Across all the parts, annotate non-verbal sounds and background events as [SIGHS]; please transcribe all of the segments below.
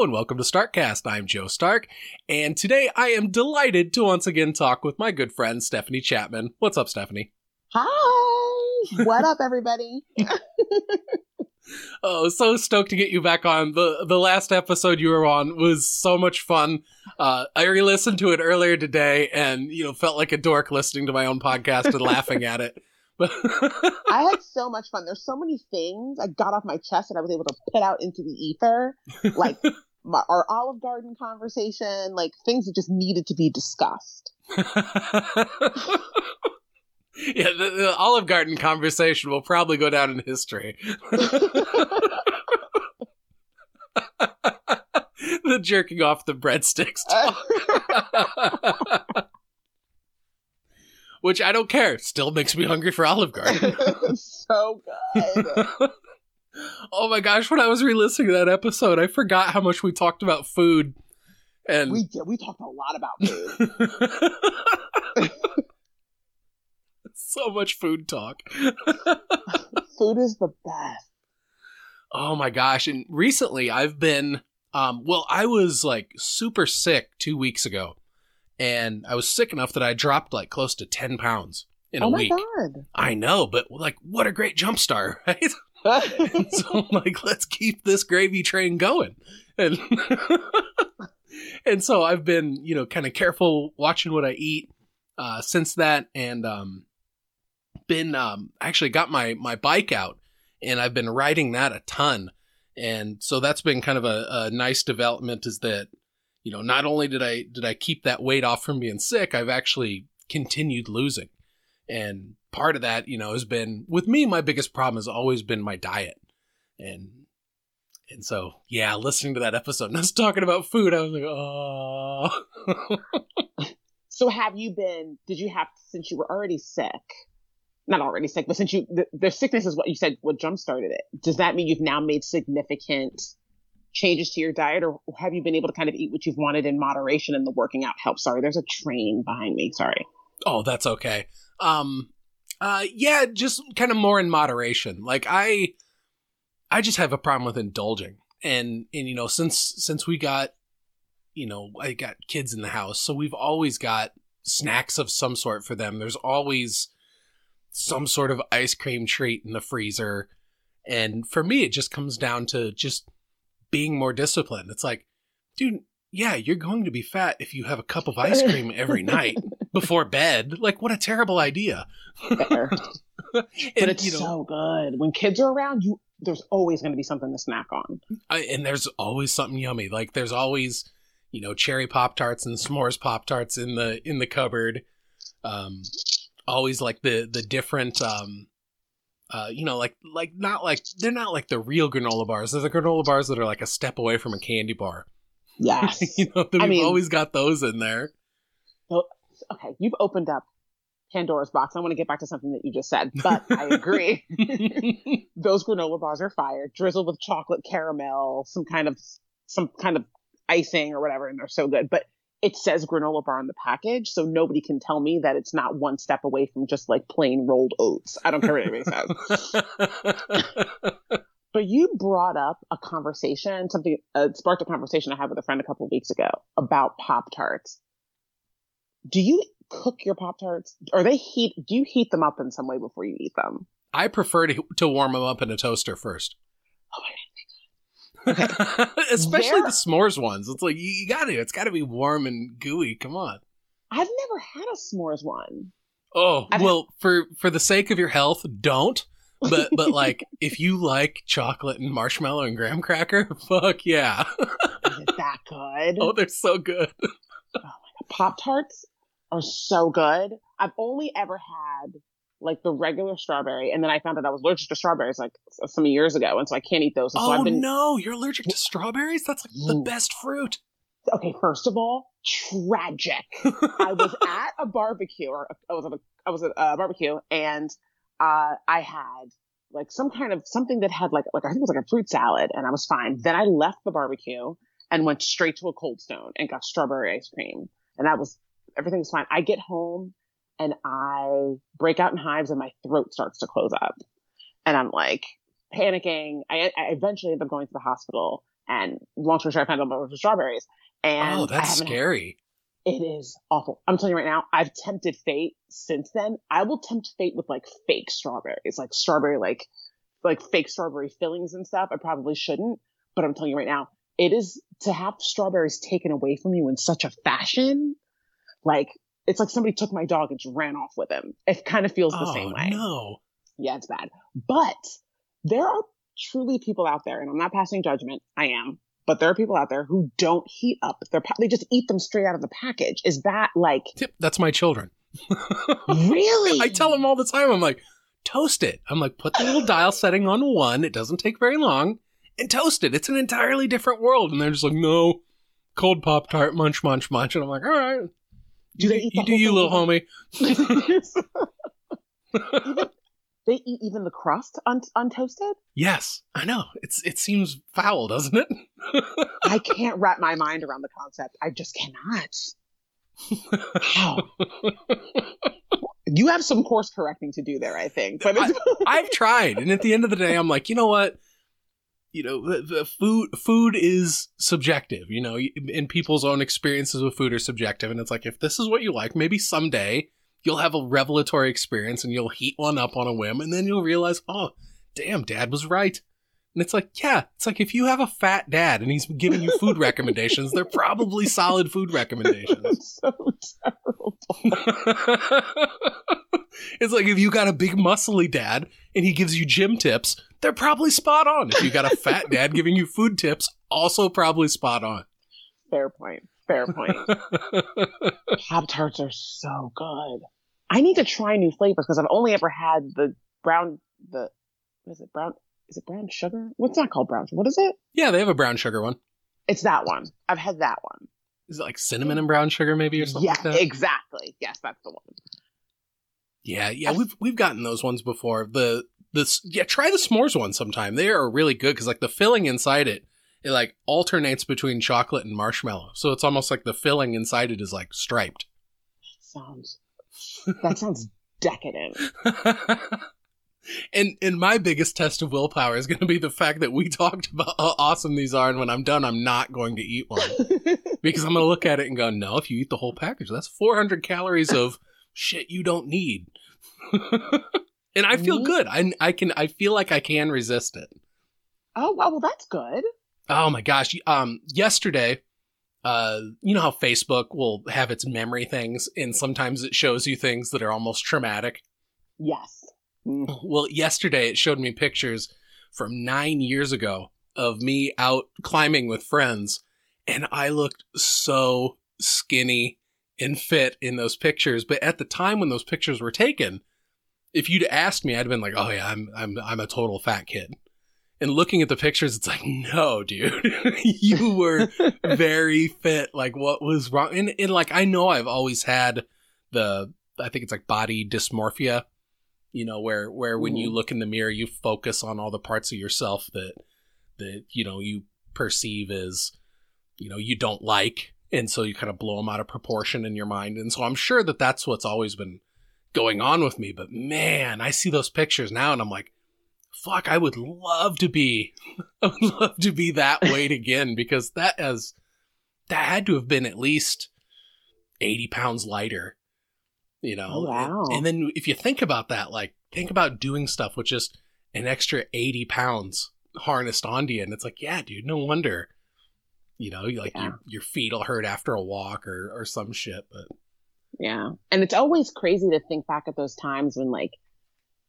Hello and welcome to Starkcast. I'm Joe Stark, and today I am delighted to once again talk with my good friend Stephanie Chapman. What's up, Stephanie? Hi. What up, everybody? [LAUGHS] oh, so stoked to get you back on. the The last episode you were on was so much fun. Uh, I re-listened to it earlier today, and you know, felt like a dork listening to my own podcast and laughing at it. [LAUGHS] I had so much fun. There's so many things I got off my chest that I was able to put out into the ether, like [LAUGHS] my, our Olive Garden conversation, like things that just needed to be discussed. [LAUGHS] yeah, the, the, Olive Garden conversation will probably go down in history. [LAUGHS] the jerking off the breadsticks [LAUGHS] which I don't care. Still makes me hungry for Olive Garden. so good. Oh my gosh, when I was re-listening to that episode, I forgot how much we talked about food. And we did. We talked a lot about [LAUGHS] food. [LAUGHS] so much food talk. [LAUGHS] food is the best. Oh my gosh. And recently I've been um well, I was like super sick 2 weeks ago and I was sick enough that I dropped like close to 10 pounds in oh a week. God. I know, but like, what a great jump start, right? [LAUGHS] so I'm like, let's keep this gravy train going. And, [LAUGHS] and so I've been, you know, kind of careful watching what I eat, uh, since that and, um, been, um, actually got my, my bike out and I've been riding that a ton. And so that's been kind of a, a nice development is that you know, not only did I did I keep that weight off from being sick, I've actually continued losing. And part of that, you know, has been with me my biggest problem has always been my diet. And and so, yeah, listening to that episode [LAUGHS] and us talking about food, I was like, oh. [LAUGHS] so have you been, did you have, since you were already sick, not already sick, but since you, the, the sickness is what you said, what jump started it. Does that mean you've now made significant changes to your diet or have you been able to kind of eat what you've wanted in moderation and the working out helps? Sorry, there's a train behind me. Sorry. Oh, that's okay. Um, uh, yeah, just kind of more in moderation. Like I, I just have a problem with indulging, and and you know since since we got, you know, I got kids in the house, so we've always got snacks of some sort for them. There's always some sort of ice cream treat in the freezer, and for me, it just comes down to just being more disciplined. It's like, dude, yeah, you're going to be fat if you have a cup of ice cream every [LAUGHS] night before bed. Like, what a terrible idea. [LAUGHS] and, but it's you know, so good. When kids are around, you there's always going to be something to snack on. I, and there's always something yummy. Like there's always, you know, cherry pop tarts and s'mores pop tarts in the in the cupboard. Um, always like the the different um uh, you know, like like not like they're not like the real granola bars. They're the granola bars that are like a step away from a candy bar. Yes, [LAUGHS] you know, we've mean, always got those in there. Okay, you've opened up Pandora's box. I want to get back to something that you just said, but I [LAUGHS] agree. [LAUGHS] those granola bars are fire, drizzled with chocolate caramel, some kind of some kind of icing or whatever, and they're so good. But it says granola bar on the package, so nobody can tell me that it's not one step away from just like plain rolled oats. I don't care what anybody says. [LAUGHS] but you brought up a conversation, something uh, sparked a conversation I had with a friend a couple of weeks ago about Pop Tarts. Do you cook your Pop Tarts? Or they heat? Do you heat them up in some way before you eat them? I prefer to, to warm them up in a toaster first. Oh my god, Okay. [LAUGHS] Especially the s'mores ones. It's like you, you got to. It's got to be warm and gooey. Come on. I've never had a s'mores one. Oh I've well, for for the sake of your health, don't. But but [LAUGHS] like if you like chocolate and marshmallow and graham cracker, [LAUGHS] fuck yeah. Is it that good? Oh, they're so good. oh Pop Tarts are so good. I've only ever had like the regular strawberry, and then I found out I was allergic to strawberries like some years ago, and so I can't eat those. And oh so been... no, you're allergic to strawberries? That's like the best fruit. Okay, first of all, tragic. I was [LAUGHS] at a barbecue, or I was at a, I was at a barbecue, and uh, I had like some kind of something that had like like I think it was like a fruit salad, and I was fine. Then I left the barbecue and went straight to a Cold Stone and got strawberry ice cream, and that was everything was fine. I get home and I break out in hives and my throat starts to close up. And I'm like panicking. I, I eventually end up going to the hospital And long story short, I found out about strawberries. And oh, that's scary. It is awful. I'm telling you right now, I've tempted fate since then. I will tempt fate with like fake strawberries, like strawberry, like, like fake strawberry fillings and stuff. I probably shouldn't, but I'm telling you right now, it is to have strawberries taken away from you in such a fashion. Like, it's like somebody took my dog and just ran off with him. It kind of feels the oh, same way. Oh, no. Yeah, it's bad. But there are truly people out there, and I'm not passing judgment. I am but there are people out there who don't heat up their they just eat them straight out of the package. Is that like Yep, that's my children. [LAUGHS] really? I tell them all the time. I'm like, toast it. I'm like, put the little dial setting on one. It doesn't take very long, and toast it. It's an entirely different world. And they're just like, no, cold pop tart, munch, munch, munch. And I'm like, all right. Do you the do you, little homie? even, [LAUGHS] they eat even the crust un- untoasted. yes, I know. It's it seems foul, doesn't it? I [LAUGHS] can't wrap my mind around the concept. I just cannot. Wow. you have some course correcting to do there, I think. But it's, [LAUGHS] I've tried, and at the end of the day, I'm like, you know what? You know, the, the food food is subjective. You know, and people's own experiences with food are subjective. And it's like, if this is what you like, maybe someday you'll have a revelatory experience and you'll heat one up on a whim, and then you'll realize, oh, damn, Dad was right. And it's like, yeah, it's like if you have a fat dad and he's giving you food [LAUGHS] recommendations, they're probably solid food recommendations. it's so terrible. [LAUGHS] it's like if you got a big muscly dad and he gives you gym tips, they're probably spot on. If you got a fat dad giving you food tips, also probably spot on. Fair point. Fair point. [LAUGHS] Pop tarts are so good. I need to try new flavors because I've only ever had the brown, the, what is it, brown, is it brown sugar? What's not called brown sugar? What is it? yeah, they have a brown sugar one. It's that one. I've had that one. Is it like cinnamon and brown sugar maybe or something Yeah, like that? exactly. Yes, that's the one. Yeah, yeah, we've we've gotten those ones before. The this yeah, try the s'mores one sometime. They are really good because like the filling inside it, it like alternates between chocolate and marshmallow. So it's almost like the filling inside it is like striped. Sounds, that sounds decadent. [LAUGHS] and and my biggest test of willpower is going to be the fact that we [LAUGHS] talked about how awesome these are, and when I'm done, I'm not going to eat one [LAUGHS] because I'm going to look at it and go, no, if you eat the whole package, that's 400 calories of shit you don't need. [LAUGHS] and I feel good. I I can I feel like I can resist it. oh, wow. Well, that's good. Oh my gosh! Um, yesterday, uh, you know how Facebook will have its memory things, and sometimes it shows you things that are almost traumatic. Yes. Mm. Well, yesterday it showed me pictures from nine years ago of me out climbing with friends, and I looked so skinny and fit in those pictures. But at the time when those pictures were taken, if you'd asked me, I'd have been like, "Oh yeah, I'm I'm I'm a total fat kid." And looking at the pictures, it's like, no, dude, [LAUGHS] you were [LAUGHS] very fit. Like, what was wrong? And, and like, I know I've always had the, I think it's like body dysmorphia, you know, where, where when you Mhm. look in the mirror, you focus on all the parts of yourself that, that, you know, you perceive as, you know, you don't like. And so you kind of blow them out of proportion in your mind. And so I'm sure that that's what's always been going on with me. But man, I see those pictures now and I'm like, fuck, I would love to be, [LAUGHS] I would love to be that weight again because that has, that had to have been at least 80 pounds lighter, you know? Oh, wow. And, and then if you think about that, like, think about doing stuff with just an extra 80 pounds harnessed onto you. And it's like, yeah, dude, no wonder, you know, like Yeah. your, your feet will hurt after a walk or, or some shit. But Yeah. And it's always crazy to think back at those times when like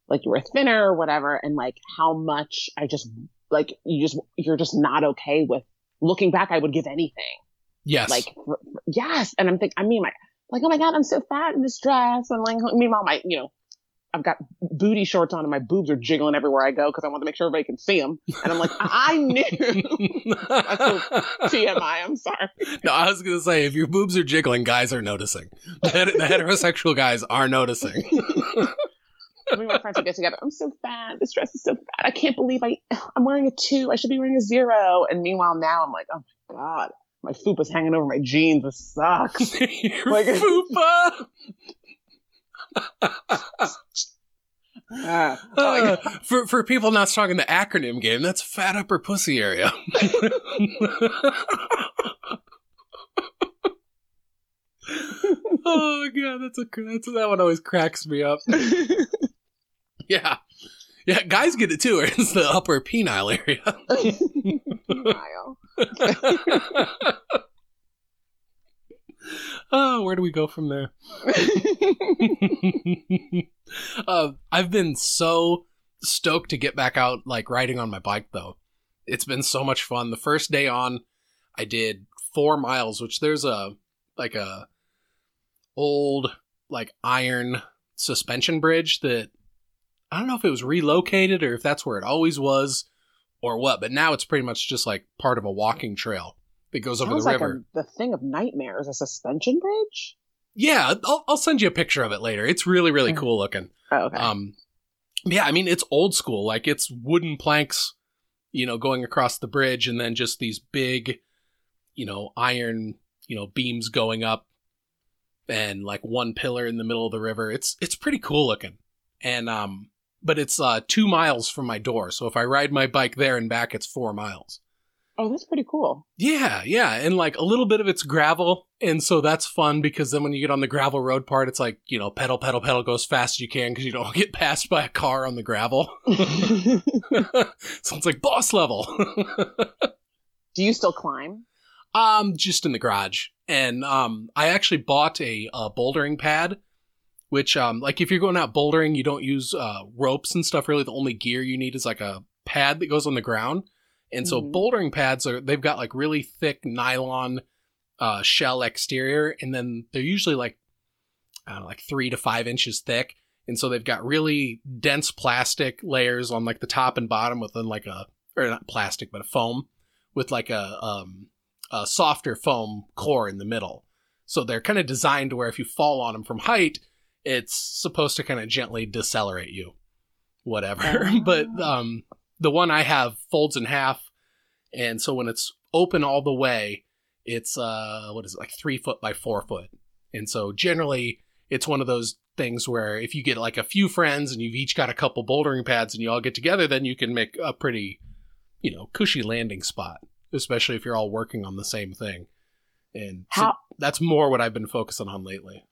like you were thinner or whatever and like how much I just like you just you're just not okay with looking back I would give anything. yes. Like for, for- yes, and I'm think I mean my like oh my god, I'm so fat in this dress and like meanwhile my you know I've got booty shorts on and my boobs are jiggling everywhere I go because I want to make sure everybody can see them. And I'm like, I I knew. [LAUGHS] TMI, I'm sorry. No, I was gonna say if your boobs are jiggling, guys are noticing. The, the heterosexual guys are noticing. [LAUGHS] I mean, my friends would get together. I'm so fat. This dress is so fat. I can't believe I, I'm wearing a two. I should be wearing a zero. And meanwhile, now I'm like, oh my God, my fupa's hanging over my jeans. This sucks. [LAUGHS] your Like- fupa. Uh, [LAUGHS] Uh, for for people not strong in the acronym game, that's fat upper pussy area. [LAUGHS] oh my god, that's a that's that one always cracks me up. Yeah, yeah, guys get it too. [LAUGHS] It's the upper penile area. Penile. [LAUGHS] oh, where do we go from there? [LAUGHS] uh, I've been so stoked to get back out, like riding on my bike, though. It's been so much fun. The first day on, I did four miles, which there's a like a old like iron suspension bridge that I don't know if it was relocated or if that's where it always was or what, but now it's pretty much just like part of a walking trail that goes over the like river. a, the thing of nightmares, a suspension bridge. Yeah, I'll, I'll send you a picture of it later. It's really, really Mhm. cool looking. Oh, okay. Um, yeah, I mean, it's old school. Like, it's wooden planks, you know, going across the bridge, and then just these big, you know, iron, you know, beams going up, and like one pillar in the middle of the river. It's it's pretty cool looking, and um, but it's uh two miles from my door. So if I ride my bike there and back, it's four miles. oh, that's pretty cool. Yeah, yeah, and like a little bit of it's gravel, and so that's fun because then when you get on the gravel road part, it's like you know pedal, pedal, pedal, go as fast as you can because you don't [LAUGHS] get passed by a car on the gravel. [LAUGHS] [LAUGHS] so it's like boss level. Do you still climb? um, just in the garage, and um, I actually bought a, uh bouldering pad, which um, like if you're going out bouldering, you don't use uh ropes and stuff. Really, the only gear you need is like a pad that goes on the ground. And so Mhm. bouldering pads are they've got like really thick nylon uh, shell exterior, and then they're usually like I don't know, like three to five inches thick. And so they've got really dense plastic layers on like the top and bottom within like a or not plastic but a foam with like a um a softer foam core in the middle. So they're kind of designed to where if you fall on them from height, it's supposed to kind of gently decelerate you. Whatever. Oh. [LAUGHS] but um the one I have folds in half and so when it's open all the way, it's uh what is it, like three foot by four foot. And so generally it's one of those things where if you get like a few friends and you've each got a couple bouldering pads and you all get together, then you can make a pretty, you know, cushy landing spot, especially if you're all working on the same thing. And so that's more what I've been focusing on lately.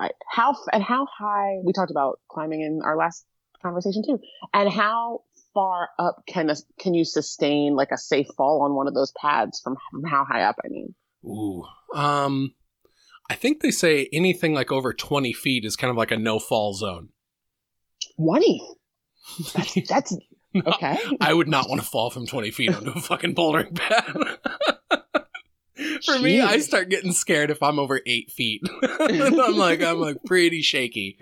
I- how and how high? We talked about climbing in our last conversation too. And how far up can a, can you sustain like a safe fall on one of those pads from, from how high up? I mean, Ooh. Um I think they say anything like over 20 feet is kind of like a no fall zone. twenty. That's, [LAUGHS] that's okay. I would not want to fall from 20 feet onto a fucking bouldering pad. [LAUGHS] For me, I start getting scared if I'm over eight feet. [LAUGHS] [LAUGHS] I'm like, I'm like pretty shaky.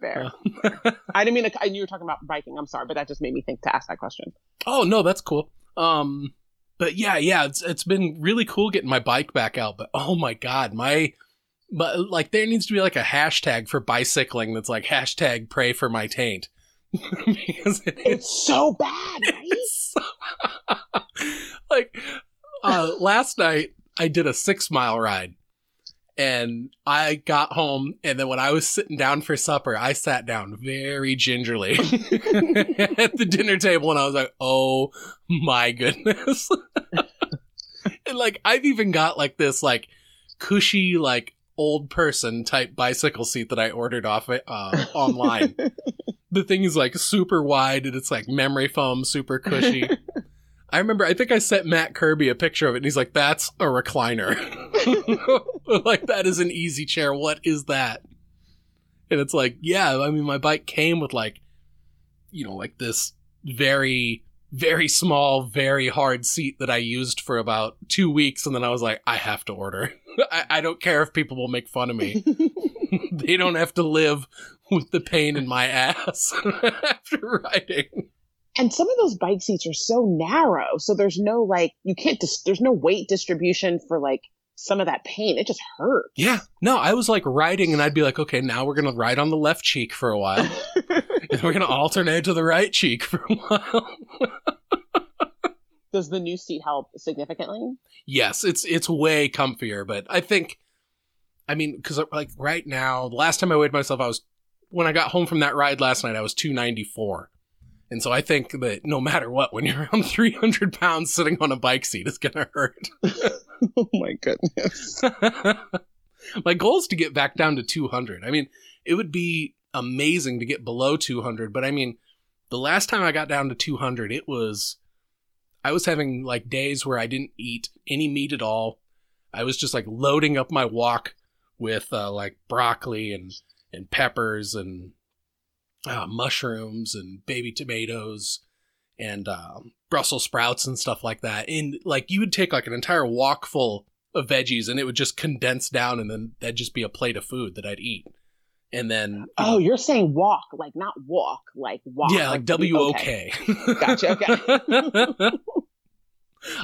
Fair. [LAUGHS] I didn't mean to, you were talking about biking. I'm sorry, but that just made me think to ask that question. Oh no, that's cool. Um, but yeah, yeah, it's it's been really cool getting my bike back out. But oh my god, my but like there needs to be like a hashtag for bicycling that's like hashtag pray for my taint because it is It's so bad, right? It's like uh, last night I did a six mile ride and I got home and then when I was sitting down for supper, I sat down very gingerly [LAUGHS] at the dinner table and I was like, oh my goodness. [LAUGHS] and like I've even got like this like cushy like old person type bicycle seat that I ordered off uh, online [LAUGHS] the thing is like super wide and it's like memory foam, super cushy. I remember, I think I sent Matt Kirby a picture of it and he's like, that's a recliner. [LAUGHS] like, that is an easy chair. What is that? And it's like, yeah, I mean, my bike came with like, you know, like this very, very small, very hard seat that I used for about two weeks. And then I was like, I have to order. [LAUGHS] I, I don't care if people will make fun of me. [LAUGHS] they don't have to live with the pain in my ass after riding. And some of those bike seats are so narrow, so there's no like you can't dis- there's no weight distribution for like some of that pain. It just hurts. Yeah. No, I was like riding and I'd be like, okay, now we're going to ride on the left cheek for a while. [LAUGHS] and we're going to alternate to the right cheek for a while. Does the new seat help significantly? yes, it's it's way comfier, but I think I mean cuz like right now, the last time I weighed myself I was when I got home from that ride last night, I was 294. And so I think that no matter what, when you're around [LAUGHS] 300 pounds sitting on a bike seat, it's going to hurt. [LAUGHS] [LAUGHS] oh my goodness. my goal is to get back down to 200. I mean, it would be amazing to get below 200, but I mean, the last time I got down to 200, it was, I was having like days where I didn't eat any meat at all. I was just like loading up my walk with uh, like broccoli and, and peppers and uh, mushrooms and baby tomatoes and uh, Brussels sprouts and stuff like that. And like you would take like an entire walk full of veggies and it would just condense down and then that'd just be a plate of food that I'd eat. And then Oh, you're saying walk, like not walk, like walk. yeah, like W O K. Gotcha, okay. [LAUGHS]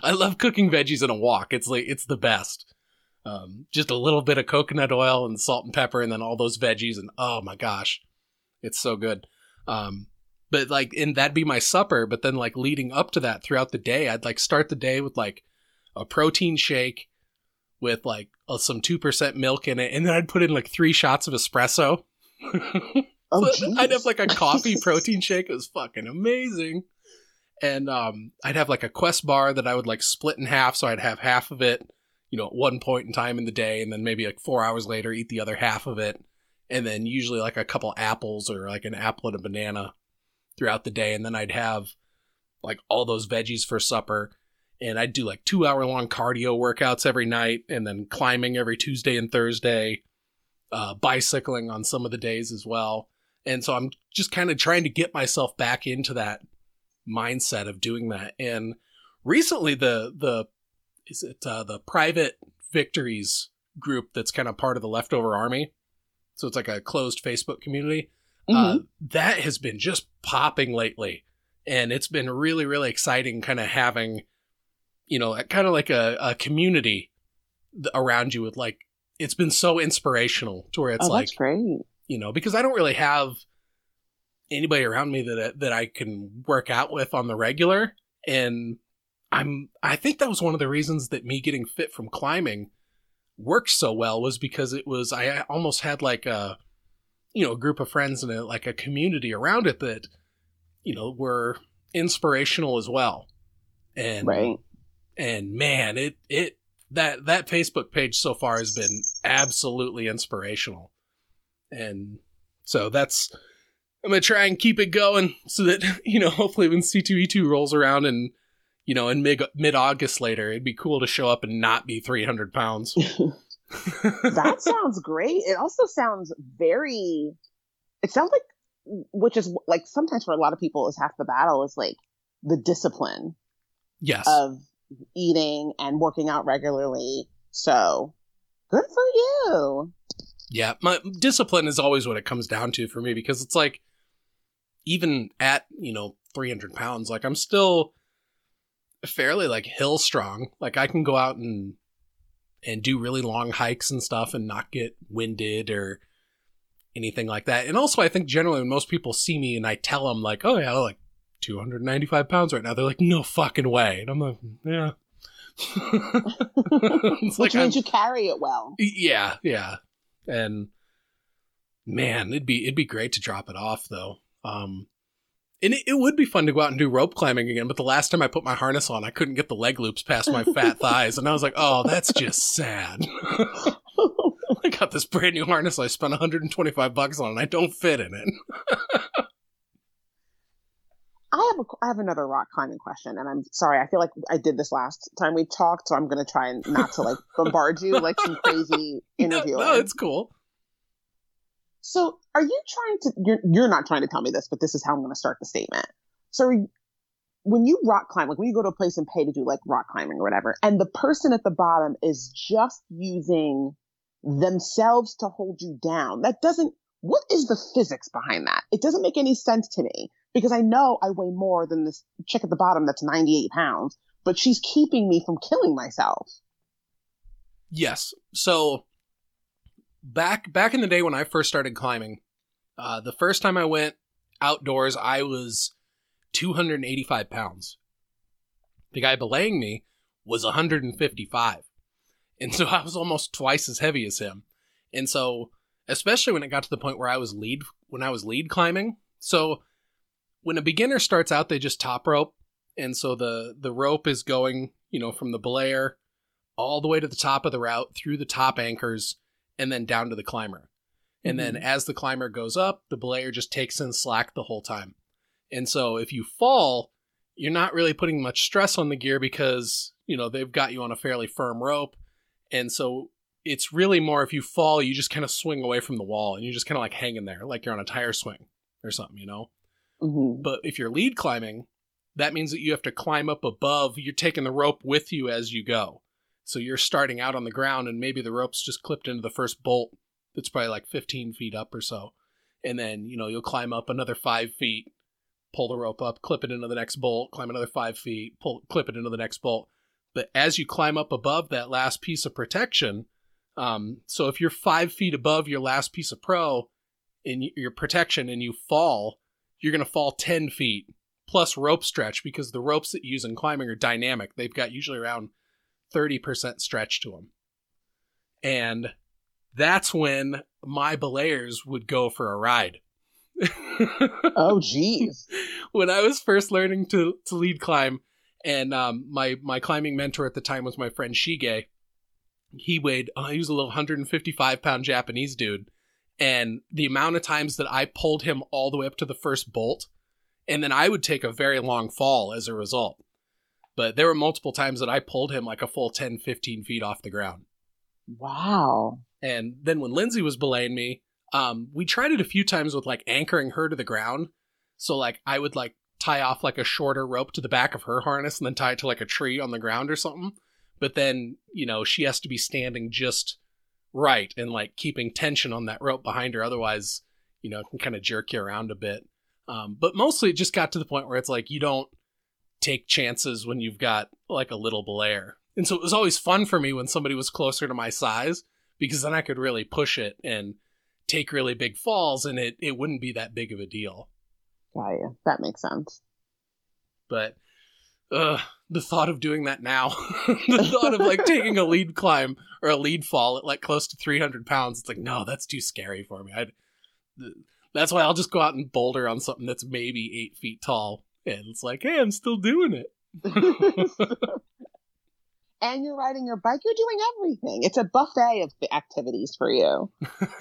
I love cooking veggies in a wok. It's like it's the best. Um, just a little bit of coconut oil and salt and pepper, and then all those veggies, and oh my gosh, it's so good. Um, but like, and that'd be my supper. But then, like leading up to that, throughout the day, I'd like start the day with like a protein shake with like uh, some two percent milk in it, and then I'd put in like three shots of espresso. [LAUGHS] Oh, So I'd have like a coffee protein shake. It was fucking amazing. And um, I'd have like a Quest bar that I would like split in half. So I'd have half of it, you know, at one point in time in the day, and then maybe like four hours later, eat the other half of it. And then usually like a couple apples or like an apple and a banana throughout the day. And then I'd have like all those veggies for supper. And I'd do like two hour long cardio workouts every night and then climbing every Tuesday and Thursday, uh, bicycling on some of the days as well and so i'm just kind of trying to get myself back into that mindset of doing that and recently the the is it uh, the private victories group that's kind of part of the leftover army so it's like a closed facebook community uh, Mhm. that has been just popping lately and it's been really really exciting kind of having you know kind of like a, a community around you with like it's been so inspirational to where it's oh, like great. you know, because I don't really have anybody around me that that I can work out with on the regular, and I'm I think that was one of the reasons that me getting fit from climbing worked so well was because it was I almost had like a you know a group of friends and a, like a community around it that you know were inspirational as well, and Right. and man, it it that that Facebook page so far has been absolutely inspirational, and so that's I'm gonna try and keep it going so that [LAUGHS] you know hopefully when C2E2 rolls around and you know in mid mid August later, it'd be cool to show up and not be 300 pounds. [LAUGHS] that sounds great. It also sounds very. It sounds like, which is like sometimes for a lot of people is half the battle is like the discipline yes, of eating and working out regularly. So good for you. Yeah, my discipline is always what it comes down to for me because it's like even at you know 300 pounds, like I'm still fairly like hill strong. Like I can go out and and do really long hikes and stuff and not get winded or anything like that. And also, I think generally when most people see me and I tell them like, "Oh yeah, I'm like 295 pounds right now," they're like, "No fucking way," and I'm like, "Yeah." [LAUGHS] Which I'm- means you carry it well. yeah, yeah. And man, it'd be it'd be great to drop it off though. Um and it, it would be fun to go out and do rope climbing again, but the last time I put my harness on, I couldn't get the leg loops past my fat [LAUGHS] thighs, and I was like, "Oh, that's just sad." [LAUGHS] I got this brand new harness I spent 125 bucks on, and I don't fit in it. I have a, I have another rock climbing question, and I'm sorry. I feel like I did this last time we talked, so I'm going to try and not to like bombard you like some crazy [LAUGHS] No, interviewer. no, it's cool. So, are you trying to? You're you're not trying to tell me this, but this is how I'm going to start the statement. So, when you rock climb, like when you go to a place and pay to do like rock climbing or whatever, and the person at the bottom is just using themselves to hold you down, that doesn't. What is the physics behind that? It doesn't make any sense to me because I know I weigh more than this chick at the bottom that's 98 pounds, but she's keeping me from killing myself. Yes. So back back in the day when I first started climbing, uh, the first time I went outdoors, I was 285 pounds. The guy belaying me was 155, and so [LAUGHS] I was almost twice as heavy as him. And so, especially when it got to the point where I was lead when I was lead climbing. So when a beginner starts out, they just top rope, and so the the rope is going, you know, from the belayer all the way to the top of the route through the top anchors and then down to the climber. And then Mhm. as the climber goes up, the belayer just takes in slack the whole time. And so if you fall, you're not really putting much stress on the gear because, you know, they've got you on a fairly firm rope. And so it's really more if you fall, you just kind of swing away from the wall and you're just kind of like hanging there, like you're on a tire swing or something, you know? Mhm. But if you're lead climbing, that means that you have to climb up above. You're taking the rope with you as you go. So you're starting out on the ground, and maybe the rope's just clipped into the first bolt that's probably like 15 feet up or so. And then, you know, you'll climb up another five feet, pull the rope up, clip it into the next bolt, climb another five feet, pull, clip it into the next bolt. But as you climb up above that last piece of protection, um, so if you're five feet above your last piece of pro in your protection and you fall, you're going to fall 10 feet plus rope stretch because the ropes that you use in climbing are dynamic. They've got usually around 30% stretch to them. And that's when my belayers would go for a ride. [LAUGHS] Oh, geez. when I was first learning to, to lead climb, and um, my my climbing mentor at the time was my friend Shige. He weighed, uh, he was a little 155 pound Japanese dude, and the amount of times that I pulled him all the way up to the first bolt, and then I would take a very long fall as a result. But there were multiple times that I pulled him like a full 10, 15 feet off the ground. Wow. And then when Lindsay was belaying me, um, we tried it a few times with like anchoring her to the ground. So like I would like tie off like a shorter rope to the back of her harness and then tie it to like a tree on the ground or something. But then, you know, she has to be standing just right and like keeping tension on that rope behind her. Otherwise, you know, it can kind of jerk you around a bit. Um, but mostly it just got to the point where it's like you don't take chances when you've got like a little belayer. And so it was always fun for me when somebody was closer to my size because then I could really push it and take really big falls and it, it wouldn't be that big of a deal. Got you. That makes sense. But uh, the thought of doing that now, [LAUGHS] the thought of like taking a [LAUGHS] lead climb or a lead fall at like close to 300 pounds, it's like, no, that's too scary for me. I'd, that's why I'll just go out and boulder on something that's maybe eight feet tall. And it's like, hey, I'm still doing it. [LAUGHS] and you're riding your bike. You're doing everything. It's a buffet of activities for you. [LAUGHS]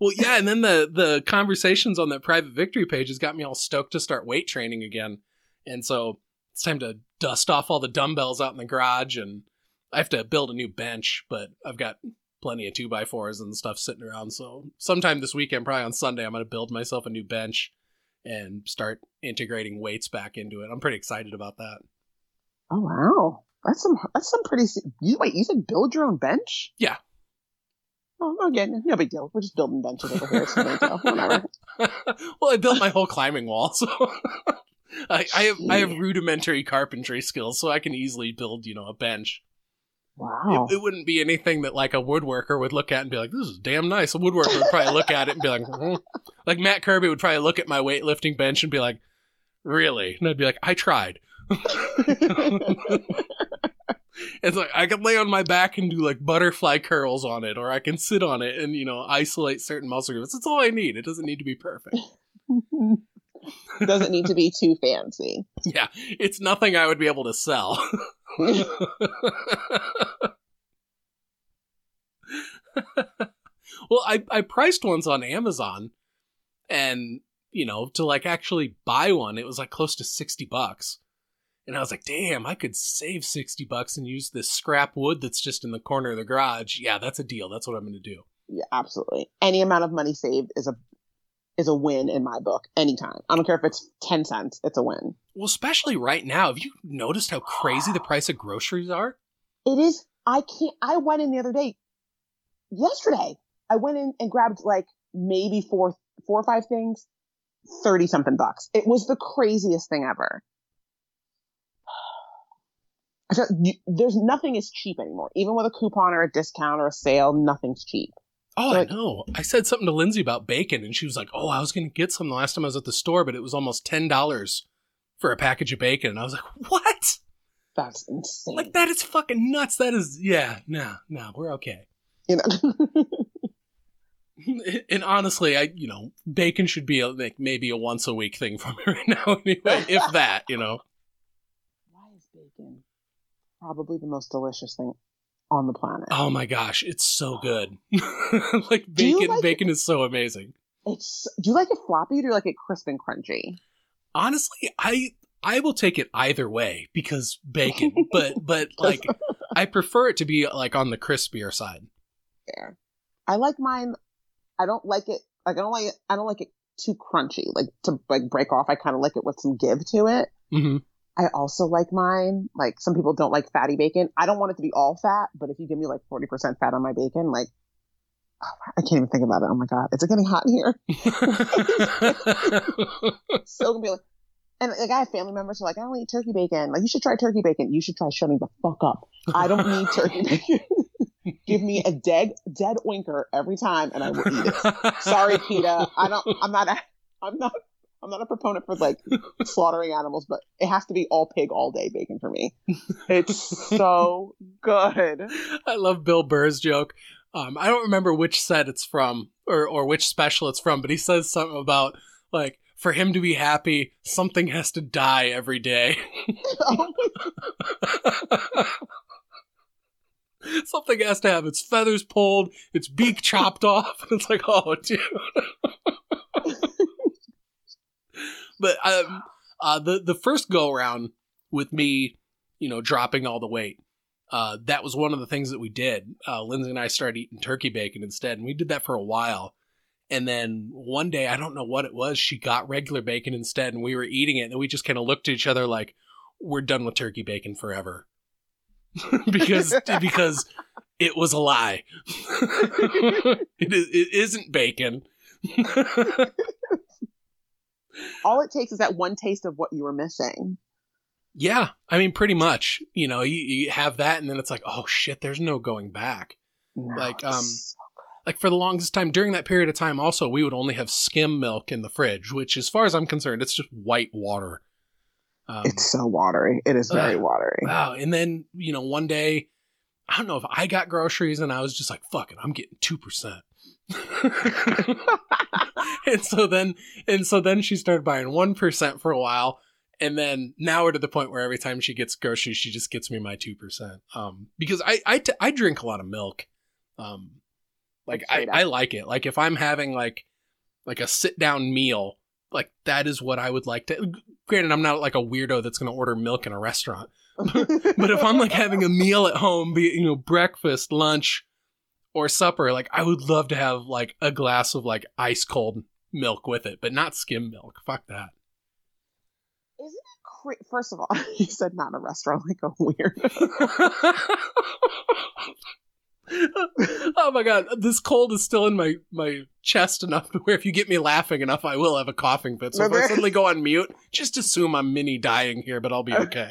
well, yeah, and then the the conversations on that private victory page has got me all stoked to start weight training again. And so it's time to dust off all the dumbbells out in the garage and I have to build a new bench, but I've got plenty of two by fours and stuff sitting around. So sometime this weekend, probably on Sunday, I'm gonna build myself a new bench and start integrating weights back into it. I'm pretty excited about that. Oh wow, that's some that's some pretty. You wait, you said build your own bench? Yeah. Oh, again, no big deal. We're just building benches over here. It's no big deal. Whatever. [LAUGHS] well, I built my whole climbing wall, so [LAUGHS] I, I have I have rudimentary carpentry skills, so I can easily build, you know, a bench. Wow. It, it wouldn't be anything that like a woodworker would look at and be like, "This is damn nice." A woodworker would probably look at it and be like, "Mhm." like Matt Kirby would probably look at my weightlifting bench and be like, "Really?" And I'd be like, "I tried." [LAUGHS] it's like I can lay on my back and do like butterfly curls on it, or I can sit on it and you know isolate certain muscle groups. That's all I need. It doesn't need to be perfect. [LAUGHS] [LAUGHS] Doesn't need to be too fancy. Yeah, it's nothing I would be able to sell. [LAUGHS] well, I I priced ones on Amazon, and you know to like actually buy one, it was like close to sixty bucks. And I was like, damn, I could save 60 bucks and use this scrap wood that's just in the corner of the garage. Yeah, that's a deal. That's what I'm going to do. Yeah, absolutely. Any amount of money saved is a is a win in my book. Anytime. I don't care if it's ten cents. It's a win. Well, especially right now. Have you noticed how crazy the [GASPS] price of groceries are? It is. I can't. I went in the other day. Yesterday, I went in and grabbed like maybe four, four or five things. Thirty something bucks. It was the craziest thing ever. [SIGHS] I said, you- There's nothing is cheap anymore. Even with a coupon or a discount or a sale, nothing's cheap. Oh, Like- I know. I said something to Lindsay about bacon, and she was like, "Oh, I was going to get some the last time I was at the store, but it was almost ten dollars for a package of bacon." And I was like, "What? That's insane. Like that is fucking nuts. That is, yeah, no, no, we're okay." you know. [LAUGHS] And honestly, I you know bacon should be a, like maybe a once a week thing for me [LAUGHS] right now, anyway, if that, you know. Why is bacon probably the most delicious thing on the planet? Oh my gosh, it's so good. [LAUGHS] like bacon, like- bacon is so amazing. It's. Do you like it floppy or do you like it crisp and crunchy? Honestly, I I will take it either way because bacon, [LAUGHS] but but like [LAUGHS] I prefer it to be like on the crispier side. Fair. I like mine. I don't like it. Like I don't like it. I don't like it too crunchy. Like to like break off. I kind of like it with some give to it. hmm I also like mine. Like some people don't like fatty bacon. I don't want it to be all fat, but if you give me like forty percent fat on my bacon, like oh, I can't even think about it. Oh my god, is it getting hot in here? [LAUGHS] So gonna be like. And like I have family members who are like, I don't eat turkey bacon. Like you should try turkey bacon. You should try shutting the fuck up. I don't need turkey [LAUGHS] bacon. [LAUGHS] Give me a dead dead oinker every time, and I will eat it. Sorry, PETA. I don't. I'm not. A, I'm not. I'm not a proponent for like [LAUGHS] slaughtering animals, but it has to be all pig all day bacon for me. [LAUGHS] It's so good. I love Bill Burr's joke. Um, I don't remember which set it's from or or which special it's from, but he says something about like for him to be happy, something has to die every day. [LAUGHS] Something has to have its feathers pulled, its beak chopped off. It's like, oh, dude. But um, uh, the the first go around with me, you know, dropping all the weight. Uh, that was one of the things that we did. Uh, Lindsay and I started eating turkey bacon instead, and we did that for a while. And then one day, I don't know what it was, she got regular bacon instead, and we were eating it, and we just kind of looked at each other like, "We're done with turkey bacon forever," [LAUGHS] because [LAUGHS] because it was a lie. [LAUGHS] it is it isn't bacon. All it takes is that one taste of what you were missing. yeah, I mean, pretty much. You know, you, you have that, and then it's like, oh shit, there's no going back. No, Like, um, like for the longest time during that period of time also we would only have skim milk in the fridge which as far as i'm concerned it's just white water um, it's so watery. It is very Ugh. watery. wow and then you know one day i don't know if i got groceries and i was just like fuck it i'm getting 2% [LAUGHS] and so then and so then she started buying 1% for a while. And then now we're to the point where every time she gets groceries she just gets me my 2% um because i i, t- I drink a lot of milk. Um like I, I like it. Like if i'm having like like a sit down meal like that is what i would like to granted i'm not like a weirdo that's going to order milk in a restaurant. [LAUGHS] But if i'm like having a meal at home be it you know breakfast lunch or supper like i would love to have like a glass of like ice cold milk with it but not skim milk. Fuck that. Isn't it cra- First of all, [LAUGHS] you said not a restaurant like a weird. [LAUGHS] oh my god this cold is still in my my chest enough to [LAUGHS] where if you get me laughing enough i will have a coughing fit. So if i suddenly go on mute just assume i'm mini dying here but i'll be oh. okay.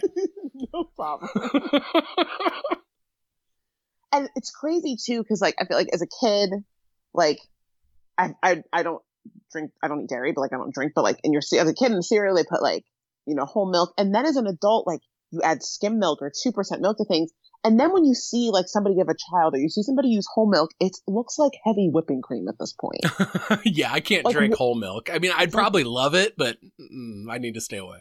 No problem. And it's crazy too, because like I feel like as a kid, like I I I don't drink, I don't eat dairy, but like I don't drink, but like in your as a kid in the cereal they put like you know whole milk, and then as an adult like you add skim milk or two percent milk to things, and then when you see like somebody give a child or you see somebody use whole milk, it looks like heavy whipping cream at this point. [LAUGHS] yeah i can't Like, drink whole milk i mean i'd probably love it but mm, i need to stay away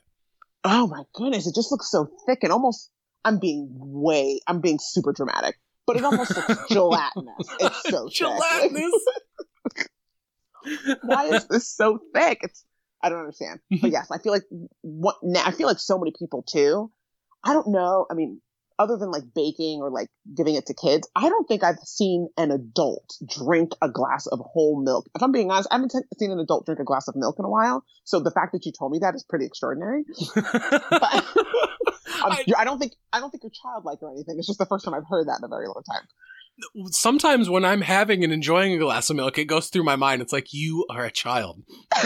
Oh my goodness, it just looks so thick and almost. I'm being way, I'm being super dramatic, but it almost looks [LAUGHS] gelatinous. It's so. Gelatinous? [LAUGHS] Why is this so thick? It's I don't understand. [LAUGHS] But yes, I feel like what now, I feel like so many people too. I don't know. I mean, other than like baking or like giving it to kids, I don't think I've seen an adult drink a glass of whole milk. If I'm being honest, I haven't t- seen an adult drink a glass of milk in a while. So the fact that you told me that is pretty extraordinary. But I- I, don't think I don't think you're childlike or anything. It's just the first time I've heard that in a very long time. sometimes when i'm having and enjoying a glass of milk it goes through my mind it's like you are a child [LAUGHS]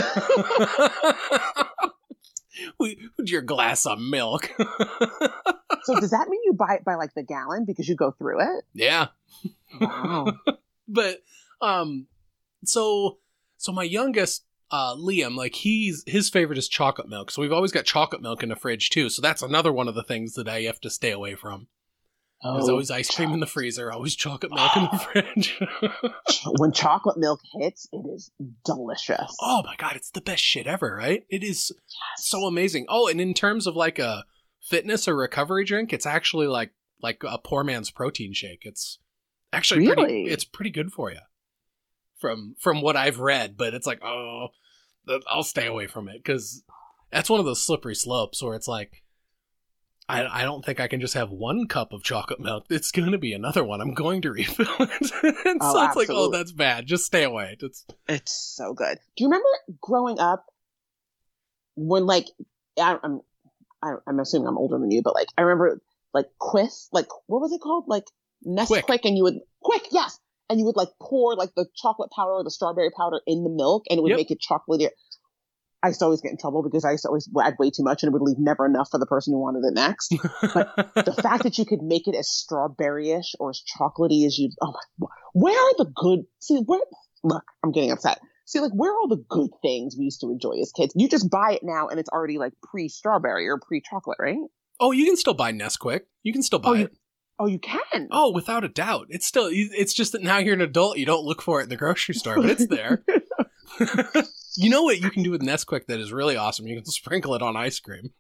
your glass of milk [LAUGHS] so does that mean you buy it by like the gallon because you go through it? yeah Wow. [LAUGHS] but um so so my youngest uh liam like he's his favorite is chocolate milk so we've always got chocolate milk in the fridge too so that's another one of the things that i have to stay away from There's Oh, always ice cream in the freezer, always chocolate milk in the fridge. [LAUGHS] when chocolate milk hits, it is delicious. oh my god, it's the best shit ever, right? It is so amazing. Oh, and in terms of like a fitness or recovery drink, it's actually like like a poor man's protein shake. It's actually pretty Really? it's pretty good for you. From from what I've read, but it's like, oh, I'll stay away from it cuz that's one of those slippery slopes where it's like I, I don't think I can just have one cup of chocolate milk. It's going to be another one. I'm going to refill it. [LAUGHS] and Oh, so it's like, oh, that's bad. Just stay away. It's It's so good. Do you remember growing up when like I, I'm I, I'm assuming I'm older than you, but like I remember like Quiff, like what was it called? Like Nesquik, Quick. and you would quick, yes, and you would like pour like the chocolate powder or the strawberry powder in the milk, and it would Yep. make it chocolatey. I used to always get in trouble because I used to always add way too much, and it would leave never enough for the person who wanted it next. But the [LAUGHS] fact that you could make it as strawberryish or as chocolatey as you oh my where are the good see where look i'm getting upset see like where are all the good things we used to enjoy as kids you just buy it now and it's already like pre-strawberry or pre-chocolate right oh, you can still buy Nesquik. You can still oh, buy Oh, you- it. Oh you can Oh, without a doubt. It's still it's just that now you're an adult, you don't look for it in the grocery store, but it's there. [LAUGHS] you know what you can do with Nesquik that is really awesome? You can sprinkle it on ice cream.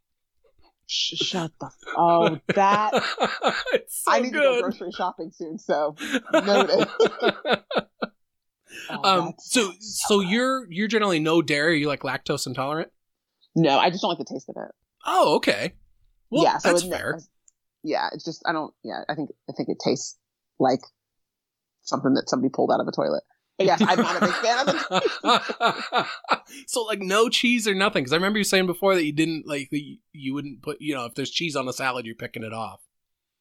Sh- shut the oh that [LAUGHS] so i need to go grocery shopping soon so noted [LAUGHS] Oh, um so so you're you're generally no dairy, you like lactose intolerant? no i just don't like the taste of it Oh, okay. Well, yeah so that's it- fair. Yeah it's just i don't yeah i think i think it tastes like something that somebody pulled out of a toilet. But yes i'm not a big fan of it. [LAUGHS] So like no cheese or nothing because i remember you saying before that you didn't like that you, wouldn't put you know if there's cheese on a salad you're picking it off.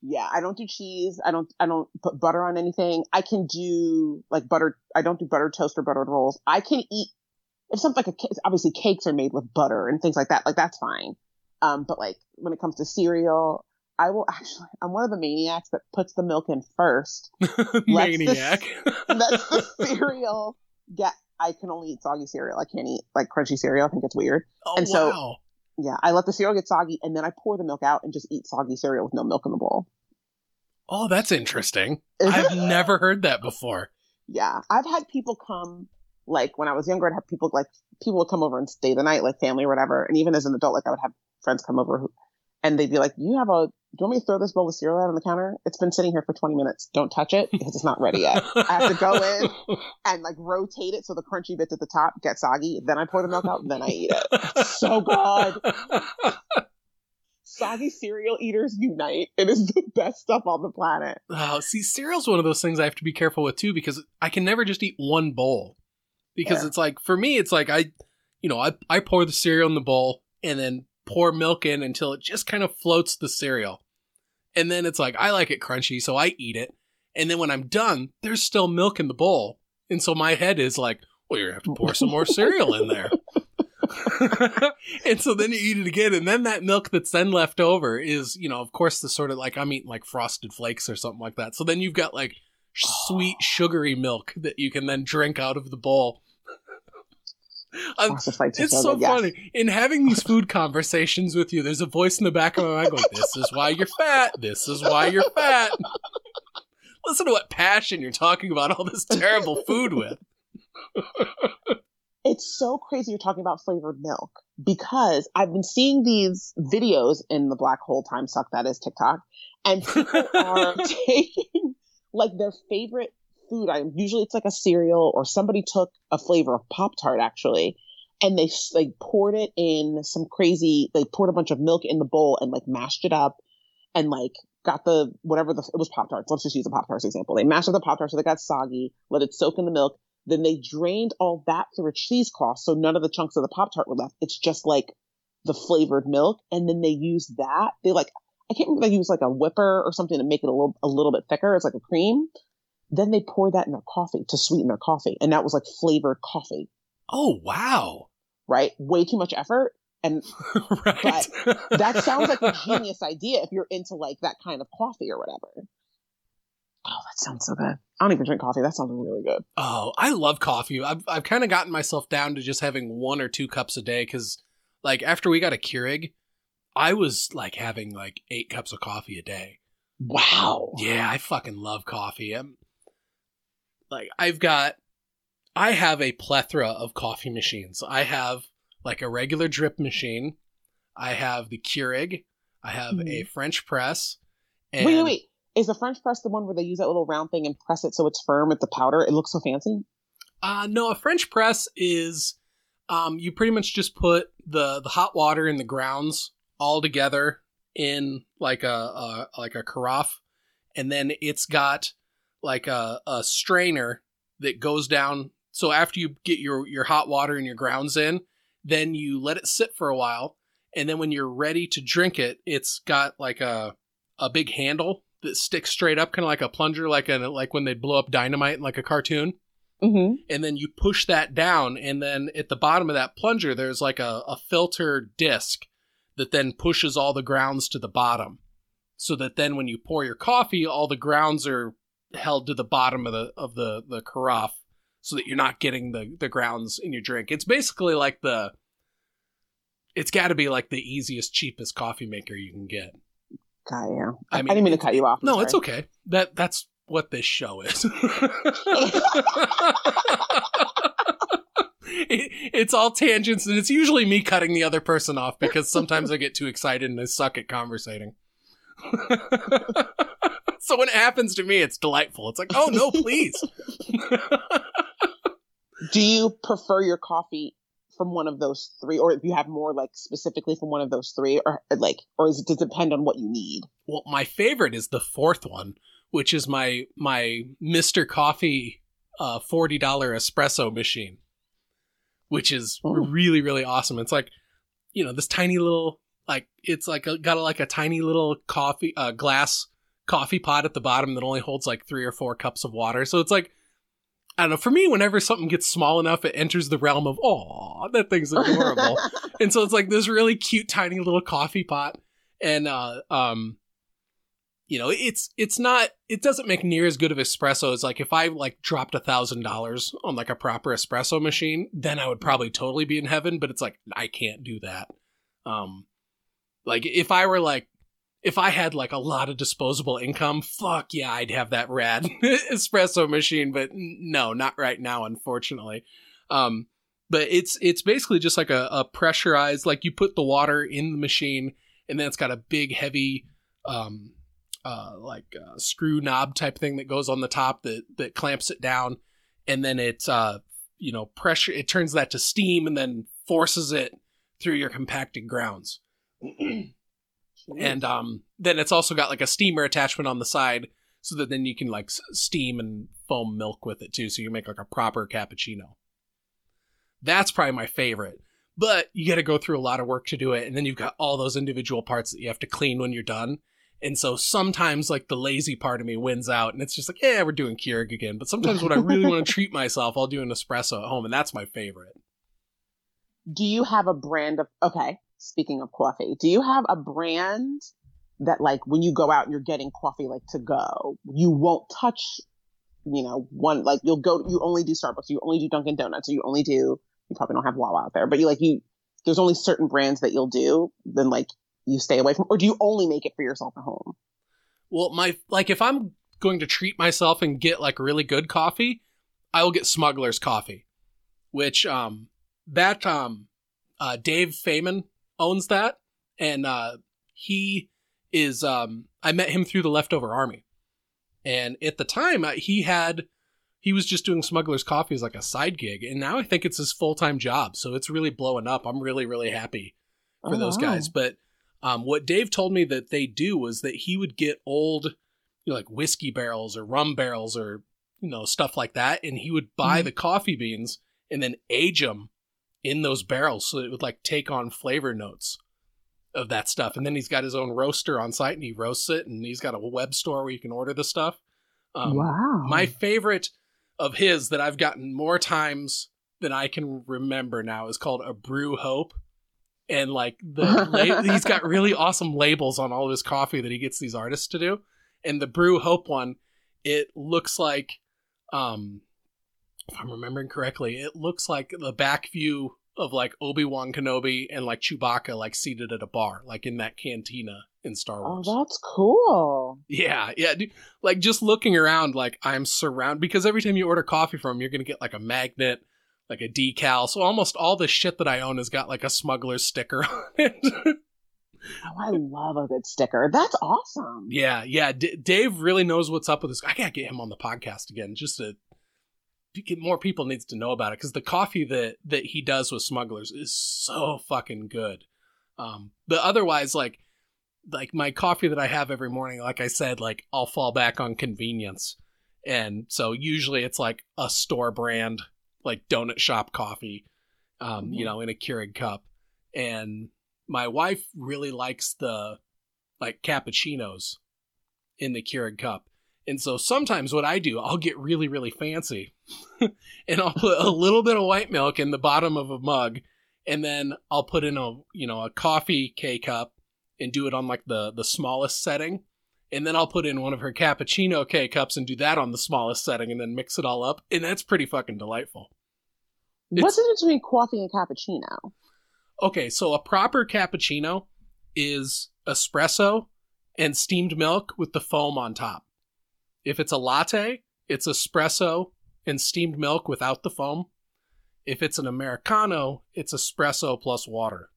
Yeah i don't do cheese. I don't i don't put butter on anything. I can do like butter i don't do buttered toast or buttered rolls. I can eat if something like a obviously cakes are made with butter and things like that like that's fine. Um but like when it comes to cereal i will actually i'm one of the maniacs that puts the milk in first. [LAUGHS] Maniac. [LAUGHS] That's the cereal. Get i can only eat soggy cereal. I can't eat like crunchy cereal. I think it's weird. Oh And so- wow. yeah i let the cereal get soggy and then i pour the milk out and just eat soggy cereal with no milk in the bowl. Oh that's interesting. Is i've it? never heard that before. Yeah i've had people come like when i was younger i'd have people like people would come over and stay the night like family or whatever. And even as an adult like i would have friends come over who and they'd be like you have a do you want me to throw this bowl of cereal out on the counter? It's been sitting here for 20 minutes. Don't touch it because it's not ready yet. I have to go in. [LAUGHS] and like rotate it so the crunchy bits at the top get soggy. Then i pour the milk out and then i eat it. So good. [LAUGHS] Soggy cereal eaters unite. It is the best stuff on the planet. Oh, see, cereal's one of those things I have to be careful with too because I can never just eat one bowl. Because Yeah. it's like for me, it's like I, you know, I I pour the cereal in the bowl and then pour milk in until it just kind of floats the cereal, and then it's like I like it crunchy, so I eat it, and then when I'm done, there's still milk in the bowl, and so my head is like, well, you're gonna have to pour some more cereal in there. [LAUGHS] and so then you eat it again, and then that milk that's then left over is, you know, of course, the sort of like I'm eating like frosted flakes or something like that. So then you've got like sweet, sugary milk that you can then drink out of the bowl. I'm- Frosted Flakes are it's so yes. funny. In having these food conversations with you, there's a voice in the back of my mind going, This is why you're fat. This is why you're fat. Listen to what passion you're talking about all this terrible food with. [LAUGHS] it's so crazy you're talking about flavored milk because I've been seeing these videos in the black hole time suck that is TikTok, and people are [LAUGHS] [LAUGHS] taking like their favorite food item. Usually it's like a cereal or somebody took a flavor of Pop Tart actually, and they like poured it in some crazy. They poured a bunch of milk in the bowl and like mashed it up, and like got the whatever the it was Pop Tarts. Let's just use the Pop Tarts example. They mashed up the Pop Tarts so they got soggy, let it soak in the milk. Then they drained all that through a cheesecloth, so none of the chunks of the Pop Tart were left. It's just like the flavored milk, and then they use that. They like I can't remember they use like a whipper or something to make it a little a little bit thicker. It's like a cream. Then they pour that in their coffee to sweeten their coffee, and that was like flavored coffee. Oh, wow. Right? Way too much effort, and [LAUGHS] right. that sounds like a [LAUGHS] genius idea if you're into like that kind of coffee or whatever. Oh, that sounds so good. I don't even drink coffee. That sounds really good. Oh, I love coffee. I've I've kind of gotten myself down to just having one or two cups a day because, like, after we got a Keurig, I was like having like eight cups of coffee a day. Wow. Yeah, I fucking love coffee. I'm, like I've got I have a plethora of coffee machines. I have like a regular drip machine. I have the Keurig. I have Mhm. a French press. And Wait, wait, wait. Is the French press the one where they use that little round thing and press it so it's firm with the powder? It looks so fancy. Uh, no, a French press is um, you pretty much just put the the hot water and the grounds all together in like a, a like a carafe, and then it's got like a, a strainer that goes down. So after you get your your hot water and your grounds in, then you let it sit for a while, and then when you're ready to drink it, it's got like a a big handle that sticks straight up, kind of like a plunger, like a like when they blow up dynamite in like a cartoon Mm-hmm. and then you push that down and then at the bottom of that plunger there's like a, a filter disc that then pushes all the grounds to the bottom so that then when you pour your coffee all the grounds are held to the bottom of the of the the carafe so that you're not getting the the grounds in your drink. It's basically like the it's got to be like the easiest cheapest coffee maker you can get. God, yeah. I I, mean, didn't mean to cut you off. I'm no it's okay. That that's what this show is. [LAUGHS] It- it's all tangents and it's usually me cutting the other person off because sometimes i get too excited and i suck at conversating [LAUGHS] [LAUGHS] so when it happens to me it's delightful it's like oh no please [LAUGHS] Do you prefer your coffee from one of those three, or if you have more like specifically from one of those three, or like, or is it does it depend on what you need? well my favorite is the fourth one which is my my mr coffee uh $40 espresso machine which is Oh. really really awesome it's like you know this tiny little like it's like a, got a, like a tiny little coffee uh glass coffee pot at the bottom that only holds like three or four cups of water. So it's like i don't know for me whenever something gets small enough it enters the realm of oh that thing's adorable. [LAUGHS] And so it's like this really cute tiny little coffee pot. And uh um you know it's it's not it doesn't make near as good of espresso as like if i like dropped a thousand dollars on like a proper espresso machine then i would probably totally be in heaven but it's like i can't do that. Um like if i were like if i had like a lot of disposable income fuck yeah i'd have that rad [LAUGHS] espresso machine but no not right now unfortunately. Um but it's it's basically just like a, a pressurized like you put the water in the machine and then it's got a big heavy um uh like uh, screw knob type thing that goes on the top that that clamps it down and then it's uh you know pressure it turns that to steam and then forces it through your compacted grounds [CLEARS THROAT] and um then it's also got like a steamer attachment on the side so that then you can like steam and foam milk with it too so you make like a proper cappuccino. That's probably my favorite but you got to go through a lot of work to do it and then you've got all those individual parts that you have to clean when you're done. And so sometimes like the lazy part of me wins out and it's just like yeah we're doing Keurig again but sometimes when i really want to [LAUGHS] treat myself i'll do an espresso at home and that's my favorite. Do you have a brand of okay speaking of coffee do you have a brand that like when you go out and you're getting coffee like to go you won't touch you know one like you'll go you only do starbucks you only do dunkin' donuts or you only do you probably don't have wawa out there but you like you there's only certain brands that you'll do then like you stay away from or do you only make it for yourself at home? Well, my like if I'm going to treat myself and get like really good coffee, I will get Smuggler's coffee, which um that um uh Dave Feynman owns that and uh he is um I met him through the Leftover Army. And at the time uh, he had he was just doing Smuggler's coffee as like a side gig and now I think it's his full-time job. So it's really blowing up. I'm really really happy for Oh, those wow. guys. But um, what Dave told me that they do was that he would get old, you know, like whiskey barrels or rum barrels or you know stuff like that, and he would buy Mhm. the coffee beans and then age them in those barrels so it would like take on flavor notes of that stuff. And then he's got his own roaster on site and he roasts it, and he's got a web store where you can order the stuff. Um, wow my favorite of his that I've gotten more times than I can remember now is called a Brew Hope. And like the la- [LAUGHS] he's got really awesome labels on all of his coffee that he gets these artists to do. And the Brew Hope one, it looks like um if I'm remembering correctly, it looks like the back view of like Obi-Wan Kenobi and like Chewbacca like seated at a bar, like in that cantina in Star oh, Wars. Oh, that's cool. Yeah, yeah. dude, Like just looking around, like I'm surrounded because every time you order coffee from, you're gonna get like a magnet, like a decal. So almost all the shit that I own has got like a smuggler's sticker [LAUGHS] on it. Oh, I love a good sticker. That's awesome. yeah, yeah. D- Dave really knows what's up with this. I gotta get him on the podcast again, just to more people needs to know about it because the coffee that that he does with smugglers is so fucking good. Um, but otherwise, like like my coffee that I have every morning, like I said, like I'll fall back on convenience. And so usually it's like a store brand, like donut shop coffee, um, you Mhm. know, in a Keurig cup. And my wife really likes the like cappuccinos in the Keurig cup. And so sometimes what I do, I'll get really, really fancy [LAUGHS] and I'll put a little bit of white milk in the bottom of a mug and then I'll put in a, you know, a coffee K cup and do it on like the the smallest setting. And then I'll put in one of her cappuccino K cups and do that on the smallest setting and then mix it all up. And that's pretty fucking delightful. What's the difference between coffee and cappuccino? Okay, so a proper cappuccino is espresso and steamed milk with the foam on top. If it's a latte, it's espresso and steamed milk without the foam. If it's an americano, it's espresso plus water.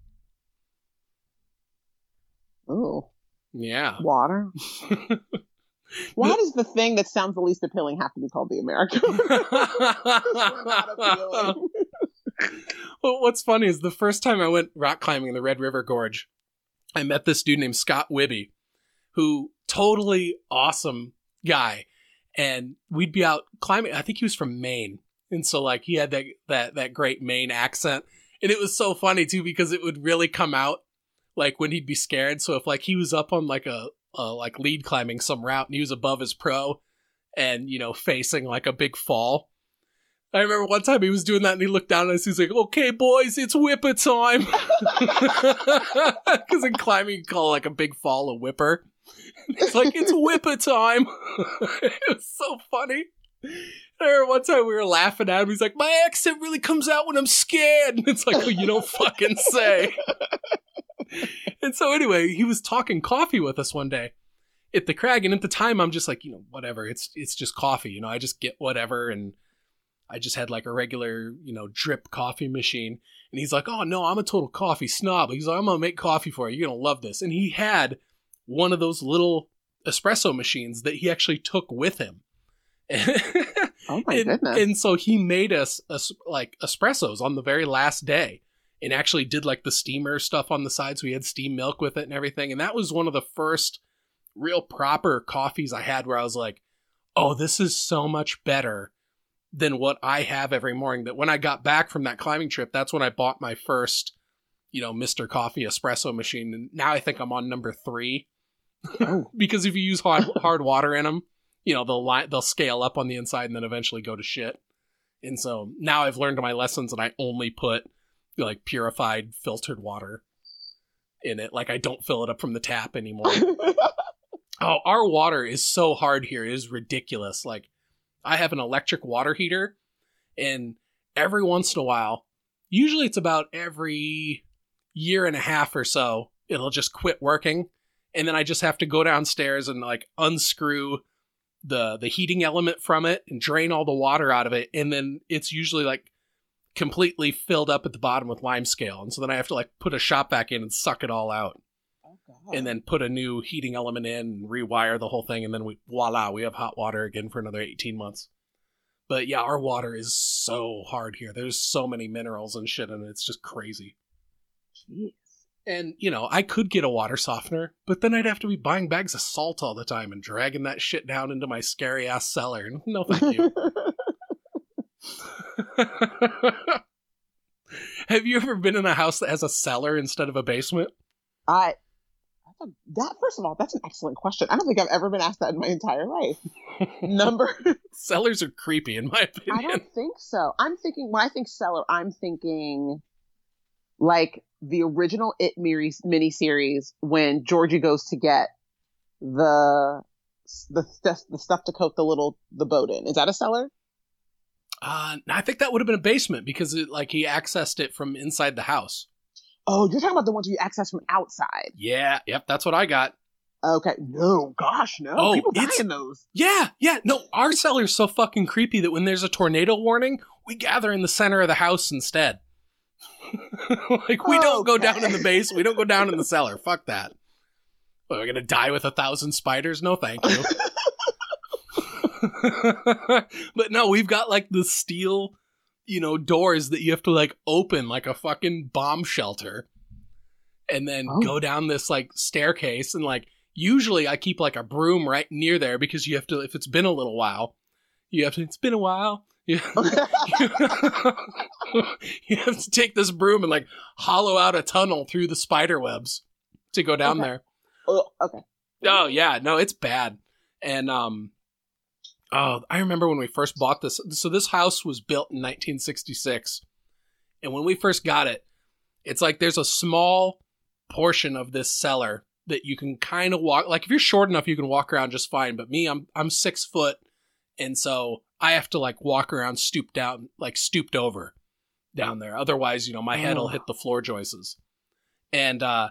Ooh, Yeah. water. [LAUGHS] Why does the thing that sounds the least appealing have to be called the American? [LAUGHS] [LAUGHS] Well, what's funny is the first time I went rock climbing in the Red River Gorge, I met this dude named Scott Wibby, who totally awesome guy, and we'd be out climbing. I think he was from Maine, and so like he had that that that great Maine accent, and it was so funny too because it would really come out like when he'd be scared. So if like he was up on like a, a like lead climbing some route and he was above his pro, and you know facing like a big fall. I remember one time he was doing that and he looked down at us. He's like, "Okay, boys, it's whipper time." [LAUGHS] Because in climbing, you call like a big fall a whipper. It's like it's whipper time. [LAUGHS] it was so funny. Remember one time we were laughing at him. He's like, "My accent really comes out when I'm scared." And it's like, "Oh, you don't fucking say." [LAUGHS] and so anyway, he was talking coffee with us one day at the crag, and at the time, I'm just like, you know, whatever. It's it's just coffee. You know, I just get whatever and. I just had like a regular, you know, drip coffee machine. And he's like, oh no, I'm a total coffee snob. He's like, I'm gonna make coffee for you. You're gonna love this. And he had one of those little espresso machines that he actually took with him. [LAUGHS] Oh my and, goodness. and so he made us es- like espressos on the very last day and actually did like the steamer stuff on the side. So he had steam milk with it and everything. And that was one of the first real proper coffees I had where I was like, oh, this is so much better than what I have every morning. That when I got back from that climbing trip, that's when I bought my first, you know, Mr. Coffee espresso machine. And now I think I'm on number three Oh. [LAUGHS] because if you use hard, hard water in them, you know, they'll li- they'll scale up on the inside and then eventually go to shit. And so now I've learned my lessons and I only put like purified filtered water in it. Like I don't fill it up from the tap anymore. [LAUGHS] Oh, our water is so hard here. It is ridiculous. Like, I have an electric water heater, and every once in a while, usually it's about every year and a half or so, it'll just quit working. And then I just have to go downstairs and like unscrew the the heating element from it and drain all the water out of it. And then it's usually like completely filled up at the bottom with lime scale. And so then I have to like put a shop vac in and suck it all out Oh, God. and then put a new heating element in and rewire the whole thing and then we voila we have hot water again for another 18 months but yeah our water is so hard here there's so many minerals and shit in it it's just crazy Jeez. And you know i could get a water softener but then i'd have to be buying bags of salt all the time and dragging that shit down into my scary ass cellar [LAUGHS] no thank you [LAUGHS] [LAUGHS] have you ever been in a house that has a cellar instead of a basement I that first of all, that's an excellent question. I don't think I've ever been asked that in my entire life. Number, cellars are creepy in my opinion. I don't think so. I'm thinking when I think cellar, I'm thinking like the original It mini miniseries when Georgie goes to get the the stuff the stuff to coat the little the boat in. Is that a cellar? Uh, I think that would have been a basement because it, like he accessed it from inside the house. Oh, you're talking about the ones you access from outside. Yeah, yep, that's what I got. Okay. No, gosh, no. Oh, People die in those. Yeah, yeah. No, our cellar's so fucking creepy that when there's a tornado warning, we gather in the center of the house instead. [LAUGHS] like we don't go down in the base, we don't go down in the cellar. Fuck that. We're gonna die with a thousand spiders? No, thank you. [LAUGHS] but no, we've got like the steel, you know, doors that you have to like open like a fucking bomb shelter, and then Oh. go down this like staircase and like usually I keep like a broom right near there because you have to if it's been a little while, you have to. It's been a while. You, [LAUGHS] [LAUGHS] you have to take this broom and like hollow out a tunnel through the spider webs to go down Okay. there. oh, okay. Oh yeah, no, it's bad. And um oh, I remember when we first bought this. So this house was built in 1966. And when we first got it, it's like there's a small portion of this cellar that you can kind of walk like if you're short enough you can walk around just fine, but me I'm I'm 6 foot and so I have to like walk around stooped down like stooped over down there. Otherwise, you know, my head will hit the floor joists. And uh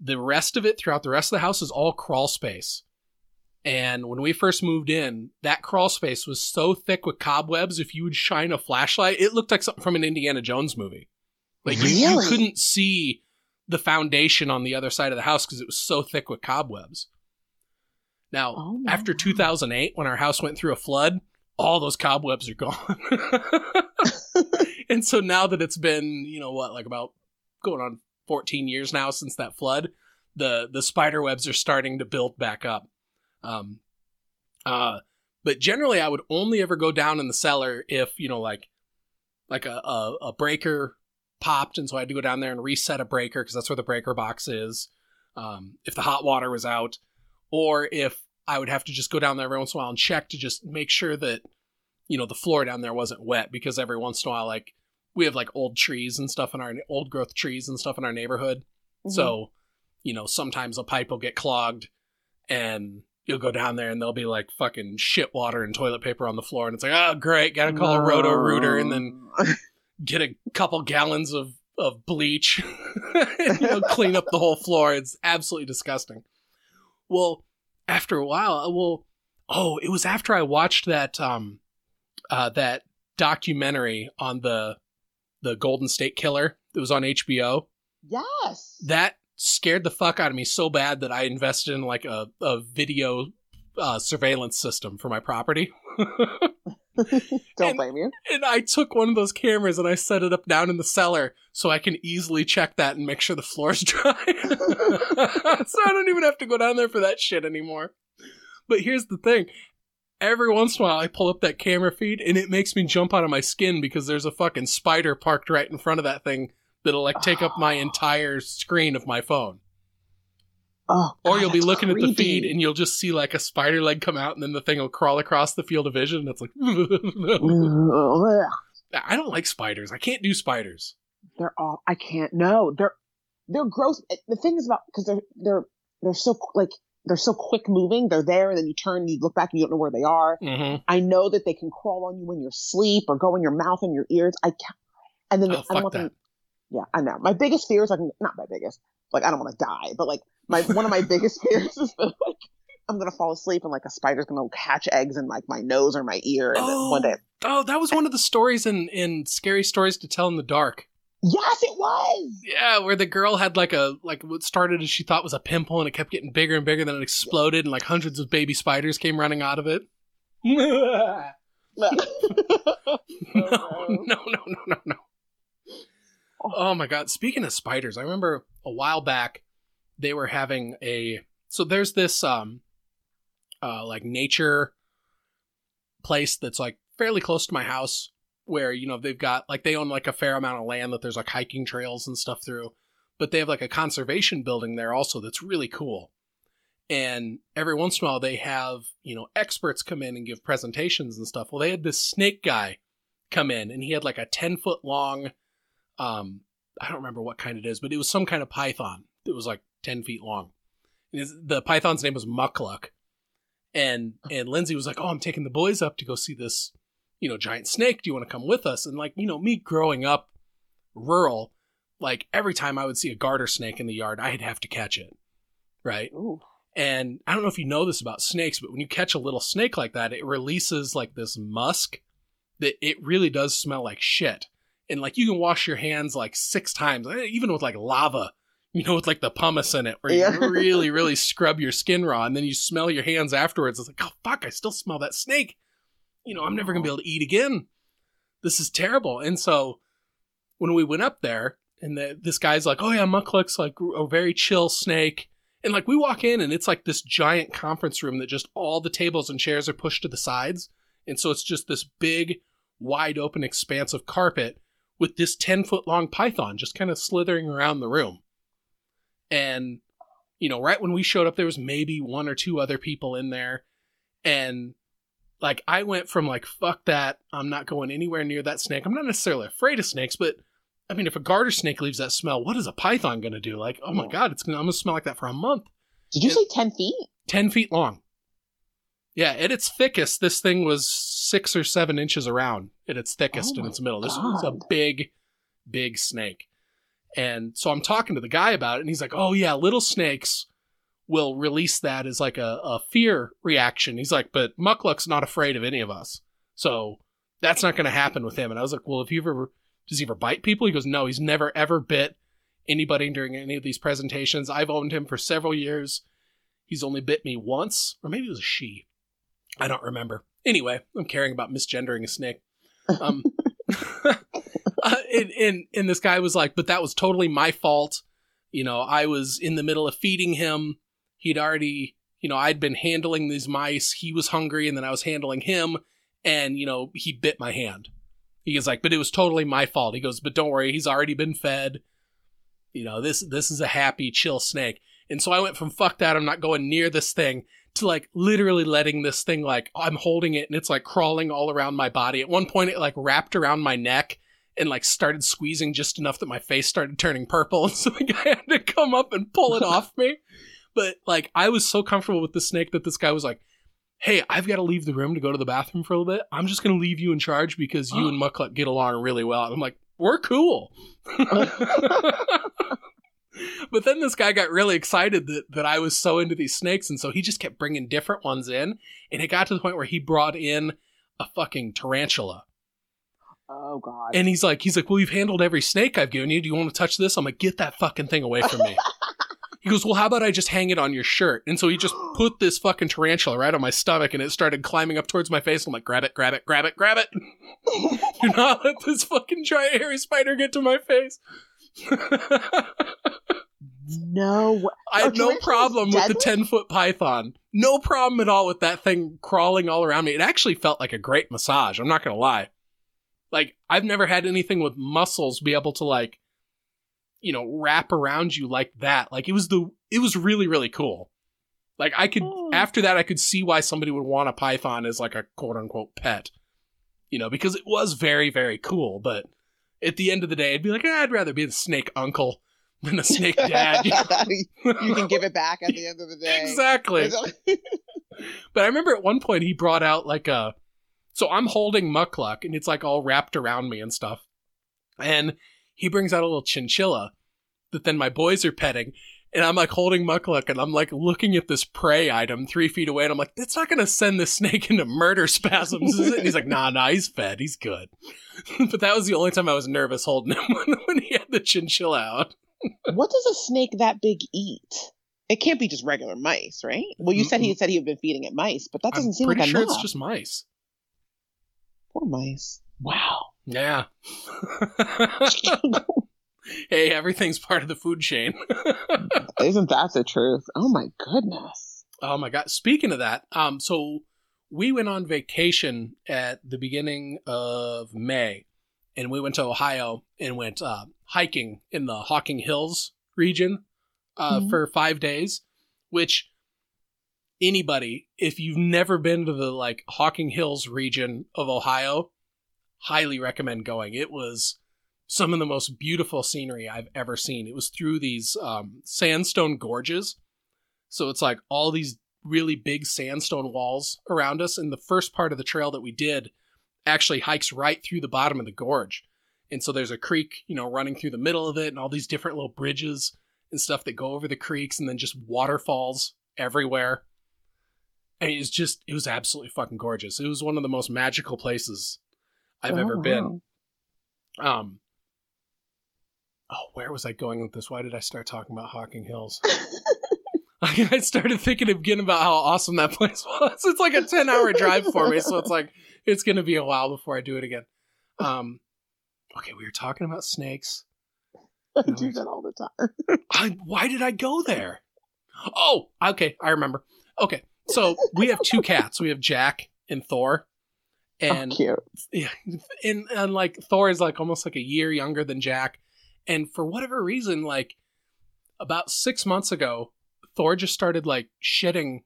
the rest of it throughout the rest of the house is all crawl space. And when we first moved in, that crawl space was so thick with cobwebs, if you would shine a flashlight, it looked like something from an Indiana Jones movie. Like you, you couldn't see the foundation on the other side of the house because it was so thick with cobwebs. Now, Oh, after 2008, when our house went through a flood, all those cobwebs are gone. [LAUGHS] and so now that it's been, you know what, like about going on 14 years now since that flood, the the spider webs are starting to build back up. Um, uh, but generally, I would only ever go down in the cellar if you know, like, like a a, a breaker popped, and so I had to go down there and reset a breaker because that's where the breaker box is. Um, if the hot water was out, or if I would have to just go down there every once in a while and check to just make sure that you know the floor down there wasn't wet because every once in a while, like we have like old trees and stuff in our old growth trees and stuff in our neighborhood. Mhm. So, you know, sometimes a pipe will get clogged and you'll go down there and there'll be like fucking shit water and toilet paper on the floor. And it's like, oh, great. Got to call a roto rooter and then [LAUGHS] get a couple gallons of, of bleach [LAUGHS] and, you know, clean up the whole floor. It's absolutely disgusting. Well, after a while, uh, well, oh, it was after I watched that, um, uh, that documentary on the, the Golden State Killer that was on HBO yes. that scared the fuck out of me so bad that I invested in like a, a video uh, surveillance system for my property. [LAUGHS] [LAUGHS] Don't and- blame you. and I took one of those cameras and I set it up down in the cellar so I can easily check that and make sure the floor's [LAUGHS] dry. [LAUGHS] so I don't even have to go down there for that shit anymore. But here's the thing. Every once in a while, I pull up that camera feed and it makes me jump out of my skin because there's a fucking spider parked right in front of that thing that'll like take up my [SIGHS] entire screen of my phone. Oh, Or you'll be looking at the feed and you'll just see like a spider leg come out and then the thing will crawl across the field of vision. And it's like, [LAUGHS] I don't like spiders. I can't do spiders. they're all I can't no they're they're gross the thing is about because they're they're they're so like they're so quick moving they're there and then you turn you look back and you don't know where they are Mm-hmm. I know that they can crawl on you when you're asleep or go in your mouth and your ears I can't and then Oh, I don't want them yeah I know my biggest fear is like not my biggest like I don't want to die but like my one of my biggest [LAUGHS] fears is that like I'm gonna fall asleep and like a spider's gonna hatch eggs in like my nose or my ear and then one day oh, oh, that was one of the stories in in Scary Stories to Tell in the Dark. yes it was Yeah, where the girl had like a like what started as she thought was a pimple and it kept getting bigger and bigger, then it exploded and like hundreds of baby spiders came running out of it. no, [LAUGHS] Oh, no, no, no, no, no. [LAUGHS] Oh. oh my god! Speaking of spiders, I remember a while back they were having a so there's this um uh like nature place that's like fairly close to my house where you know they've got like they own like a fair amount of land that there's like hiking trails and stuff through but they have like a conservation building there also that's really cool. And every once in a while they have you know experts come in and give presentations and stuff. Well they had this snake guy come in and he had like a 10 foot long um i don't remember what kind it is but it was some kind of python it was like 10 feet long And his- the python's name was muckluck and and lindsay was like oh i'm taking the boys up to go see this you know giant snake do you want to come with us and like you know me growing up rural like every time I would see a garter snake in the yard, I'd have to catch it. Right. Ooh. And I don't know if you know this about snakes, but when you catch a little snake like that, it releases like this musk that it really does smell like shit. And like you can wash your hands like six times, eh, even with like lava, you know, with like the pumice in it, where Yeah. you [LAUGHS] really, really scrub your skin raw, and then you smell your hands afterwards. It's like, oh fuck, I still smell that snake. You know, I'm never gonna be able to eat again. This is terrible. And so when we went up there, and the, this guy's like, oh yeah, Muckluck's like a very chill snake. And like we walk in and it's like this giant conference room that just all the tables and chairs are pushed to the sides. And so it's just this big, wide open expanse of carpet with this 10 foot long python just kind of slithering around the room. And, you know, right when we showed up, there was maybe one or two other people in there. And like I went from like, fuck that, I'm not going anywhere near that snake. I'm not necessarily afraid of snakes, but I mean, if a garter snake leaves that smell, what is a python going to do? Like, oh my God, it's gonna, I'm to smell like that for a month. Did you It- say 10 feet? 10 feet long. Yeah, at its thickest, this thing was six or seven inches around at its thickest Oh in its middle. This was a big, big snake. And so I'm talking to the guy about it, and he's like, oh, yeah, little snakes will release that as like a, a fear reaction. He's like, but Muckluck's not afraid of any of us. So that's not going to happen with him. And I was like, well, if you ever, does he ever bite people? He goes, no, he's never ever bit anybody during any of these presentations. I've owned him for several years. He's only bit me once, or maybe it was a she. I don't remember. Anyway, I'm caring about misgendering a snake. Um, [LAUGHS] [LAUGHS] uh, and, and and this guy was like, but that was totally my fault. You know, I was in the middle of feeding him. He'd already, you know, I'd been handling these mice. He was hungry, and then I was handling him, and you know, he bit my hand. He was like, but it was totally my fault. He goes, but don't worry, he's already been fed. You know, this this is a happy, chill snake. And so I went from fuck that, I'm not going near this thing to like literally letting this thing like I'm holding it and it's like crawling all around my body. At one point it like wrapped around my neck and like started squeezing just enough that my face started turning purple. [LAUGHS] And so the guy had to come up and pull it off me. But like I was so comfortable with the snake that this guy was like, Hey, I've got to leave the room to go to the bathroom for a little bit. I'm just gonna leave you in charge because you and Muckluck get along really well. And I'm like, we're cool. [LAUGHS] but then this guy got really excited that, that I was so into these snakes, and so he just kept bringing different ones in, and it got to the point where he brought in a fucking tarantula, Oh, God. and he's like, he's like, well, you've handled every snake I've given you. Do you want to touch this? I'm like, get that fucking thing away from me. [LAUGHS] he goes, well, how about I just hang it on your shirt? And so he just [GASPS] put this fucking tarantula right on my stomach, and it started climbing up towards my face. I'm like, grab it, grab it, grab it, grab it. [LAUGHS] [LAUGHS] Do not let this fucking giant hairy spider get to my face. no. I had no problem with the 10 foot python. No problem at all with that thing crawling all around me. It actually felt like a great massage. I'm not going to lie. Like, I've never had anything with muscles be able to, like, you know, wrap around you like that. Like, it was the, it was really, really cool. Like, I could, Oh. after that, I could see why somebody would want a python as, like, a quote unquote pet. You know, because it was very, very cool. But at the end of the day, I'd be like, "Ah, I'd rather be the snake uncle than a snake [LAUGHS] dad. you know? you can give it back at the end of the day. Exactly. But I remember at one point he brought out like a. So I'm holding Muckluck and it's like all wrapped around me and stuff. And he brings out a little chinchilla that then my boys are petting. And I'm like holding Muckluck and I'm like looking at this prey item three feet away. And I'm like, that's not going to send this snake [LAUGHS] into murder spasms, is it? And he's like, nah, nah, he's fed. He's good. [LAUGHS] but that was the only time I was nervous holding him [LAUGHS] when, when he had the chinchilla out. what does a snake that big eat? It can't be just regular mice, right? Well, you said he said he had been feeding it mice, but that doesn't I'm seem like sure enough. it's just mice. Poor mice. Wow. Yeah. [LAUGHS] hey, everything's part of the food chain. [LAUGHS] Isn't that the truth? Oh my goodness. oh my god. Speaking of that, um, so we went on vacation at the beginning of May, and we went to Ohio and went uh, hiking in the Hocking Hills region uh, Mhm. for five days, which anybody, if you've never been to the like Hocking Hills region of Ohio, highly recommend going. It was some of the most beautiful scenery I've ever seen. It was through these um, sandstone gorges. So it's like all these really big sandstone walls around us. And the first part of the trail that we did actually hikes right through the bottom of the gorge. And so there's a creek, you know, running through the middle of it and all these different little bridges and stuff that go over the creeks and then just waterfalls everywhere. And it's just it was absolutely fucking gorgeous. It was one of the most magical places I've Oh, ever been. wow. Um Oh, where was I going with this? Why did I start talking about Hocking Hills? [LAUGHS] [LAUGHS] I [LAUGHS] started thinking again about how awesome that place was. It's like a 10 hour drive for me, so it's like it's going to be a while before I do it again. Um okay, we were talking about snakes. I do that all the time. I, why did I go there? Oh, okay, I remember. Okay, so we have two cats. We have Jack and Thor, oh, and oh, cute. yeah, and, and like Thor is like almost like a year younger than Jack, and for whatever reason, like about six months ago, Thor just started like shitting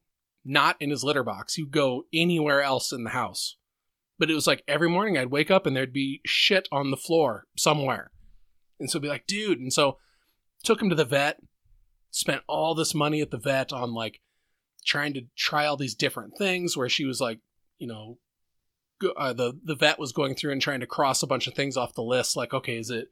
not in his litter box. He'd go anywhere else in the house, but it was like every morning I'd wake up and there'd be shit on the floor somewhere, and so I'd be like, dude, and so took him to the vet, spent all this money at the vet on like trying to try all these different things where she was like, you know, uh, the the vet was going through and trying to cross a bunch of things off the list like okay is it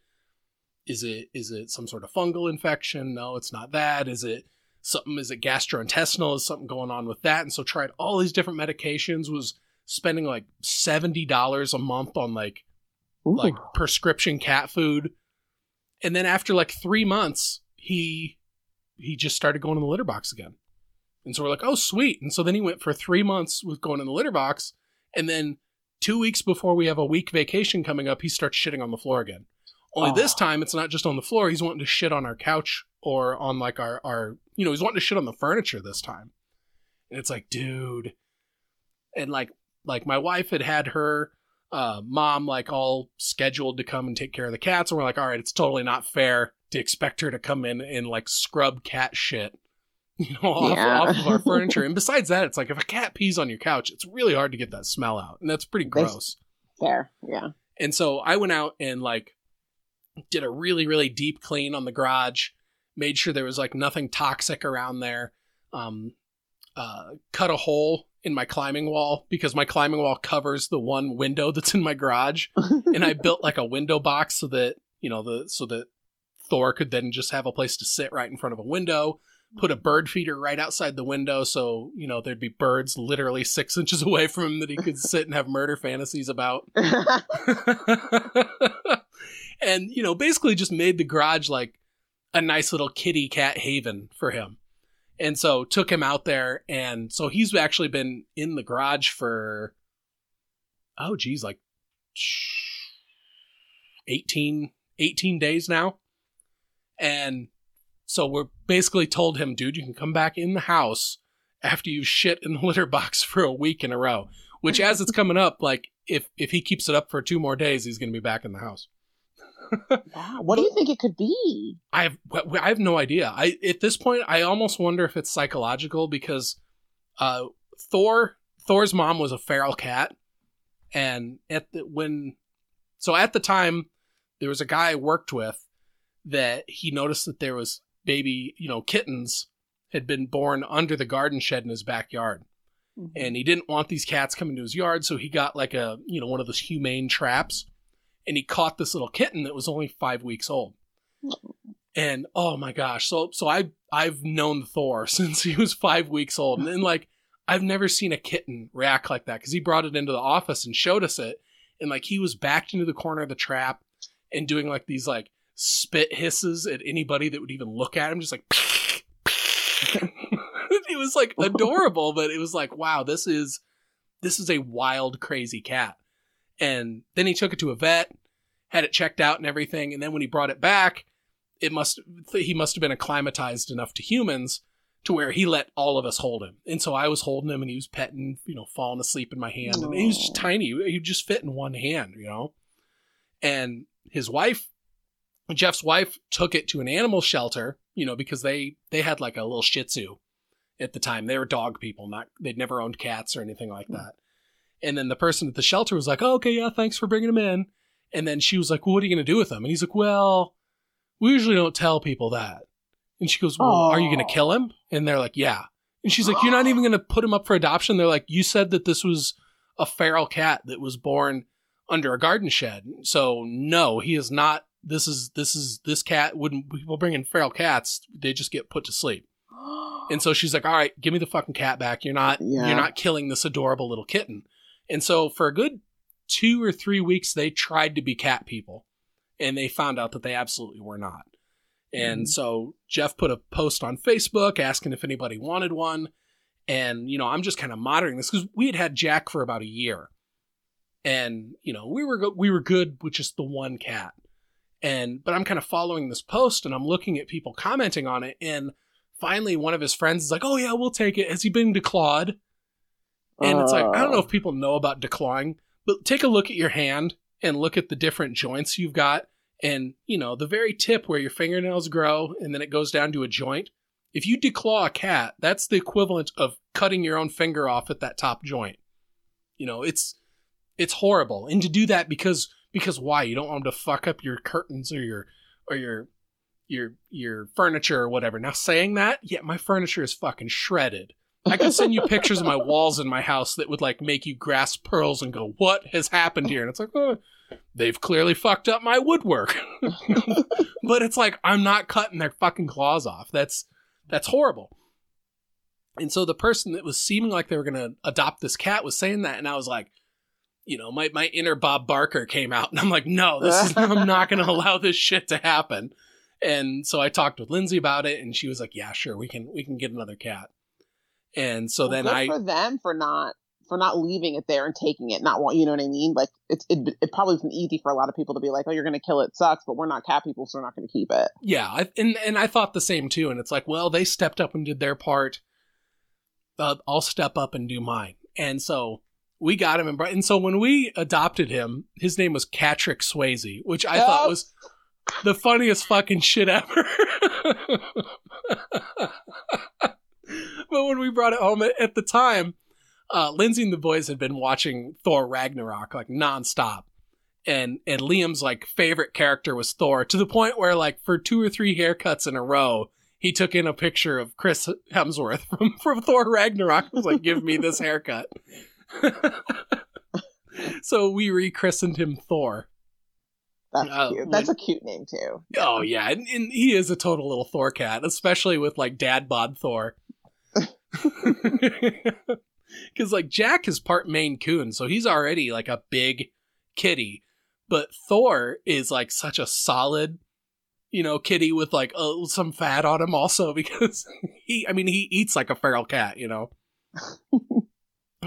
is it is it some sort of fungal infection? No it's not that. Is it something is it gastrointestinal? Is something going on with that? And so tried all these different medications was spending like $70 a month on like Ooh. like prescription cat food. And then after like three months he he just started going in the litter box again and so we're like oh sweet. And so then he went for three months with going in the litter box. And then two weeks before we have a week vacation coming up he starts shitting on the floor again. Only this Oh. time it's not just on the floor. He's wanting to shit on our couch or on like our our you know he's wanting to shit on the furniture this time. And it's like dude. And like like my wife had had her uh, mom like all scheduled to come and take care of the cats. And we're like all right it's totally not fair to expect her to come in and like scrub cat shit you know off, Yeah. off of our [LAUGHS] furniture and besides that it's like if a cat pees on your couch it's really hard to get that smell out and that's pretty gross Fair. Yeah. and so I went out and like did a really, really deep clean on the garage, made sure there was like nothing toxic around there. Um, uh, cut a hole in my climbing wall because my climbing wall covers the one window that's in my garage. [LAUGHS] and I built like a window box so that, you know, the, so that Thor could then just have a place to sit right in front of a window. Put a bird feeder right outside the window so, you know, there'd be birds literally six [LAUGHS] inches away from him that he could sit and have murder fantasies about. [LAUGHS] [LAUGHS] and you know basically just made the garage like a nice little kitty cat haven for him and so took him out there and so he's actually been in the garage for oh geez like 18 18 days now and so we're basically told him dude you can come back in the house after you shit in the [LAUGHS] litter box for a week in a row which as it's coming up like if if he keeps it up for two more days he's going to be back in the house [LAUGHS] wow. What do you think it could be? I have I have no idea. I at this point I almost wonder if it's psychological because uh Thor Thor's mom was a feral cat and at the, when so at the time there was a guy I worked with that he noticed that there was baby, you know, kittens had been born under the garden shed in his backyard. Mm-hmm. And he didn't want these cats coming to his yard so he got like a you know one of those humane traps. And he caught this little kitten that was only five weeks old. And oh my gosh. So so i i've known thor [LAUGHS] since he was five weeks old. And then like i've never seen a kitten react like that because he brought it into the office and showed us it. And like he was backed into the corner of the trap and doing like these like spit hisses at anybody that would even look at him just like [LAUGHS] it was like adorable but it was like wow this is this is a wild crazy cat. And then he took it to a vet had it checked out and everything and then when he brought it back it must he must have been acclimatized enough to humans to where he let all of us hold him. And so i was holding him and he was petting you know falling asleep in my hand. And he was just tiny. He would just fit in one hand you know? And his wife jeff's wife took it to an animal shelter you know because they they had like a little shih tzu at the time. They were dog people not they'd never owned cats or anything like hmm. that. And then the person at the shelter was like oh, okay yeah thanks for bringing him in. And then she was like well what are you going to do with him and he's like well we usually don't tell people that. And she goes well are you going to kill him and they're like yeah. And she's like you're not even going [GASPS] to put him up for adoption? They're like you said that this was a feral cat that was born under a garden shed. So no, he is not. This is this is this cat. When people bring in feral cats, they just get put to sleep. [GASPS] And so she's like, "All right, give me the fucking cat back. You're not Yeah. you're not killing this adorable little kitten." And so for a good two or three weeks, they tried to be cat people, and they found out that they absolutely were not. And Mhm. so Jeff put a post on Facebook asking if anybody wanted one. And, you know, I'm just kind of monitoring this because we had had Jack for about a year. And, you know, we were, go- we were good with just the one cat. And, but I'm kind of following this post and I'm looking at people commenting on it. And finally, one of his friends is like, oh, yeah, we'll take it. Has he been declawed? And it's like, I don't know if oh. people know about declawing, but take a look at your hand and look at the different joints you've got. And, you know, the very tip where your fingernails grow and then it goes down to a joint. If you declaw a cat, that's the equivalent of cutting your own finger off at that top joint. You know, it's it's horrible. And to do that because because why? You don't want them to fuck up your curtains or your or your your your furniture or whatever. Now saying that, yeah, my furniture is fucking shredded. I can send you [LAUGHS] pictures of my walls in my house that would like make you grasp pearls and go, "What has happened here?" And it's like, "Oh, they've clearly fucked up my woodwork." [LAUGHS] but it's like I'm not cutting their fucking claws off. That's that's horrible. And so the person that was seeming like they were going to adopt this cat was saying that and I was like, you know, my my inner Bob Barker came out and I'm like, "No, this is [LAUGHS] I'm not going to allow this shit to happen." And so I talked with Lindsay about it and she was like, "Yeah, sure, we can we can get another cat." And so then Good I for them for not for not leaving it there and taking it, not want you know what I mean. Like it's it, it probably been easy for a lot of people to be like, oh, you're gonna kill it, sucks, but we're not cat people, so we're not gonna keep it. Yeah, I, and and I thought the same too. And it's like, well, they stepped up and did their part. Uh, I'll step up and do mine. And so we got him, and, brought- and so when we adopted him, his name was Catrick Swayze, which I thought was the funniest fucking shit ever. [LAUGHS] but when we brought it home at, at the time, uh, Lindsay and the boys had been watching Thor Ragnarok like nonstop and and Liam's like favorite character was Thor to the point where like for two or three haircuts in a row he took in a picture of Chris Hemsworth [LAUGHS] from from Thor Ragnarok was like give me this haircut. [LAUGHS] so we rechristened him Thor. That's Uh, cute. That's a cute name too. Oh yeah, and, and he is a total little Thor cat, especially with like dad bod Thor. [LAUGHS] Because like Jack is part Maine Coon, so he's already like a big kitty, but Thor is like such a solid, you know, kitty with like uh, some fat on him also [LAUGHS] because he, I mean, he eats like a feral cat, you know.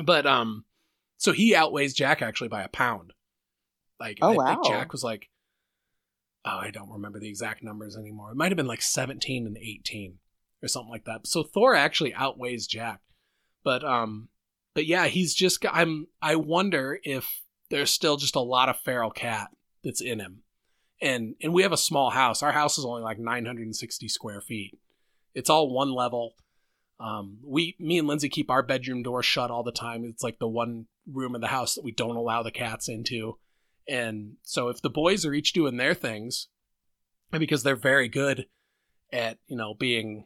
But um, so he outweighs Jack actually by a pound. Like, Oh, I think wow. Jack was like, oh, I don't remember the exact numbers anymore. It might have been like seventeen and eighteen or something like that. So Thor actually outweighs Jack. But um, but yeah, he's just. I'm I wonder if there's still just a lot of feral cat that's in him, and and we have a small house. Our house is only like 960 square feet. It's all one level. Um, we, me and Lindsay keep our bedroom door shut all the time. It's like the one room in the house that we don't allow the cats into. And so if the boys are each doing their things, and because they're very good at, you know, being,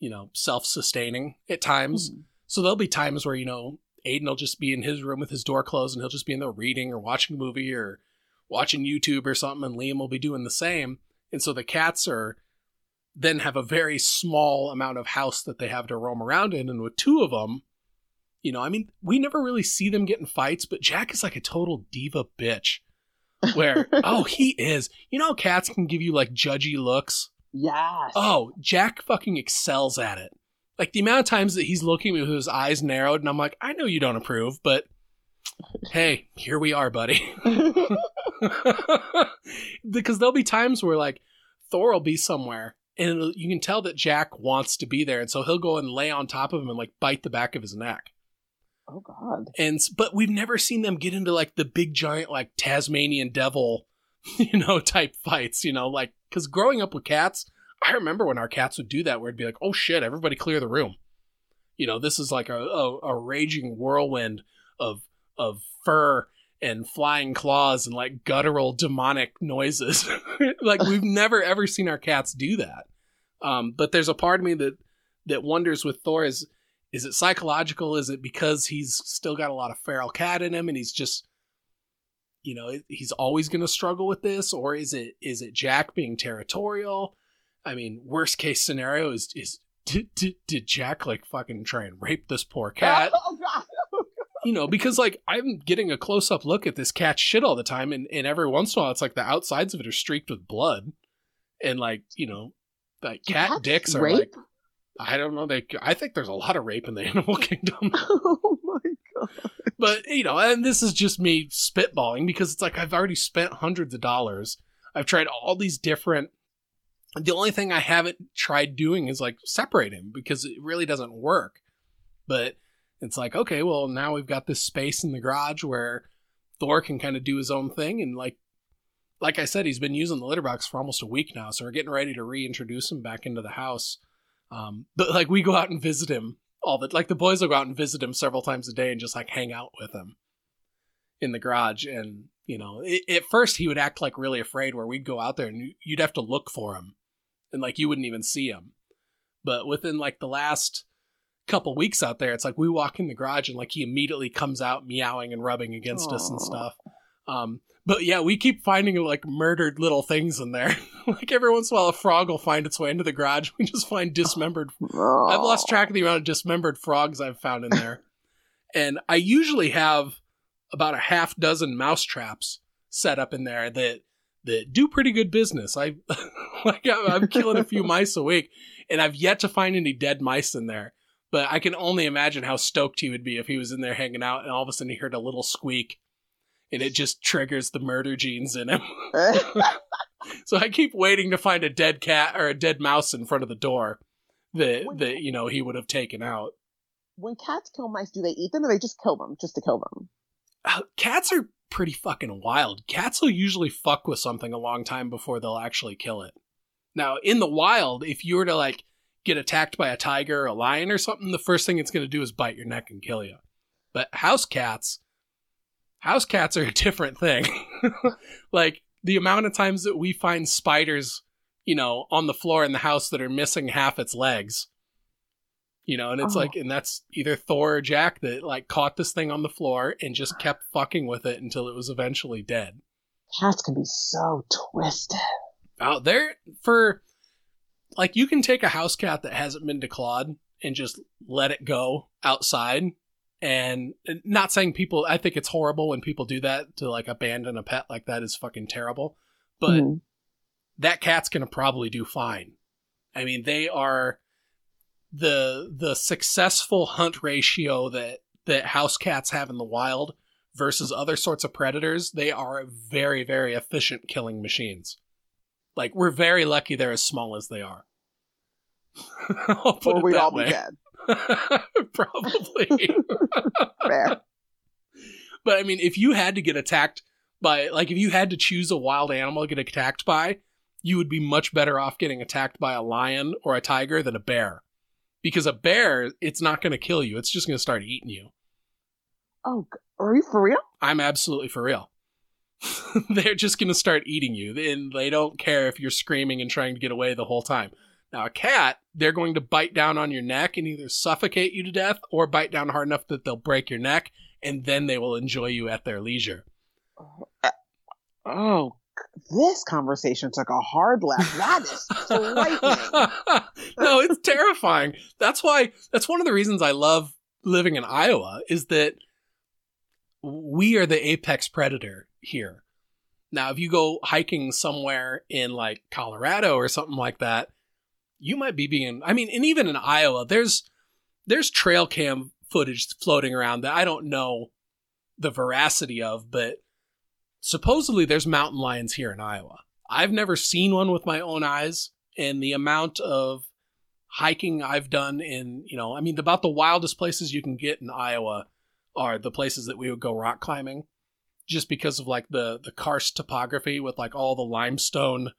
you know, self-sustaining at times, Hmm. so there'll be times where, you know, Aiden will just be in his room with his door closed and he'll just be in there reading or watching a movie or watching YouTube or something, and Liam will be doing the same. And so the cats are then have a very small amount of house that they have to roam around in. And with two of them, you know, I mean, we never really see them get in fights, but Jack is like a total diva bitch. Where, [LAUGHS] oh, he is. You know, cats can give you like judgy looks. Yes. Oh, Jack fucking excels at it. Like the amount of times that he's looking at me with his eyes narrowed, and I'm like, I know you don't approve, but [LAUGHS] hey, here we are, buddy. [LAUGHS] because there'll be times where like Thor will be somewhere, and you can tell that Jack wants to be there, and so he'll go and lay on top of him and like bite the back of his neck. oh God. And but we've never seen them get into like the big giant like Tasmanian devil, [LAUGHS] you know, type fights. You know, like because growing up with cats, I remember when our cats would do that, where it'd be like, "Oh shit, everybody clear the room." You know, this is like a a, a raging whirlwind of of fur and flying claws and like guttural demonic noises. [LAUGHS] like we've never ever seen our cats do that. Um, but there's a part of me that that wonders with Thor is is it psychological? Is it because he's still got a lot of feral cat in him and he's just you know he's always going to struggle with this, or is it is it Jack being territorial? I mean, worst case scenario is is [LAUGHS] did, did, did Jack like fucking try and rape this poor [LAUGHS] cat? Oh, God. you know, because like I'm getting a close up look at this cat's shit all the time, and, and every once in a while it's like the outsides of it are streaked with blood, and like you know, like cat Cats dicks are rape? like I don't know. They I think there's a lot of rape in the [LAUGHS] animal kingdom, [LAUGHS] oh my god. but you know, and this is just me spitballing because it's like I've already spent hundreds of dollars. I've tried all these different. The only thing I haven't tried doing is like separate him because it really doesn't work. But it's like, okay, well, now we've got this space in the garage where Thor can kind of do his own thing. And like, like I said, he's been using the litter box for almost a week now. So we're getting ready to reintroduce him back into the house. Um, but like, we go out and visit him all the, like the boys will go out and visit him several times a day and just like hang out with him in the garage. And, you know, it, at first he would act like really afraid where we'd go out there and you- you'd have to look for him and like you wouldn't even see him. But within like the last couple weeks out there, it's like we walk in the garage and like he immediately comes out meowing and rubbing against us and stuff. Um, but yeah, we keep finding like murdered little things in there. [LAUGHS] like every once in a while, a frog will find its way into the garage. [LAUGHS] We just find dismembered. [LAUGHS] I've lost track of the amount of dismembered frogs I've found in there. and I usually have about a half dozen mouse traps set up in there that that do pretty good business. I like I'm I'm killing a few mice a week, and I've yet to find any dead mice in there. But I can only imagine how stoked he would be if he was in there hanging out, and all of a sudden he heard a little squeak, and it just triggers the murder genes in him. [LAUGHS] [LAUGHS] so I keep waiting to find a dead cat or a dead mouse in front of the door that When- that you know he would have taken out. when cats kill mice, do they eat them or they just kill them just to kill them? Uh, cats are pretty fucking wild. Cats will usually fuck with something a long time before they'll actually kill it. Now, in the wild, if you were to like get attacked by a tiger or a lion or something, the first thing it's going to do is bite your neck and kill you. But house cats, house cats are a different thing. [LAUGHS] like the amount of times that we find spiders, you know, on the floor in the house that are missing half its legs. You know, and it's Oh. like, and that's either Thor or Jack that like caught this thing on the floor and just kept fucking with it until it was eventually dead. Cats can be so twisted. out there for like you can take a house cat that hasn't been declawed and just let it go outside and not saying people i think it's horrible when people do that to like abandon a pet like that is fucking terrible but Mhm. that cat's gonna probably do fine i mean they are the the successful hunt ratio that that house cats have in the wild versus other sorts of predators they are very very efficient killing machines like we're very lucky they're as small as they are [LAUGHS] or we'd all way. be dead. [LAUGHS] probably [LAUGHS] Fair. But I mean, if you had to get attacked by, like, if you had to choose a wild animal to get attacked by, you would be much better off getting attacked by a lion or a tiger than a bear. Because a bear, it's not going to kill you. It's just going to start eating you. Oh, are you for real? I'm absolutely for real. [LAUGHS] They're just going to start eating you, and they don't care if you're screaming and trying to get away the whole time. Now, a cat, they're going to bite down on your neck and either suffocate you to death or bite down hard enough that they'll break your neck, and then they will enjoy you at their leisure. Uh, oh, this conversation took a hard left. That is [LAUGHS] frightening. [LAUGHS] no, it's terrifying. That's why that's one of the reasons I love living in Iowa is that we are the apex predator here. Now, if you go hiking somewhere in like Colorado or something like that, you might be being I mean, and even in Iowa, there's there's trail cam footage floating around that I don't know the veracity of, but supposedly there's mountain lions here in Iowa. I've never seen one with my own eyes, and the amount of hiking I've done in, you know, I mean, about the wildest places you can get in Iowa are the places that we would go rock climbing, just because of like the the karst topography with like all the limestone,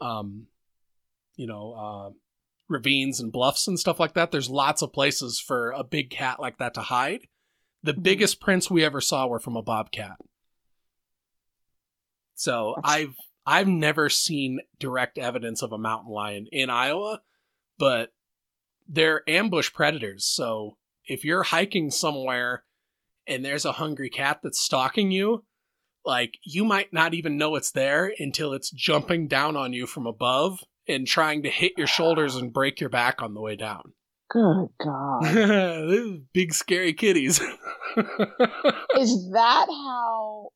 um, you know, uh, ravines and bluffs and stuff like that. There's lots of places for a big cat like that to hide. The Mhm. biggest prints we ever saw were from a bobcat. So I've I've never seen direct evidence of a mountain lion in Iowa, but they're ambush predators. So if you're hiking somewhere and there's a hungry cat that's stalking you, like you might not even know it's there until it's jumping down on you from above and trying to hit your shoulders and break your back on the way down. Good God. [LAUGHS] Big scary kitties. [LAUGHS] Is that how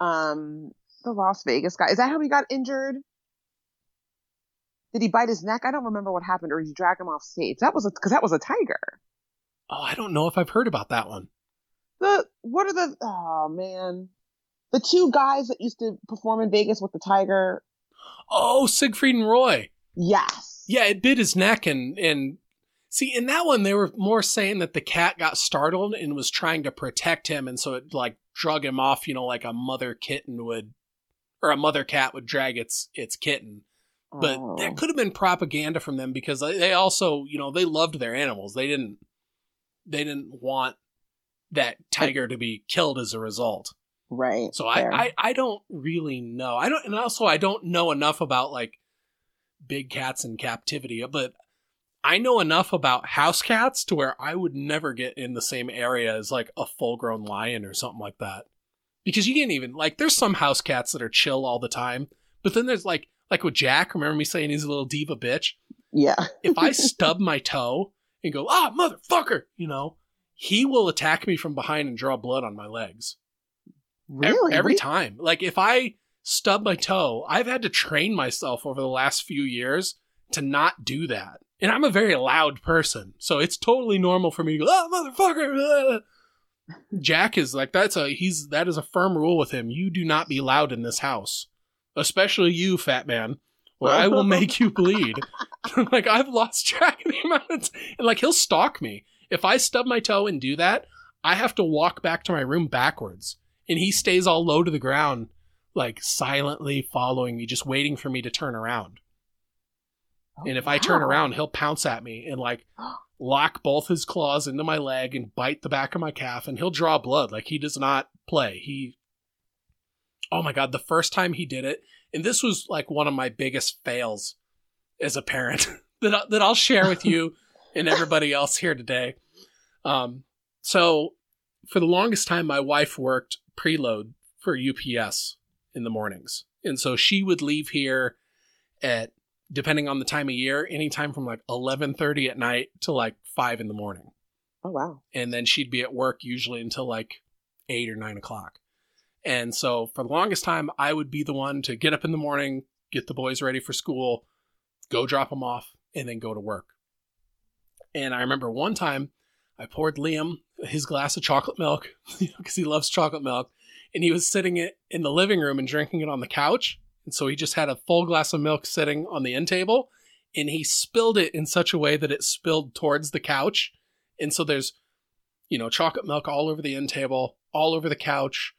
um the Las Vegas guy is that how he got injured? Did he bite his neck? I don't remember what happened, or did you drag him off stage? That was because that was a tiger. Oh, I don't know if I've heard about that one. The what are the oh man, the two guys that used to perform in Vegas with the tiger. Oh, Siegfried and Roy. Yes. Yeah, it bit his neck and and see in that one they were more saying that the cat got startled and was trying to protect him, and so it like drug him off, you know, like a mother kitten would, or a mother cat would drag its its kitten. But Oh. that could have been propaganda from them because they they also, you know, they loved their animals. They didn't they didn't want that tiger to be killed as a result. Right. So I. I I don't really know. I don't and also I don't know enough about like big cats in captivity, but I know enough about house cats to where I would never get in the same area as like a full grown lion or something like that. Because you can't even like there's some house cats that are chill all the time, but then there's like like with Jack, remember me saying he's a little diva bitch? yeah. If I [LAUGHS] stub my toe and go, ah, motherfucker, you know, he will attack me from behind and draw blood on my legs. Really? Every time. Like if I stub my toe, I've had to train myself over the last few years to not do that. And I'm a very loud person, so it's totally normal for me to go, "Oh, motherfucker!" ah." [LAUGHS] Jack is like that's a he's that is a firm rule with him. You do not be loud in this house, especially you, fat man, or I will [LAUGHS] make you bleed. [LAUGHS] like I've lost track of the amount of t- and like he'll stalk me if I stub my toe and do that. I have to walk back to my room backwards and he stays all low to the ground, like silently following me, just waiting for me to turn around. Oh, And if I turn around, he'll pounce at me and like [GASPS] lock both his claws into my leg and bite the back of my calf, and he'll draw blood. Like he does not play. He, oh my god, the first time he did it, and this was like one of my biggest fails as a parent [LAUGHS] that I, that I'll share with you [LAUGHS] and everybody else here today. Um, so for the longest time, my wife worked preload for UPS in the mornings, and so she would leave here at depending on the time of year, anytime from like eleven thirty at night to like five in the morning, Oh wow. and then she'd be at work usually until like eight or nine o'clock. And so for the longest time, I would be the one to get up in the morning, get the boys ready for school, go drop them off, and then go to work. And I remember one time I poured Liam his glass of chocolate milk [LAUGHS] because he loves chocolate milk, and he was sitting it in the living room and drinking it on the couch. And so he just had a full glass of milk sitting on the end table, and he spilled it in such a way that it spilled towards the couch. And so there's, you know, chocolate milk all over the end table, all over the couch,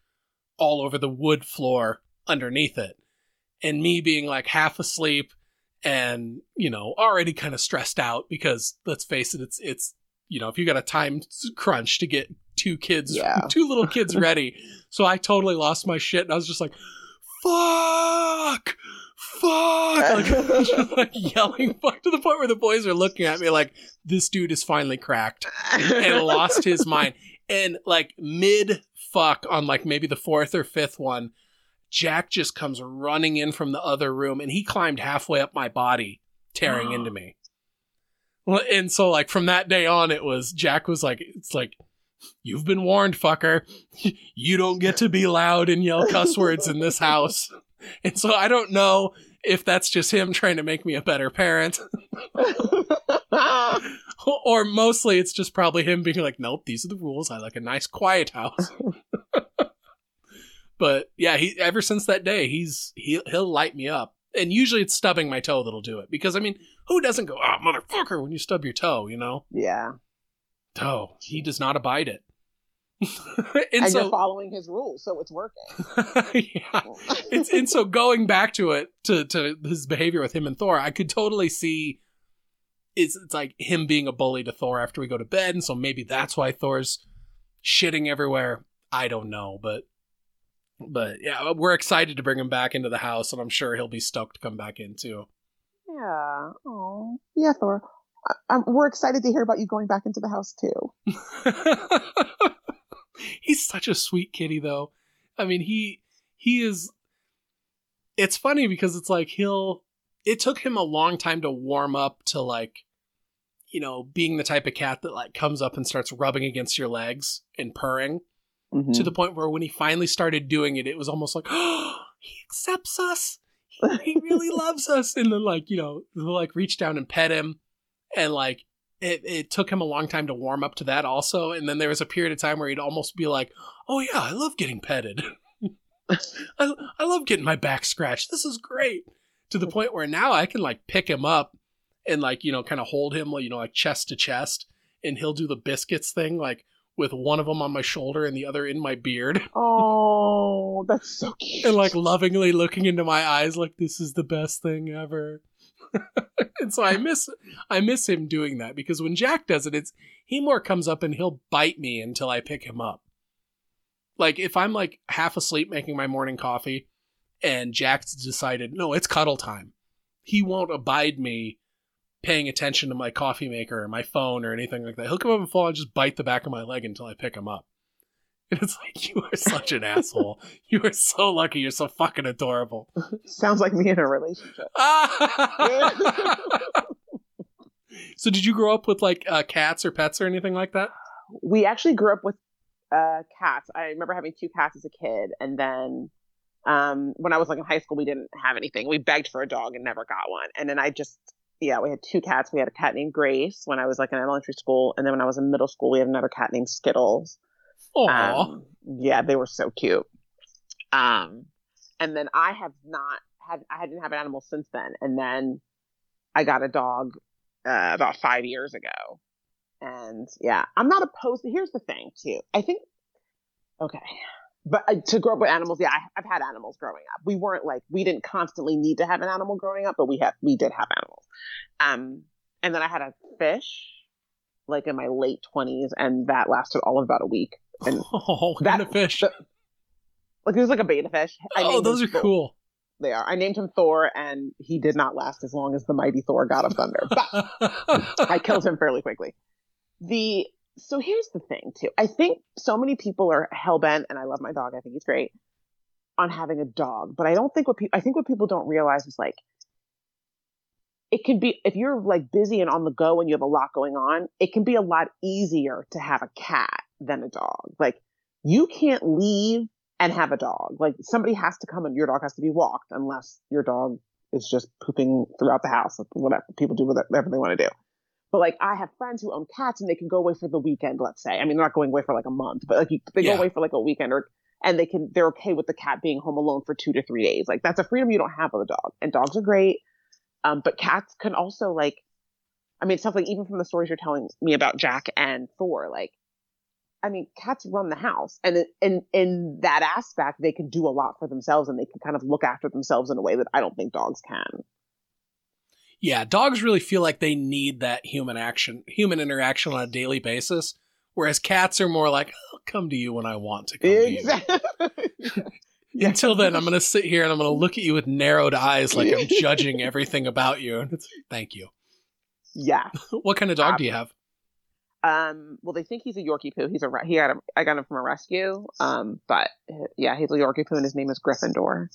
all over the wood floor underneath it. And me being like half asleep and, you know, already kind of stressed out because let's face it, it's, it's, you know, if you got a time crunch to get two kids, Yeah. [LAUGHS] two little kids [LAUGHS] ready. So I totally lost my shit and I was just like, fuck, fuck, like, [LAUGHS] just like yelling fuck to the point where the boys are looking at me like, this dude is finally cracked and lost his mind. And like mid fuck on like maybe the fourth or fifth one, Jack just comes running in from the other room and he climbed halfway up my body, tearing into me. Well, and so like from that day on, it was Jack was like, it's like, you've been warned, fucker. [LAUGHS] You don't get to be loud and yell cuss words in this house. [LAUGHS] And so I don't know if that's just him trying to make me a better parent [LAUGHS] or mostly it's just probably him being like, nope, these are the rules. I like a nice quiet house. but yeah, he ever since that day, he's he he'll light me up, and usually it's stubbing my toe that'll do it. Because I mean, who doesn't go, oh motherfucker, when you stub your toe, you know? yeah. Toe. He does not abide it. [LAUGHS] and, And, so you're following his rules, so it's working. [LAUGHS] yeah. It's, and so going back to it to to his behavior with him and Thor, I could totally see it's it's like him being a bully to Thor after we go to bed, and so maybe that's why Thor's shitting everywhere. I don't know, but but yeah, we're excited to bring him back into the house, and I'm sure he'll be stoked to come back in too. Yeah. Oh. Yeah, Thor. I, I'm, we're excited to hear about you going back into the house too. [LAUGHS] He's such a sweet kitty though. I mean, he he is it's funny because it's like he'll it took him a long time to warm up to like you know, being the type of cat that like comes up and starts rubbing against your legs and purring Mhm. to the point where when he finally started doing it, it was almost like, oh, [GASPS] he accepts us. He, he really [LAUGHS] loves us. And then, like, you know, they'll like reach down and pet him. And like, it, it took him a long time to warm up to that also. And then there was a period of time where he'd almost be like, oh, yeah, I love getting petted. [LAUGHS] I, I love getting my back scratched. This is great. To the point where now I can like pick him up and like, you know, kind of hold him, you know, like chest to chest. And he'll do the biscuits thing, like with one of them on my shoulder and the other in my beard. [LAUGHS] Oh, that's so cute. and like lovingly looking into my eyes like this is the best thing ever [LAUGHS] and so i miss i miss him doing that because when jack does it it's he more comes up and he'll bite me until i pick him up like if i'm like half asleep making my morning coffee and jack's decided no it's cuddle time he won't abide me paying attention to my coffee maker or my phone or anything like that he'll come up and fall and just bite the back of my leg until i pick him up [LAUGHS] and it's like you are such an asshole [LAUGHS] you are so lucky you're so fucking adorable [LAUGHS] Sounds like me in a relationship. so did you grow up with like uh, cats or pets or anything like that we actually grew up with uh, cats. I remember having two cats as a kid, and then um, when I was like in high school, we didn't have anything. We begged for a dog and never got one. And then I just, yeah, we had two cats. We had a cat named Grace when I was like in elementary school, and then when I was in middle school, we had another cat named Skittles. oh Um, yeah, they were so cute. Um, and then I have not had, I didn't have an animal since then. And then I got a dog uh, about five years ago. And yeah, I'm not opposed. To, Here's the thing, too. I think, okay. But uh, to grow up with animals, yeah, I, I've had animals growing up. We weren't like, we didn't constantly need to have an animal growing up, but we had, we did have animals. Um, and then I had a fish like in my late 20s, and that lasted all of about a week. And [LAUGHS] oh that- kind of fish the- like it was like a betta fish. I oh those are Thor. cool They are. I named him Thor, and he did not last as long as the mighty Thor, God of Thunder. But [LAUGHS] I killed him fairly quickly. The so here's the thing too. I think so many people are hell bent, and I love my dog. I think he's great on having a dog, but I don't think what people I think what people don't realize is like it can be if you're like busy and on the go and you have a lot going on, it can be a lot easier to have a cat than a dog. Like you can't leave and have a dog. Like somebody has to come and your dog has to be walked unless your dog is just pooping throughout the house. Whatever people do whatever they want to do. But like I have friends who own cats and they can go away for the weekend. Let's say, I mean, they're not going away for like a month, but like you, they Yeah. go away for like a weekend or and they can they're okay with the cat being home alone for two to three days. Like that's a freedom you don't have with a dog. And dogs are great, um, but cats can also like. I mean, sounds like even from the stories you're telling me about Jack and Thor, like I mean, cats run the house, and in in that aspect, they can do a lot for themselves, and they can kind of look after themselves in a way that I don't think dogs can. Yeah dogs really feel like they need that human action human interaction on a daily basis whereas cats are more like i'll come to you when i want to come to you Exactly. [LAUGHS] [LAUGHS] Until then, I'm going to sit here and I'm going to look at you with narrowed eyes like I'm [LAUGHS] judging everything about you. Thank you. yeah. What kind of dog do you have? Um. Well, they think he's a Yorkie poo. He's a he had a, I got him from a rescue. Um. But uh, yeah, he's a Yorkie poo, and his name is Gryffindor.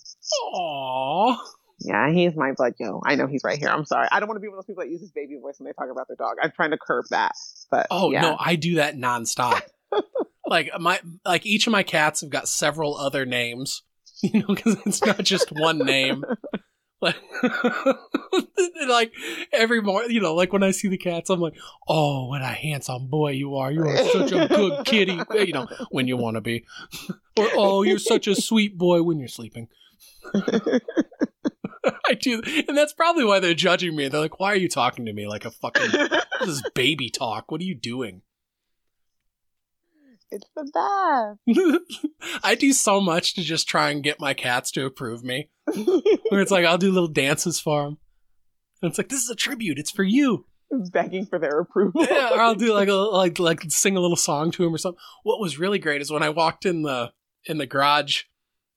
Aww. Yeah, he's my blood yo. I know he's right here. I'm sorry. I don't want to be one of those people that uses baby voice when they talk about their dog. I'm trying to curb that. But Oh yeah. no, I do that nonstop. [LAUGHS] like my like each of my cats have got several other names, [LAUGHS] you know, because it's not just one name. [LAUGHS] Like, like every morning, you know, like when I see the cats, I'm like, "Oh, what a handsome boy you are! You are such a good kitty." Eh, you know, when you want to be, or "Oh, you're such a sweet boy when you're sleeping." [LAUGHS] I do, and that's probably why they're judging me. They're like, "Why are you talking to me like a fucking [LAUGHS] this is baby talk? What are you doing?" it's the best. [LAUGHS] I do so much to just try and get my cats to approve me. Where it's like I'll do little dances for them. And it's like this is a tribute. It's for you. begging for their approval. Yeah, or I'll do like a like like sing a little song to him or something. What was really great is when I walked in the in the garage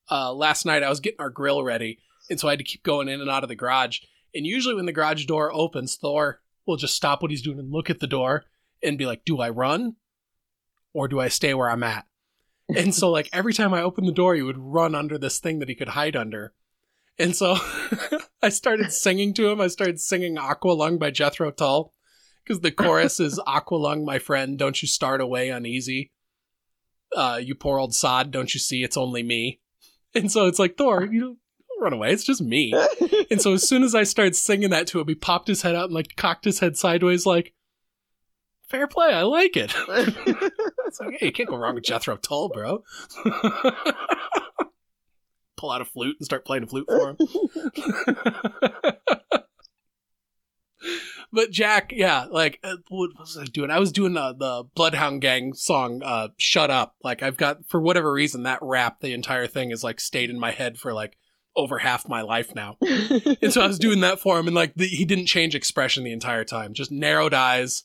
uh, last night. I was getting our grill ready, and so I had to keep going in and out of the garage. And usually, when the garage door opens, Thor will just stop what he's doing and look at the door and be like, "Do I run, or do I stay where I'm at?" [LAUGHS] And so like every time I opened the door, he would run under this thing that he could hide under. And so [LAUGHS] I started singing to him. I started singing Aqualung by Jethro Tull because the chorus is [LAUGHS] Aqualung, my friend, don't you start away uneasy. Uh, you poor old sod, don't you see it's only me? And so it's like, Thor, you don't run away. It's just me. [LAUGHS] and so as soon as I started singing that to him, he popped his head out and like cocked his head sideways, like, fair play. I like it. [LAUGHS] it's like, hey, you can't go wrong with Jethro Tull, bro. [LAUGHS] Pull out a flute and start playing a flute for him. but Jack, yeah, like uh, what was I doing? I was doing the the Bloodhound Gang song, uh, "Shut Up." Like I've got for whatever reason that rap, the entire thing is like stayed in my head for like over half my life now. [LAUGHS] and so I was doing that for him, and like the, he didn't change expression the entire time, just narrowed eyes.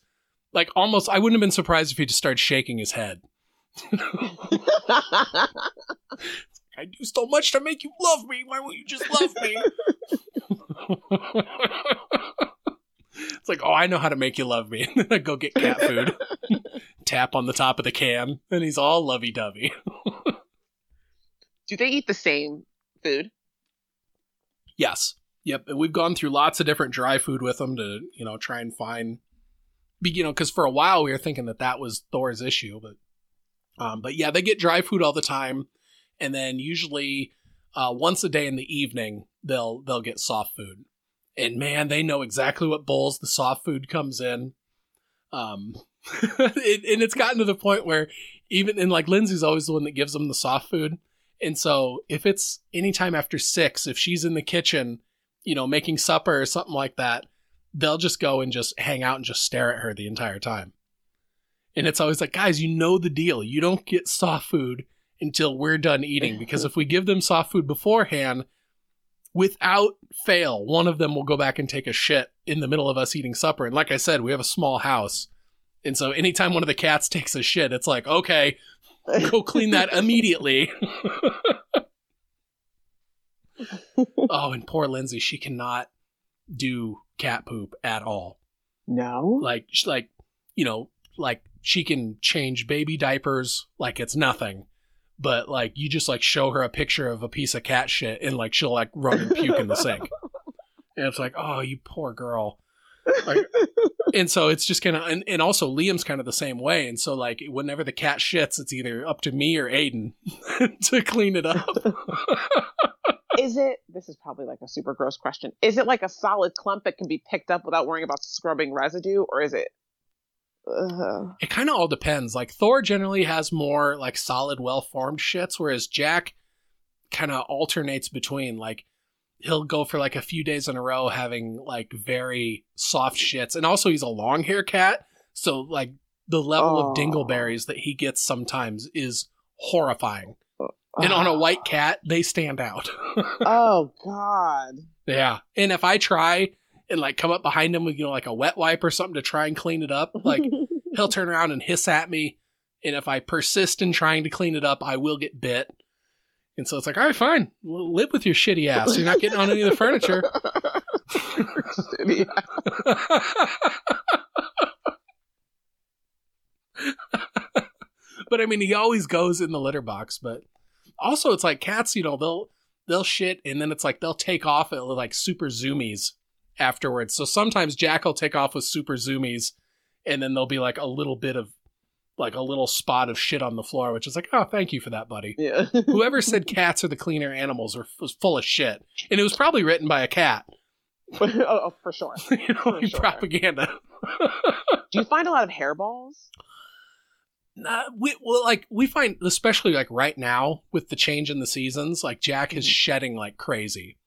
Like almost, I wouldn't have been surprised if he just started shaking his head. [LAUGHS] I do so much to make you love me. Why won't you just love me? [LAUGHS] it's like, oh, I know how to make you love me. And then I go get cat food, tap on the top of the can, and he's all lovey dovey. Do they eat the same food? Yes. Yep. And we've gone through lots of different dry food with them to, you know, try and find, you know, because for a while we were thinking that that was Thor's issue, but, um, but yeah, they get dry food all the time, and then usually, uh, once a day in the evening they'll they'll get soft food, and man, they know exactly what bowls the soft food comes in. Um, [LAUGHS] it, and it's gotten to the point where even and like Lindsay's always the one that gives them the soft food. And so if it's anytime after six, if she's in the kitchen, you know, making supper or something like that, they'll just go and just hang out and just stare at her the entire time. And it's always like, guys, you know the deal. You don't get soft food until we're done eating because if we give them soft food beforehand, without fail, one of them will go back and take a shit in the middle of us eating supper. And like I said, we have a small house. And so anytime one of the cats takes a shit, it's like, okay, [LAUGHS] go clean that immediately. [LAUGHS] oh, and poor Lindsay, she cannot do cat poop at all. No. Like, like, you know, like she can change baby diapers like it's nothing. But like you just like show her a picture of a piece of cat shit and like she'll like run and puke in the sink. [LAUGHS] And it's like, oh, you poor girl. Like, [LAUGHS] and so it's just kind of, and, and also Liam's kind of the same way. And so like whenever the cat shits, it's either up to me or Aiden [LAUGHS] to clean it up. [LAUGHS] Is it? This is probably like a super gross question. Is it like a solid clump that can be picked up without worrying about scrubbing residue, or is it? Ugh. it kind of all depends. Like Thor generally has more like solid, well formed shits, whereas Jack kind of alternates between like he'll go for like a few days in a row having like very soft shits, and also he's a long hair cat, so like the level Oh. of dingleberries that he gets sometimes is horrifying. Uh, and on a uh. white cat, they stand out. [LAUGHS] Oh God. yeah. And if I try and like come up behind him with you know like a wet wipe or something to try and clean it up, like [LAUGHS] he'll turn around and hiss at me. And if I persist in trying to clean it up, I will get bit. And so it's like, all right, fine. Well, live with your shitty ass. You're not getting on any of the furniture. [LAUGHS] Shitty. but I mean, he always goes in the litter box. But also, it's like cats. You know, they'll they'll shit, and then it's like they'll take off at like super zoomies afterwards. So sometimes Jack will take off with super zoomies, and then there'll be like a little bit of like a little spot of shit on the floor, which is like, oh, thank you for that, buddy. Yeah. [LAUGHS] Whoever said cats are the cleaner animals are, was full of shit, and it was probably written by a cat. [LAUGHS] oh, oh, for sure. [LAUGHS] you know, For sure. propaganda. Do you find a lot of hairballs? Nah, we, well, like we find, especially like right now with the change in the seasons, like Jack is Mhm. shedding like crazy,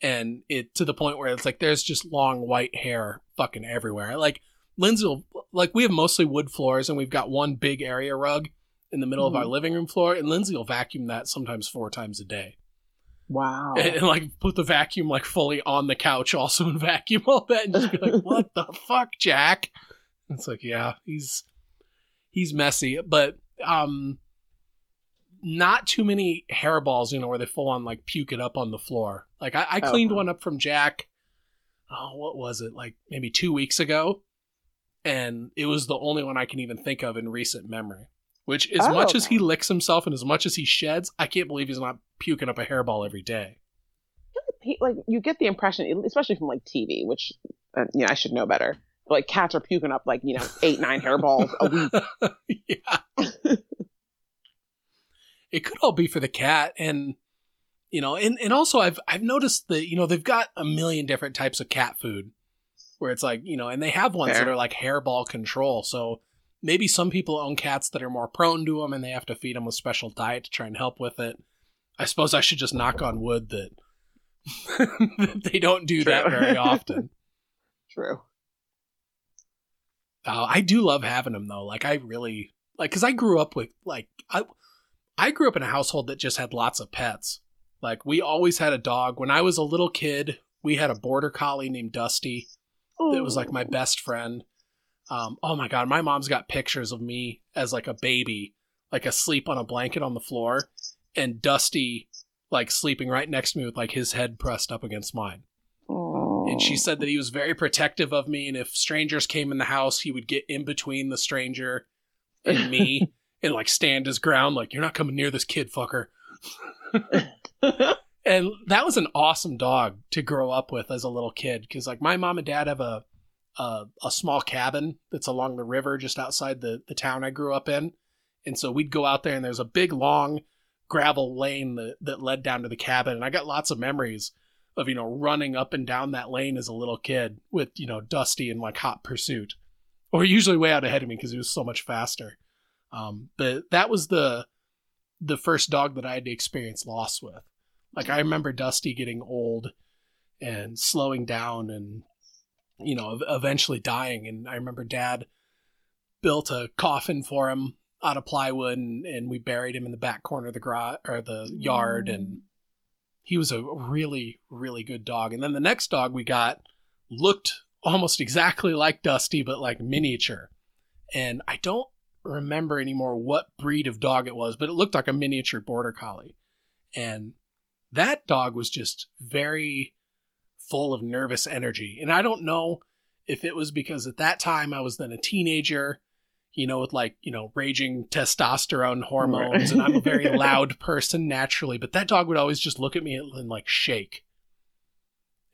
and it to the point where it's like there's just long white hair fucking everywhere. Like Lindsay, will, like we have mostly wood floors, and we've got one big area rug in the middle of our Mhm. living room floor, and Lindsay will vacuum that sometimes four times a day, Wow. and, and, like put the vacuum like fully on the couch, also and [LAUGHS] vacuum all that, and just be like, "What the [LAUGHS] fuck, Jack?" It's like, yeah, he's he's messy, but um, not too many hairballs, you know, where they full on like puke it up on the floor. Like I, I cleaned Okay. one up from Jack. Oh, what was it? Like maybe two weeks ago, and it was the only one I can even think of in recent memory. Which, as Oh, much as he licks himself and as much as he sheds, I can't believe he's not puking up a hairball every day. Like you get the impression, especially from like TV, which uh, you know I should know better. But, like cats are puking up like you know eight nine hairballs a week. [LAUGHS] yeah. it could all be for the cat and you know, and, and also I've I've noticed that, you know, they've got a million different types of cat food where it's like, you know, and they have ones Fair. that are like hairball control. So maybe some people own cats that are more prone to them and they have to feed them with special diet to try and help with it. I suppose I should just knock on wood that, that [LAUGHS] they don't do that very often. [LAUGHS] True. Uh, I do love having them though. Like I really like because I grew up with like I I grew up in a household that just had lots of pets. Like we always had a dog. When I was a little kid, we had a border collie named Dusty. That was like my best friend. Um, oh my god, my mom's got pictures of me as like a baby, like asleep on a blanket on the floor, and Dusty like sleeping right next to me with like his head pressed up against mine. Oh. And she said that he was very protective of me, and if strangers came in the house, he would get in between the stranger and me [LAUGHS] and like stand his ground, like, you're not coming near this kid, fucker. [LAUGHS] And that was an awesome dog to grow up with as a little kid because, like, my mom and dad have a, a a small cabin that's along the river just outside the the town I grew up in, and so we'd go out there and there's a big long gravel lane that that led down to the cabin, and I got lots of memories of you know running up and down that lane as a little kid with you know Dusty in like hot pursuit, or usually way out ahead of me because he was so much faster. Um, but that was the the first dog that I had to experience loss with. Like I remember Dusty getting old and slowing down and you know eventually dying. And I remember dad built a coffin for him out of plywood and, and we buried him in the back corner of the garage or the yard. And mm. he was a really really good dog. And then the next dog we got looked almost [LAUGHS] exactly like Dusty but like miniature. And I don't remember anymore what breed of dog it was but it looked like a miniature border collie. And that dog was just very full of nervous energy. And I don't know if it was because at that time I was then a teenager, you know, with like, you know, raging testosterone hormones, and I'm a very [LAUGHS] loud person naturally, but that dog would always just look at me and like shake.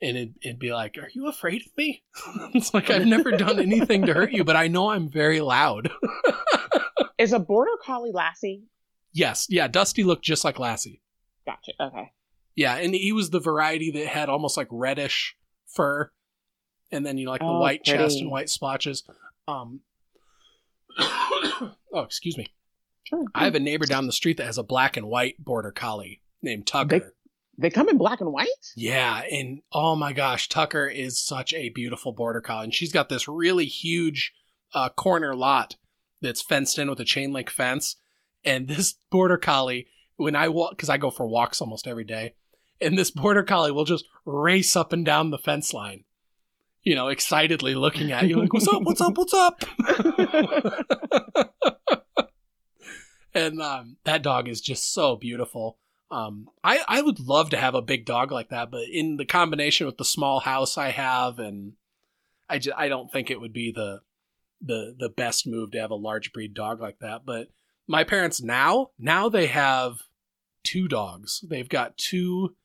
And it'd, it'd be like, Are you afraid of me? [LAUGHS] it's like, I've never done anything to hurt you, but I know I'm very loud. [LAUGHS] Is a border collie Lassie? yes. Yeah. Dusty looked just like Lassie. Gotcha. Okay. Yeah, and he was the variety that had almost like reddish fur, and then you know like the Oh, white chest and white splotches. Um, [COUGHS] oh, excuse me. Sure. I have a neighbor down the street that has a black and white border collie named Tucker. They come in black and white. Yeah, and oh my gosh, Tucker is such a beautiful border collie, and she's got this really huge uh, corner lot that's fenced in with a chain link fence. And this [LAUGHS] border collie, when I walk, because I go for walks almost every day, and this border collie will just race up and down the fence line, you know, excitedly looking at you, like, "What's up? What's up? What's up?" [LAUGHS] and um, that dog is just so beautiful. Um, I I would love to have a big dog like that, but in the combination with the small house I have, and I just I don't think it would be the the the best move to have a large breed dog like that. But my parents now now they have two dogs. They've got two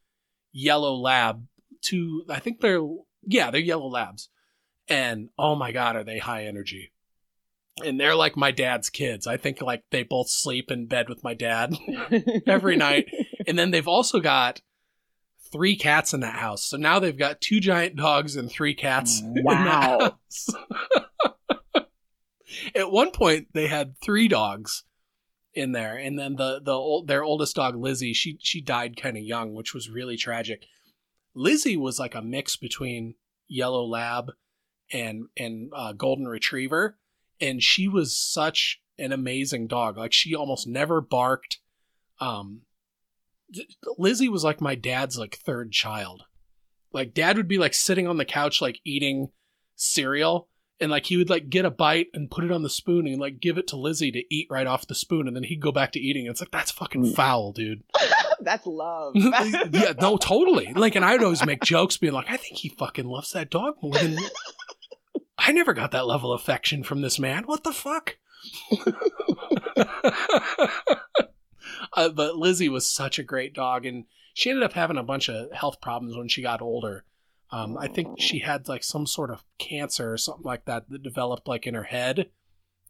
yellow lab, to I think they're yeah they're yellow labs, and oh my god are they high energy. And they're like my dad's kids. I think like they both sleep in bed with my dad [LAUGHS] every night. And then they've also got three cats in that house. So now they've got two giant dogs and three cats. Wow. house. [LAUGHS] At one point, they had three dogs in there, and then the the old, their oldest dog Lizzie, she she died kind of young, which was really tragic. Lizzie was like a mix between yellow lab and and uh, golden retriever, and she was such an amazing dog. Like she almost never barked. Um, Lizzie was like my dad's like third child. Like dad would be like sitting on the couch like eating cereal and like he would like get a bite and put it on the spoon and like give it to Lizzie to eat right off the spoon and then he'd go back to eating. It's like that's fucking Mm. foul, dude. [LAUGHS] That's love. [LAUGHS] yeah, no, totally. Like, and I'd always make jokes being like, I think he fucking loves that dog more than I never got that level of affection from this man. What the fuck? [LAUGHS] uh, but Lizzie was such a great dog, and she ended up having a bunch of health problems when she got older. Um, I think she had like some sort of cancer or something like that that developed like in her head,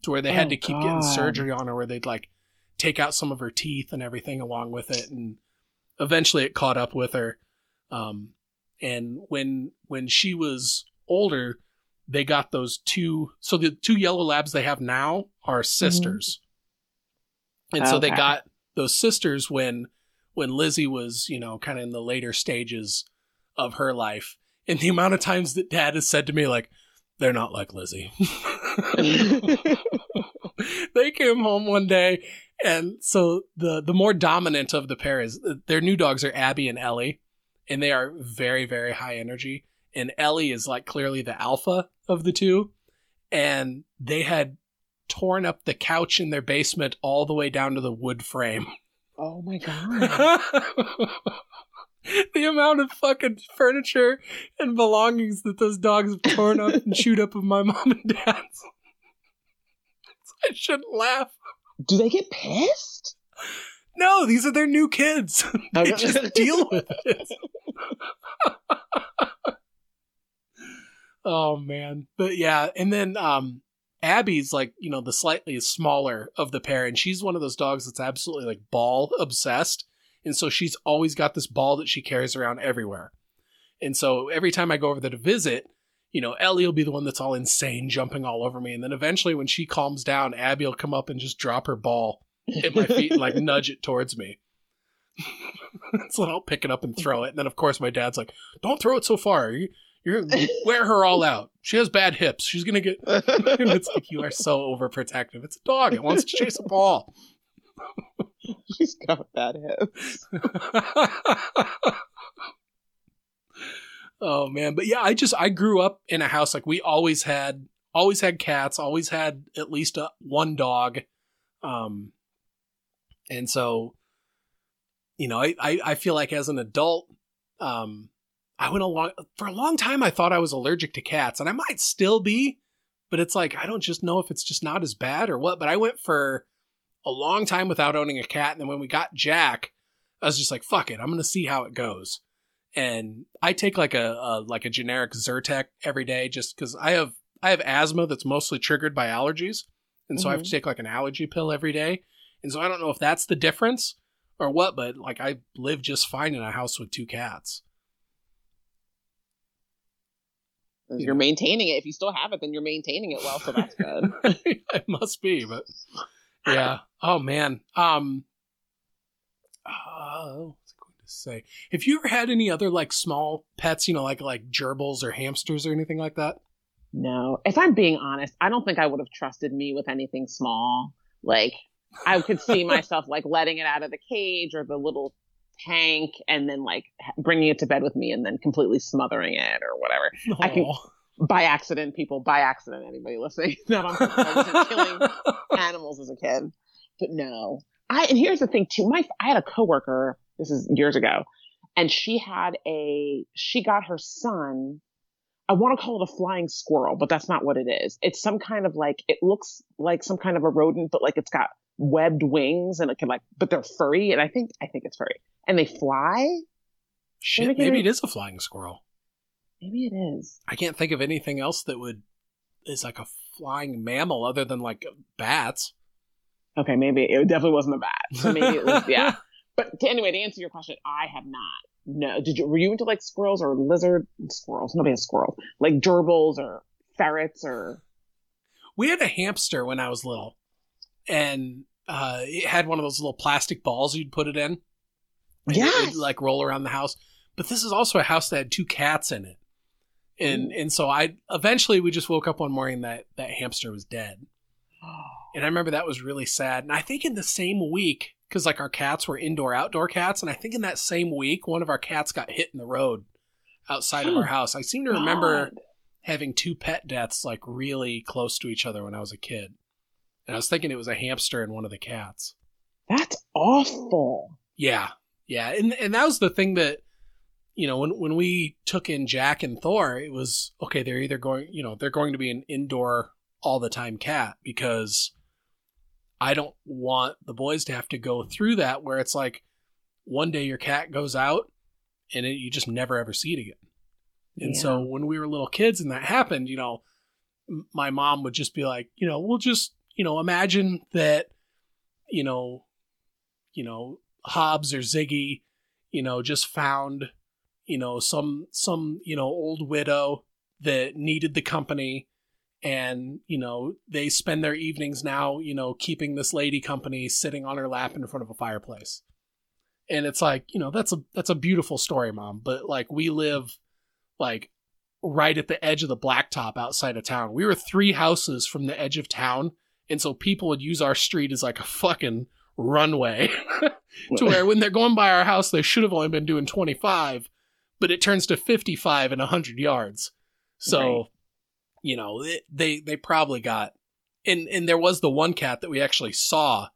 to where they had Oh, to keep getting surgery on her, where they'd like take out some of her teeth and everything along with it, and eventually it caught up with her. Um, and when when she was older, they got those two. So the two yellow labs they have now are sisters, and so they got those sisters when when Lizzie was you know kind of in the later stages of her life. And the amount of times that Dad has said to me like, "They're not like Lizzie." [LAUGHS] they came home one day and so the the more dominant of the pair is uh, their new dogs are Abby and Ellie and they are very very high energy and Ellie is like clearly the alpha of the two and they had torn up the couch in their basement all the way down to the wood frame oh my [LAUGHS] god. The amount of fucking furniture and belongings that those dogs have torn up and chewed up of my [LAUGHS] mom and dad's I shouldn't laugh Do they get pissed? No, these are their new kids. [LAUGHS] they just deal with it. [LAUGHS] oh man. But yeah, and then um Abby's like, you know, the slightly smaller of the pair, and she's one of those dogs that's absolutely like ball obsessed. And so she's always got this ball that she carries around everywhere. And so every time I go over there to visit, you know, Ellie will be the one that's all insane, jumping all over me. And then eventually, when she calms down, Abby will come up and just drop her ball at my feet and like [LAUGHS] nudge it towards me. [LAUGHS] so I'll pick it up and throw it. And then, of course, my dad's like, "Don't throw it so far. You, you're wear her all out. She has bad hips. She's gonna get." [LAUGHS] And it's like you are so overprotective. It's a dog. It wants to chase a ball. [LAUGHS] She's got bad hips. [LAUGHS] oh man, but yeah, I just I grew up in a house like we always had always had cats, always had at least a, one dog, um, and so you know I, I I feel like as an adult, um, I went along for a long time. I thought I was allergic to cats, and I might still be, but it's like I don't just know if it's just not as bad or what. But I went for a long time without owning a cat, and then when we got Jack, I was just like, "Fuck it, I'm gonna see how it goes." And I take like a, a like a generic Zyrtec every day, just because I have I have asthma that's mostly triggered by allergies, and so I have mm-hmm. to take like an allergy pill every day. And so I don't know if that's the difference or what, but like I live just fine in a house with two cats. You're maintaining it. If you still have it, then you're maintaining it well, so that's good. [LAUGHS] it must be, but yeah. Oh man. Um. Uh, what was I going to say? Have you ever had any other like small pets? You know, like like gerbils or hamsters or anything like that? no, if I'm being honest, I don't think I would have trusted me with anything small. Like I could see [LAUGHS] myself like letting it out of the cage or the little tank, and then like bringing it to bed with me, and then completely smothering it or whatever. I can-. By accident, people. By accident, anybody listening. Not on purpose. I wasn't killing [LAUGHS] animals as a kid. But no. I and here's the thing too. My I had a coworker, this is years ago, and she had a she got her son I want to call it a flying squirrel, but that's not what it is. It's some kind of like it looks like some kind of a rodent, but like it's got webbed wings and it can like but they're furry and I think I think it's furry. And they fly? Shit, Maybe it is a flying squirrel. Maybe it is. I can't think of anything else that would is like a flying mammal other than like bats. Okay, maybe it definitely wasn't a bat. So maybe it was yeah. [LAUGHS] But to, anyway, to answer your question, I have not. No, did you? Were you into like squirrels or lizard squirrels? Nobody has squirrels. Like gerbils or ferrets or. We had a hamster when I was little, and uh, it had one of those little plastic balls you'd put it in. Yeah. like roll around the house. But this is also a house that had two cats in it, and and so I eventually we just woke up one morning that that hamster was dead, [GASPS] and I remember that was really sad. And I think in the same week, because like our cats were indoor outdoor cats, and I think in that same week one of our cats got hit in the road outside of our [GASPS] house. I seem to remember God. having two pet deaths like really close to each other when I was a kid. And I was thinking it was a hamster and one of the cats. That's awful. Yeah. Yeah. And and that was the thing that you know, when when we took in Jack and Thor, it was okay, they're either going you know, they're going to be an indoor all the time cat because I don't want the boys to have to go through that where it's like one day your cat goes out and it, you just never ever see it again. And Yeah. so when we were little kids and that happened, you know, my mom would just be like, you know, we'll just, you know, imagine that, you know, you know, Hobbs or Ziggy, you know, just found, you know, some some, you know, old widow that needed the company and, you know, they spend their evenings now, you know, keeping this lady company sitting on her lap in front of a fireplace. And it's like, you know, that's a that's a beautiful story, mom, but like we live like right at the edge of the blacktop outside of town. We were three houses from the edge of town, and so people would use our street as like a fucking runway [LAUGHS] to where when they're going by our house, they should have only been doing 25, but it turns to 55 in 100 yards. So, Right. you know, it, they they probably got and and there was the one cat that we actually saw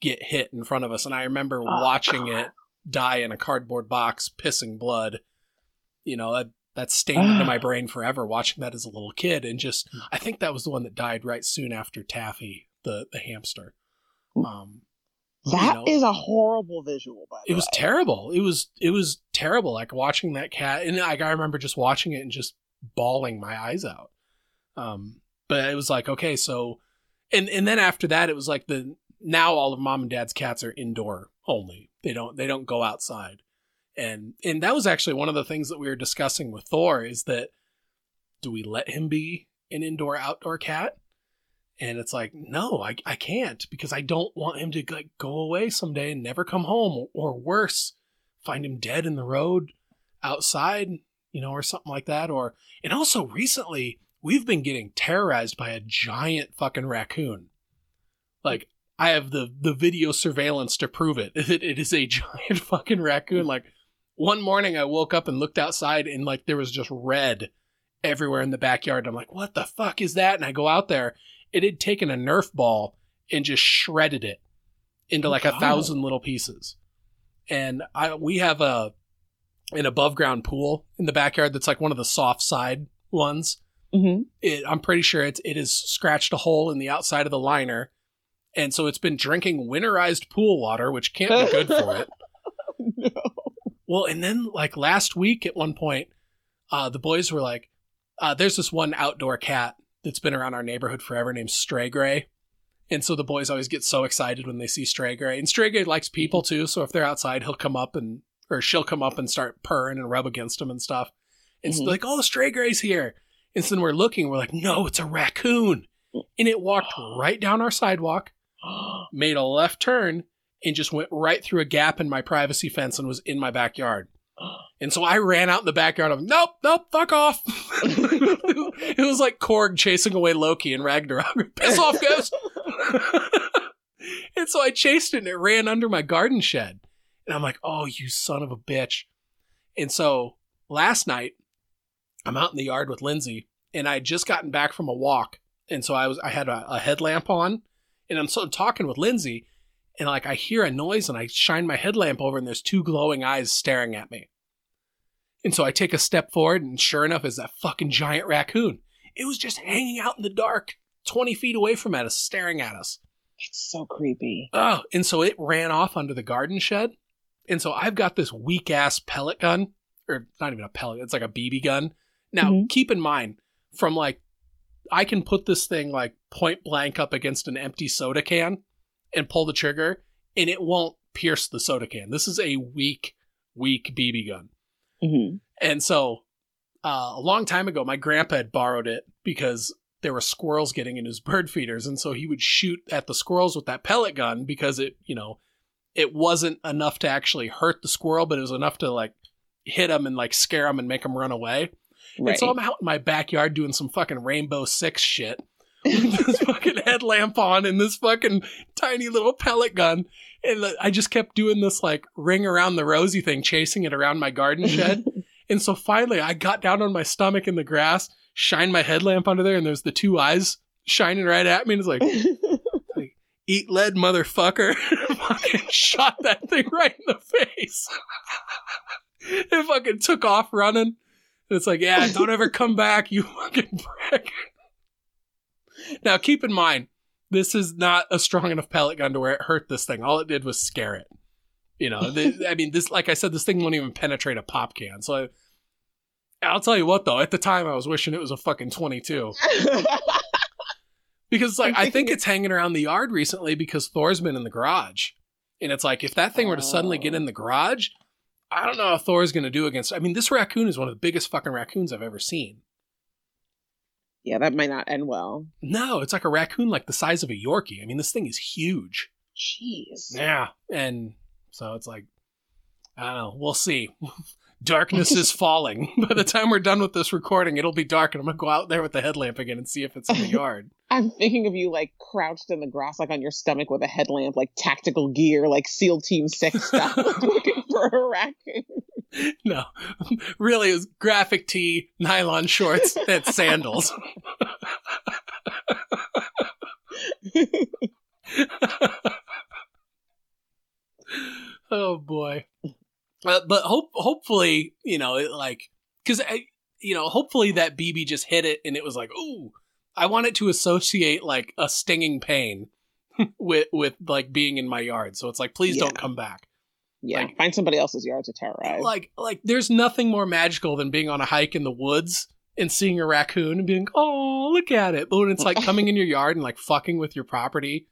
get hit in front of us and I remember Oh, watching God. it die in a cardboard box pissing blood. You know, that that's stained into ah. my brain forever watching that as a little kid and just hmm. I think that was the one that died right soon after Taffy, the the hamster. Hmm. Um That you is a horrible visual, by the it was way. terrible. It was it was terrible. Like watching that cat, and like I remember just watching it and just bawling my eyes out. Um, but it was like okay, so, and and then after that, it was like the now all of mom and dad's cats are indoor only. They don't they don't go outside, and and that was actually one of the things that we were discussing with Thor is that do we let him be an indoor outdoor cat? And it's like, no, I, I can't because I don't want him to like go away someday and never come home, or worse, find him dead in the road outside, you know, or something like that. Or and also recently we've been getting terrorized by a giant fucking raccoon. Like I have the the video surveillance to prove it. [LAUGHS] It, it is a giant [LAUGHS] fucking raccoon. Like one morning I woke up and looked outside and like there was just red everywhere in the backyard. I'm like, what the fuck is that? And I go out there it had taken a Nerf ball and just shredded it into like a thousand little pieces. And I we have a an above ground pool in the backyard that's like one of the soft side ones. hmm It, I'm pretty sure it's it has scratched a hole in the outside of the liner, and so it's been drinking winterized pool water, which can't be good for it. [LAUGHS] no. Well, and then like last week at one point, uh, the boys were like, uh, "There's this one outdoor cat that's been around our neighborhood forever named Stray Gray," and so the boys always get so excited when they see Stray Gray. And Stray Gray likes people too, so if they're outside, he'll come up and or she'll come up and start purring and rub against them and stuff. And so Mhm. they're like, "Oh, Stray Gray's here!" And so then we're looking, we're like, "No, it's a raccoon!" And it walked [GASPS] right down our sidewalk, [GASPS] made a left turn, and just went right through a gap in my privacy fence and was in my backyard. And so I ran out in the backyard. I'm nope, nope, fuck off. [LAUGHS] it was like Korg chasing away Loki and Ragnarok. [LAUGHS] Piss off, ghost. and so I chased it and it ran under my garden shed. And I'm like, oh, you son of a bitch. And so last night, I'm out in the yard with Lindsay and I had just gotten back from a walk. And so I was, I had a, a headlamp on and I'm so talking with Lindsay and like I hear a noise and I shine my headlamp over and there's two glowing eyes staring at me. And so I take a step forward and sure enough is that fucking giant raccoon. It was just hanging out in the dark, 20 feet away from us, staring at us. It's so creepy. Oh, and so it ran off under the garden shed. And so I've got this weak ass pellet gun, or not even a pellet, it's like a BB gun. Now, Mhm. keep in mind, from like, I can put this thing like point blank up against an empty soda can and pull the trigger, and it won't pierce the soda can. This is a weak, weak BB gun. hmm And so, uh, a long time ago, my grandpa had borrowed it because there were squirrels getting in his bird feeders, and so he would shoot at the squirrels with that pellet gun because it, you know, it wasn't enough to actually hurt the squirrel, but it was enough to like hit them and like scare them and make them run away. Right. And so I'm out in my backyard doing some fucking Rainbow Six shit [LAUGHS] this fucking headlamp on and this fucking tiny little pellet gun. And I just kept doing this like ring around the rosy thing, chasing it around my garden shed. [LAUGHS] and so finally I got down on my stomach in the grass, shined my headlamp under there, and there's the two eyes shining right at me. And it's like, [LAUGHS] eat lead, motherfucker. fucking shot that thing right in the face. it fucking took off running. And it's like, yeah, don't ever come back, you fucking prick. Now, keep in mind, this is not a strong enough pellet gun to where it hurt this thing. All it did was scare it. You know, the, [LAUGHS] I mean, this, like I said, this thing won't even penetrate a pop can. So I, I'll tell you what, though, at the time I was wishing it was a fucking 22. [LAUGHS] Because, like, I think it's hanging around the yard recently because Thor's been in the garage. And it's like, if that thing were to suddenly get in the garage, I don't know how Thor's going to do against. I mean, this raccoon is one of the biggest fucking raccoons I've ever seen. Yeah, that might not end well. No, it's like a raccoon like the size of a Yorkie. I mean, this thing is huge. Jeez. Yeah. And so it's like, I don't know. We'll see. [LAUGHS] Darkness is [LAUGHS] falling. [LAUGHS] By the time we're done with this recording, it'll be dark, and I'm to go out there with the headlamp again and see if it's in the yard. I'm thinking of you like crouched in the grass, like on your stomach with a headlamp, like tactical gear, like SEAL Team Six stuff, looking for a raccoon. [LAUGHS] no. Really, it was graphic tee, nylon shorts, [LAUGHS] and sandals. [LAUGHS] oh boy. Uh, but hope hopefully, you know, it, like cuz you know, hopefully that BB just hit it and it was like, "Ooh, I want it to associate like a stinging pain with with like being in my yard." So it's like, "Please don't come back." Yeah, Like- find somebody else's yard to terrorize. Like like there's nothing more magical than being on a hike in the woods and seeing a raccoon and being, "Oh, look at it." But when it's like coming in your yard and like fucking with your property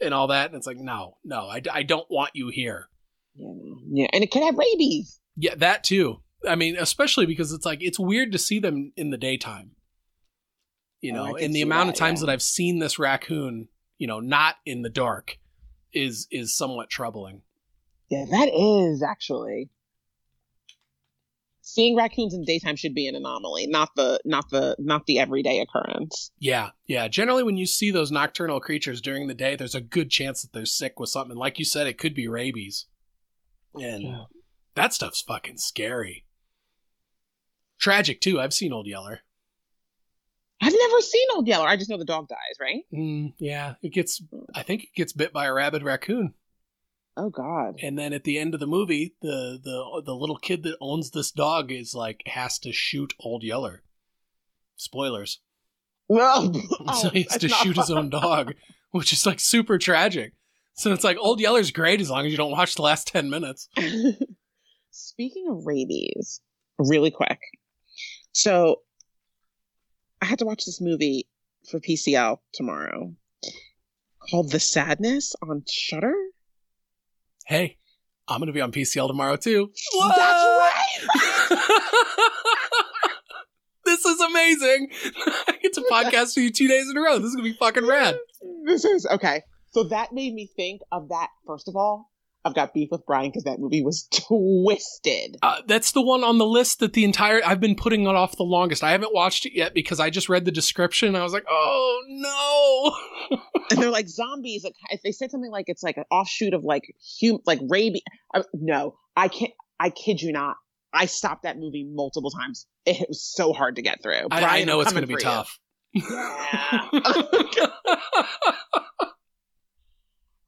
and all that, and it's like, "No, no, I, I don't want you here." yeah, yeah, and it can have rabies. Yeah, that too. I mean, especially because it's like it's weird to see them in the daytime. You Oh, know, can and the amount of times yeah. that I've seen this raccoon, you know, not in the dark is is somewhat troubling. Yeah, that is actually. Seeing raccoons in daytime should be an anomaly, not the not the not the everyday occurrence. Yeah, yeah. Generally when you see those nocturnal creatures during the day, there's a good chance that they're sick with something. Like you said, it could be rabies. And Yeah. that stuff's fucking scary. Tragic too. I've seen Old Yeller. I've never seen Old Yeller. I just know the dog dies, right? Mm, yeah, it gets I think it gets bit by a rabid raccoon. Oh God. and then at the end of the movie the the the little kid that owns this dog is like has to shoot old yeller spoilers [LAUGHS] No. [LAUGHS] so he has to shoot his own [LAUGHS] dog which is like super tragic so it's like old yeller's great as long as you don't watch the last 10 minutes Speaking of rabies, really quick. So I had to watch this movie for PCL tomorrow called The Sadness on Shudder. Hey i'm gonna be on pcl tomorrow too That's right. [LAUGHS] this is amazing [LAUGHS] i get to podcast for you two days in a row this is gonna be fucking rad This is okay. So that made me think of that. First of all, I've got beef with Brian because that movie was [LAUGHS] twisted. Uh, that's the one on the list that the entire I've been putting it off the longest. I haven't watched it yet because I just read the description. And I was like, oh no. [LAUGHS] and they're like zombies. Like if they said something like it's like an offshoot of like hum, like rabies. No, I can't. I kid you not. I stopped that movie multiple times. It was so hard to get through. I, I know I'm it's going to be tough. Yeah. [LAUGHS]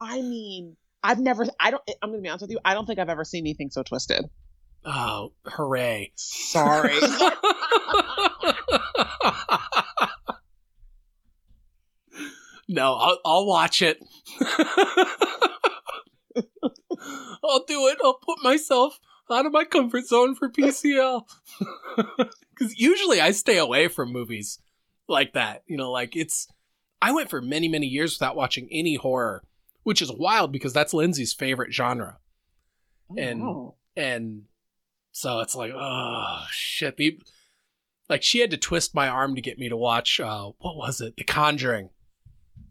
I mean, I've never. I don't. I'm gonna be honest with you. I don't think I've ever seen anything so twisted. oh, hooray. Sorry. [LAUGHS] no, I'll, I'll watch it. [LAUGHS] I'll do it. I'll put myself out of my comfort zone for PCL. Because [LAUGHS] usually I stay away from movies like that. You know, like it's. I went for many, many years without watching any horror, which is wild because that's Lindsay's favorite genre. And- Oh. and so it's like oh shit the, like she had to twist my arm to get me to watch uh what was it the conjuring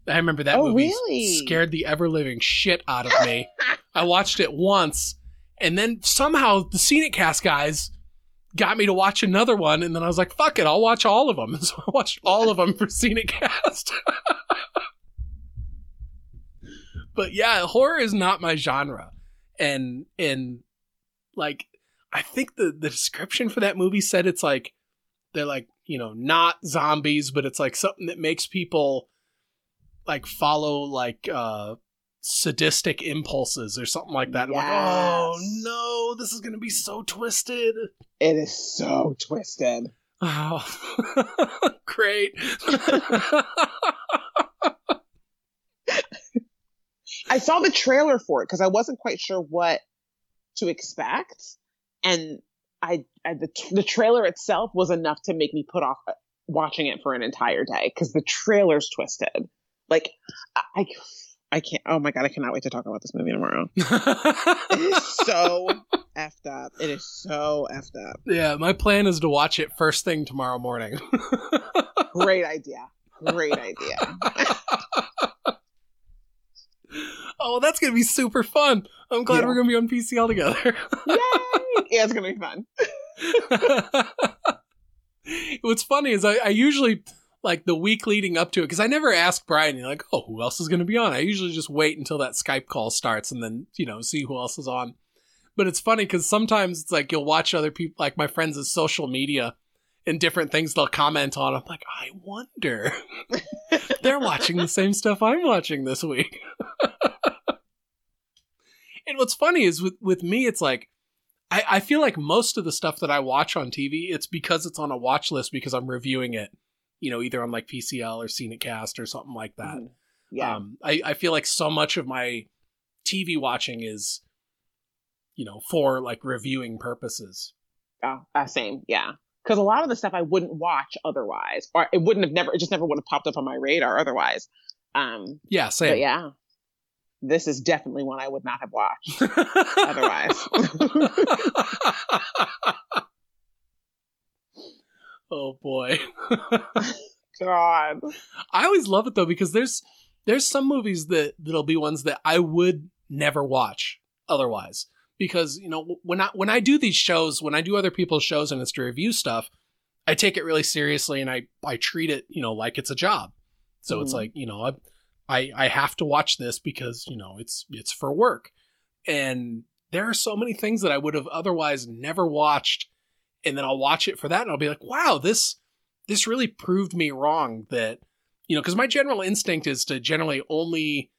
i remember that Oh, movie really? scared the ever-living shit out of me i watched it once and then somehow the scenic cast guys got me to watch another one and then i was like fuck it i'll watch all of them and [LAUGHS] so i watched all of them for scenic cast [LAUGHS] but yeah horror is not my genre and and like I think the the description for that movie said it's like they're like you know not zombies, but it's like something that makes people like follow like uh sadistic impulses or something like that. I'm like, oh no, this is gonna be so twisted. It is so twisted. [LAUGHS] Oh, [LAUGHS] great. [LAUGHS] I saw the trailer for it because I wasn't quite sure what to expect, and I, I the the trailer itself was enough to make me put off uh, watching it for an entire day because the trailer's twisted. Like I, I can't. Oh my god, I cannot wait to talk about this movie tomorrow. [LAUGHS] it is so [LAUGHS] effed up. It is so effed up. Yeah, my plan is to watch it first thing tomorrow morning. [LAUGHS] Great idea. Great idea. Oh, that's gonna be super fun. I'm glad Yeah. we're gonna be on PCL together. Yay! Yeah, it's gonna be fun. [LAUGHS] What's funny is I, I usually like the week leading up to it because I never ask Brian. You're like, oh, who else is going to be on? I usually just wait until that Skype call starts and then you know see who else is on. But it's funny because sometimes it's like you'll watch other people, like my friends' social media and different things they'll comment on. I'm like, I wonder [LAUGHS] they're watching the same stuff I'm watching this week. [LAUGHS] and what's funny is with with me, it's like I, I feel like most of the stuff that I watch on TV, it's because it's on a watch list because I'm reviewing it, you know, either on like PCL or Scenic Cast or something like that. Mhm. Yeah. Um, I, I feel like so much of my TV watching is, you know, for like reviewing purposes. Oh, uh, same. Yeah. Because a lot of the stuff I wouldn't watch otherwise, or it wouldn't have never, it just never would have popped up on my radar otherwise. Um, Yeah, same. yeah, this is definitely one I would not have watched otherwise. [LAUGHS] oh boy. [LAUGHS] God. I always love it though because there's there's some movies that that'll be ones that I would never watch otherwise because you know when I when I do these shows when I do other people's shows and it's to review stuff I take it really seriously and I I treat it you know like it's a job so it's Mhm. like you know I, I I have to watch this because you know it's it's for work. And there are so many things that I would have otherwise never watched and then I'll watch it for that and I'll be like wow this this really proved me wrong that you know because my general instinct is to generally only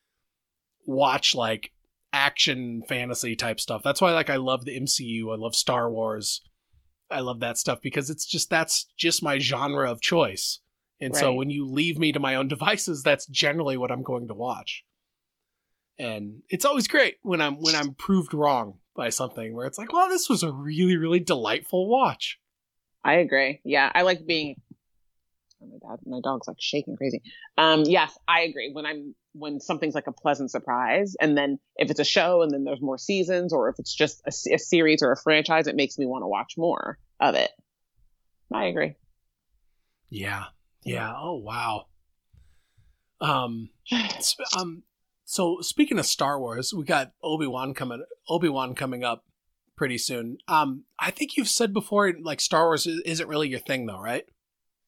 watch like action fantasy type stuff. That's why like i love the mcu i love star wars i love that stuff because it's just that's just my genre of choice and so when you leave me to my own devices that's generally what i'm going to watch and it's always great when i'm when i'm proved wrong by something where it's like well this was a really really delightful watch I agree. Yeah, I like being. Oh my god, my dog's like shaking crazy. Um, yes, I agree. When I'm when something's like a pleasant surprise, and then if it's a show, and then there's more seasons, or if it's just a, a series or a franchise, it makes me want to watch more of it. I agree. Yeah. Yeah. Oh wow. Um. [SIGHS] sp- um. So speaking of Star Wars, we got Obi Wan coming. Obi Wan coming up pretty soon. Um. I think you've said before, like Star Wars is- isn't really your thing, though, right?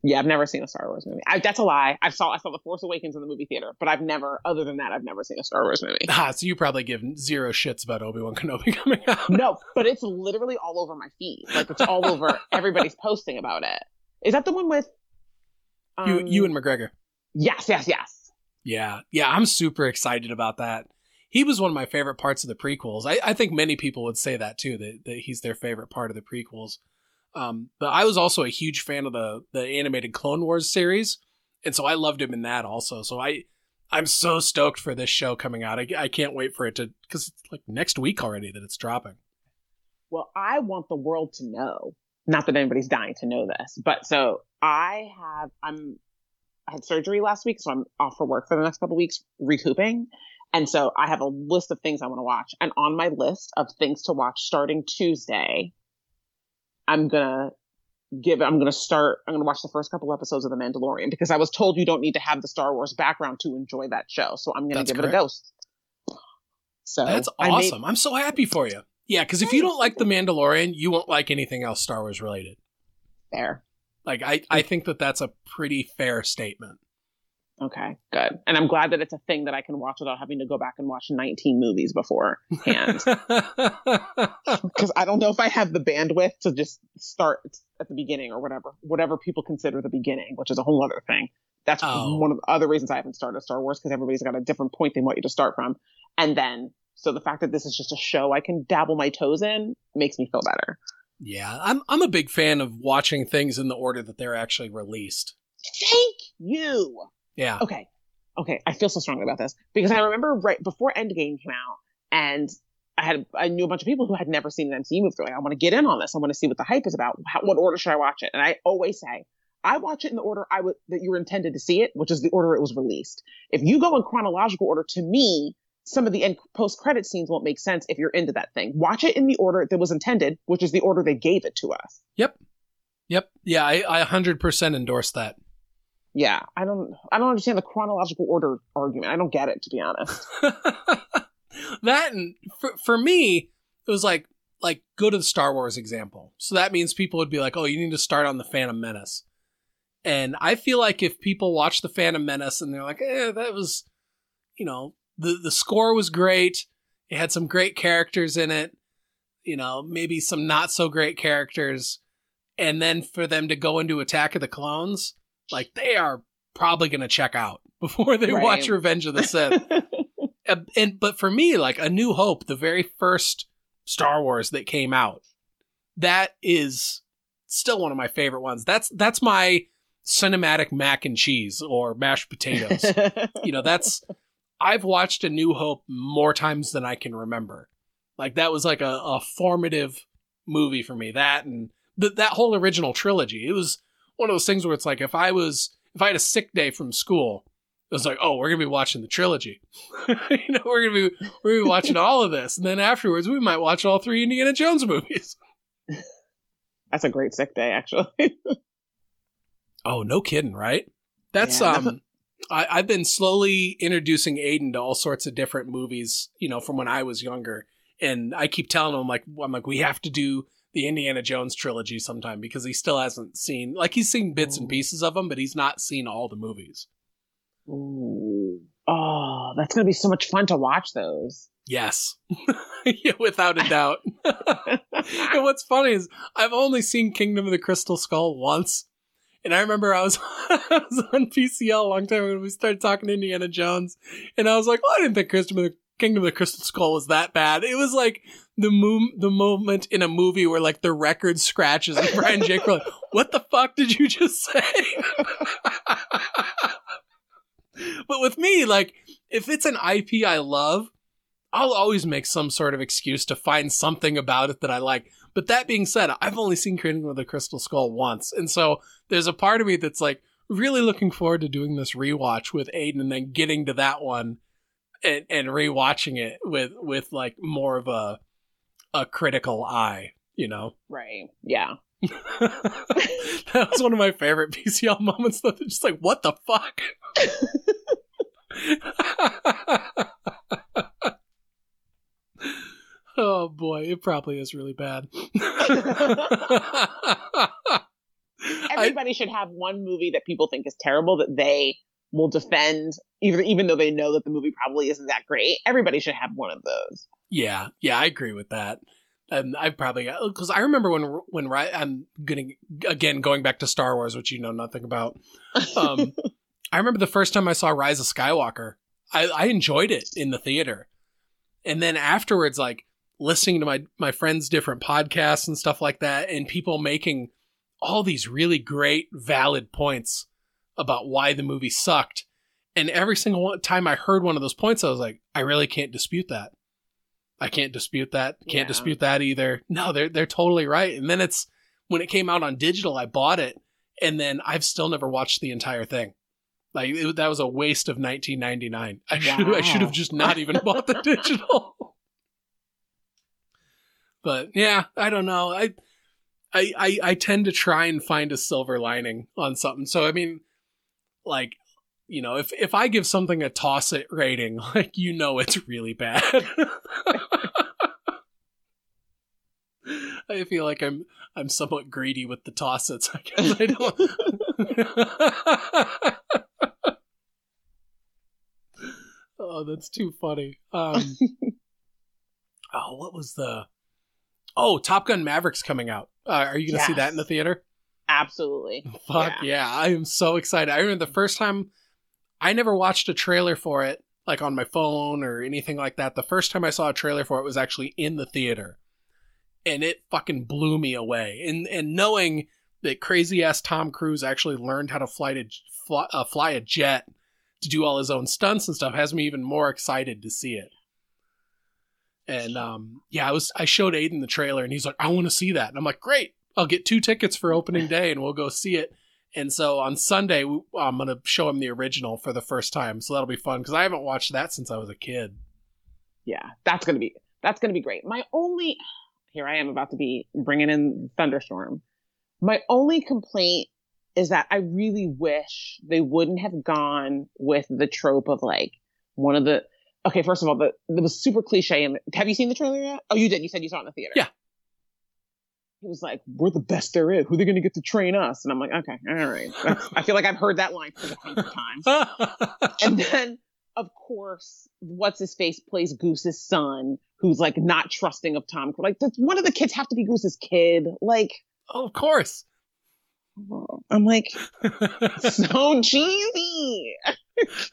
Yeah, I've never seen a Star Wars movie. I, that's a lie. I saw I saw The Force Awakens in the movie theater, but I've never, other than that, I've never seen a Star Wars movie. [LAUGHS] Ah, so you probably give zero shits about Obi Wan Kenobi [LAUGHS] coming out. no, but it's literally all over my feed. Like it's all over. [LAUGHS] Everybody's posting about it. Is that the one with? You, um, Ewan McGregor. yes, yes, yes. Yeah, yeah, I'm super excited about that. He was one of my favorite parts of the prequels. I, I think many people would say that too, that, that he's their favorite part of the prequels. Um, but I was also a huge fan of the the animated Clone Wars series, and so I loved him in that also. So I I'm so stoked for this show coming out. I, I can't wait for it to because it's like next week already that it's dropping. Well, I want the world to know. Not that anybody's dying to know this, but so I have. I'm. I had surgery last week, so I'm off for work for the next couple weeks, recouping. And so I have a list of things I want to watch. And on my list of things to watch starting Tuesday, I'm gonna give I'm gonna start I'm gonna watch the first couple episodes of The Mandalorian because I was told you don't need to have the Star Wars background to enjoy that show. So I'm gonna That's give it a correct. ghost. So That's I made- awesome. I'm so happy for you. Yeah, because if you don't like the Mandalorian, you won't like anything else Star Wars related. there. Like I I think that that's a pretty fair statement. Okay, good. And I'm glad that it's a thing that I can watch without having to go back and watch 19 movies beforehand. [LAUGHS] [LAUGHS] Because I don't know if I have the bandwidth to just start at the beginning or whatever, whatever people consider the beginning, which is a whole other thing. That's Oh. one of the other reasons I haven't started Star Wars because everybody's got a different point they want you to start from. And then, so the fact that this is just a show I can dabble my toes in makes me feel better. Yeah, I'm I'm a big fan of watching things in the order that they're actually released. Thank you. Yeah. Okay. okay, I feel so strongly about this because I remember right before Endgame came out, and I had I knew a bunch of people who had never seen an MCU movie. They're like, I want to get in on this. I want to see what the hype is about. How, what order should I watch it? And I always say, I watch it in the order I would that you were intended to see it, which is the order it was released. If you go in chronological order, to me, some of the end post credit scenes won't make sense if you're into that thing. Watch it in the order that was intended, which is the order they gave it to us. Yep. Yep. Yeah, I, I 100% endorse that. Yeah, I don't I don't understand the chronological order argument. I don't get it to be honest. [LAUGHS] that and for, for me, it was like like go to the Star Wars example. So that means people would be like, "Oh, you need to start on the Phantom Menace." And I feel like if people watch the Phantom Menace and they're like, "Eh, that was, you know, the the score was great. It had some great characters in it. You know, maybe some not so great characters." And then for them to go into Attack of the Clones, like they are probably going to check out [LAUGHS] before they right. watch Revenge of the Sith. [LAUGHS] Uh, and but for me, like A New Hope, the very first Star Wars that came out, that is still one of my favorite ones. That's that's my cinematic mac and cheese or mashed potatoes. [LAUGHS] you know, that's I've watched A New Hope more times than I can remember. Like that was like a, a formative movie for me. That and th- that whole original trilogy. It was one of those things where it's like if I was if I had a sick day from school, it was like, oh, we're gonna be watching the trilogy. [LAUGHS] you know, we're gonna be we're gonna be watching [LAUGHS] all of this, and then afterwards we might watch all three Indiana Jones movies. [LAUGHS] That's a great sick day, actually. oh, no kidding, right? That's yeah, um. I, I've been slowly introducing Aiden to all sorts of different movies, you know, from when I was younger. And I keep telling him like I'm like, we have to do the Indiana Jones trilogy sometime because he still hasn't seen like he's seen bits and pieces of them, but he's not seen all the movies. Ooh. Oh, that's gonna be so much fun to watch those. Yes, [LAUGHS] yeah, without a doubt. [LAUGHS] and what's funny is I've only seen Kingdom of the Crystal Skull once, and I remember I was, [LAUGHS] I was on PCL a long time when we started talking to Indiana Jones, and I was like, "Well, I didn't think Kingdom of the, Kingdom of the Crystal Skull was that bad." It was like the mo- the moment in a movie where like the record scratches and Brian Jake were like, [LAUGHS] "What the fuck did you just say?" but with me, like if it's an IP I love, I'll always make some sort of excuse to find something about it that I like. But that being said, I've only seen Kingdom with a Crystal Skull once, and so there's a part of me that's like really looking forward to doing this rewatch with Aiden and then getting to that one and, and rewatching it with with like more of a a critical eye, you know? Right. Yeah. [LAUGHS] that was one of my favorite PCL moments. Though, just like, what the fuck? [LAUGHS] [LAUGHS] oh boy, it probably is really bad. [LAUGHS] Everybody I, should have one movie that people think is terrible that they will defend, even even though they know that the movie probably isn't that great. Everybody should have one of those. Yeah, yeah, I agree with that. And I probably because I remember when when I'm getting again going back to Star Wars, which you know nothing about. Um, [LAUGHS] I remember the first time I saw Rise of Skywalker. I, I enjoyed it in the theater, and then afterwards, like listening to my my friends' different podcasts and stuff like that, and people making all these really great, valid points about why the movie sucked. And every single time I heard one of those points, I was like, I really can't dispute that. I can't dispute that. Can't yeah. dispute that either. No, they're they're totally right. And then it's when it came out on digital, I bought it, and then I've still never watched the entire thing. Like it, that was a waste of 1999. I should. I should have just not even bought the [LAUGHS] digital. But yeah, I don't know. I, I I I tend to try and find a silver lining on something. So I mean, like you know, if if I give something a toss it rating, [LAUGHS] like you know it's really bad. [LAUGHS] I feel like I'm I'm somewhat greedy with the toss its. I guess I don't. [LAUGHS] oh, that's too funny. Um, oh, what was the? Oh, Top Gun Mavericks coming out. Uh, are you going to yes. see that in the theater? Absolutely. [LAUGHS] Fuck yeah. yeah. I am so excited. I remember the first time I never watched a trailer for it like on my phone or anything like that. The first time I saw a trailer for it was actually in the theater. And it fucking blew me away. And and knowing that crazy ass Tom Cruise actually learned how to fly to fly, uh, fly a jet to do all his own stunts and stuff has me even more excited to see it. And um, yeah, I was I showed Aiden the trailer and he's like, I want to see that. And I'm like, great, I'll get two tickets for opening [LAUGHS] day and we'll go see it. And so on Sunday, I'm going to show him the original for the first time. So that'll be fun because I haven't watched that since I was a kid. Yeah, that's to be that's going to be great. My only here I am about to be bringing in thunderstorm. My only complaint is that I really wish they wouldn't have gone with the trope of like one of the okay, first of all, the it was super cliche. And have you seen the trailer yet? Oh, you did. You said you saw it in the theater. Yeah. He was like, "We're the best there is. Who are they going to get to train us?" And I'm like, "Okay, all right." I feel like I've heard that line for the hundredth time. [LAUGHS] and then, of course, what's his face plays Goose's son, who's like not trusting of Tom. Like, does one of the kids have to be Goose's kid? Like, oh, of course. I'm like, [LAUGHS] so cheesy.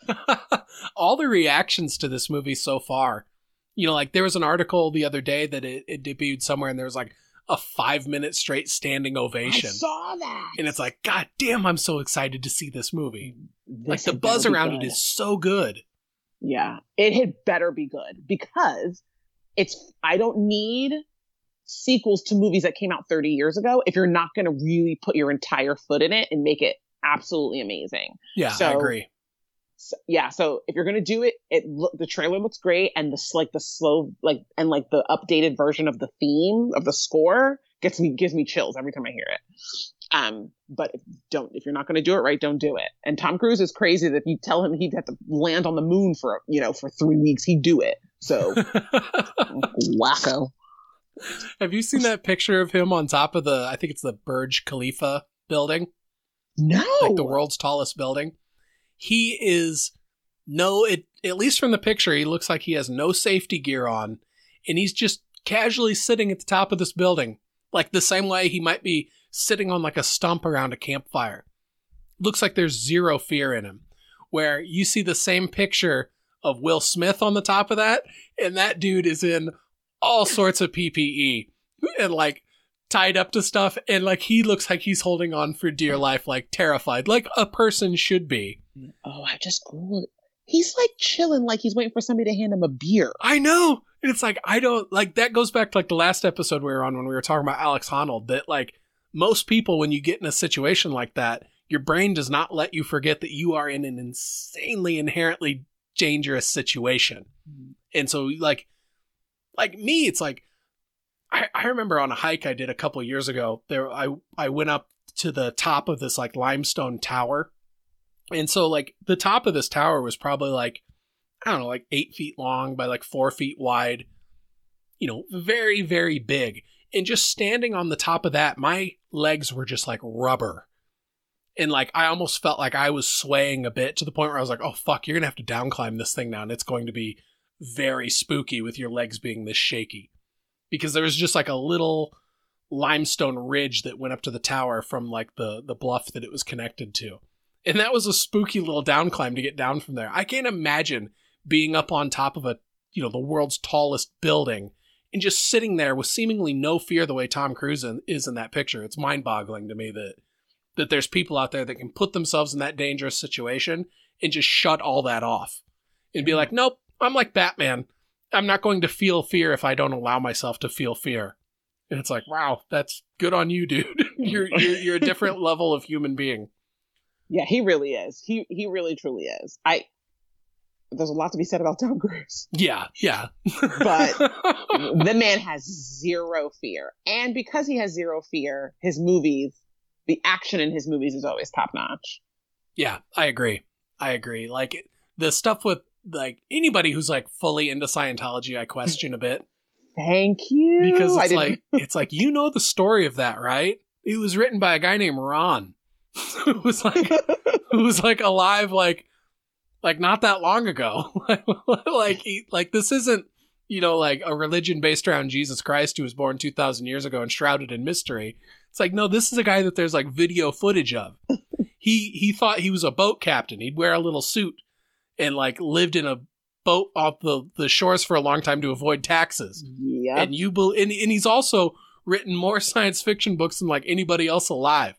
[LAUGHS] All the reactions to this movie so far, you know, like there was an article the other day that it, it debuted somewhere, and there was like a five minute straight standing ovation. I saw that, and it's like, God damn, I'm so excited to see this movie. This like the buzz around it is so good. Yeah, it had better be good because it's. I don't need sequels to movies that came out 30 years ago if you're not going to really put your entire foot in it and make it absolutely amazing. Yeah, so, I agree. So, yeah, so if you're going to do it, it the trailer looks great and the like the slow like and like the updated version of the theme of the score gets me gives me chills every time I hear it. Um, but if don't if you're not going to do it right, don't do it. And Tom Cruise is crazy that if you tell him he'd have to land on the moon for you know for three weeks, he'd do it. So [LAUGHS] wacko. Have you seen that picture of him on top of the? I think it's the Burj Khalifa building. No, like the world's tallest building. He is no. It at least from the picture, he looks like he has no safety gear on, and he's just casually sitting at the top of this building, like the same way he might be sitting on like a stump around a campfire. Looks like there's zero fear in him. Where you see the same picture of Will Smith on the top of that, and that dude is in all sorts of PPE and like tied up to stuff and like he looks like he's holding on for dear life like terrified like a person should be oh i just googled it he's like chilling like he's waiting for somebody to hand him a beer i know and it's like i don't like that goes back to like the last episode we were on when we were talking about alex honnold that like most people when you get in a situation like that your brain does not let you forget that you are in an insanely inherently dangerous situation mm. and so like like me, it's like I, I remember on a hike I did a couple years ago. There, I I went up to the top of this like limestone tower, and so like the top of this tower was probably like I don't know, like eight feet long by like four feet wide. You know, very very big. And just standing on the top of that, my legs were just like rubber. And like I almost felt like I was swaying a bit to the point where I was like, "Oh fuck, you're gonna have to down climb this thing now, and it's going to be very spooky with your legs being this shaky because there was just like a little limestone ridge that went up to the tower from like the the bluff that it was connected to and that was a spooky little down climb to get down from there i can't imagine being up on top of a you know the world's tallest building and just sitting there with seemingly no fear the way tom cruise is in that picture it's mind-boggling to me that that there's people out there that can put themselves in that dangerous situation and just shut all that off and be like nope I'm like Batman. I'm not going to feel fear if I don't allow myself to feel fear. And it's like, wow, that's good on you, dude. [LAUGHS] you're, you're you're a different [LAUGHS] level of human being. Yeah, he really is. He he really truly is. I there's a lot to be said about Tom Cruise. Yeah, yeah. but [LAUGHS] the man has zero fear. And because he has zero fear, his movies, the action in his movies is always top notch. Yeah, I agree. I agree. Like the stuff with like anybody who's like fully into Scientology, I question a bit. Thank you. Because it's like [LAUGHS] it's like you know the story of that, right? It was written by a guy named Ron. [LAUGHS] who was like who was like alive like like not that long ago. [LAUGHS] like he, like this isn't you know like a religion based around Jesus Christ who was born 2000 years ago and shrouded in mystery. It's like no, this is a guy that there's like video footage of. [LAUGHS] he he thought he was a boat captain. He'd wear a little suit and like lived in a boat off the, the shores for a long time to avoid taxes. Yeah. And you be- and, and he's also written more science fiction books than like anybody else alive.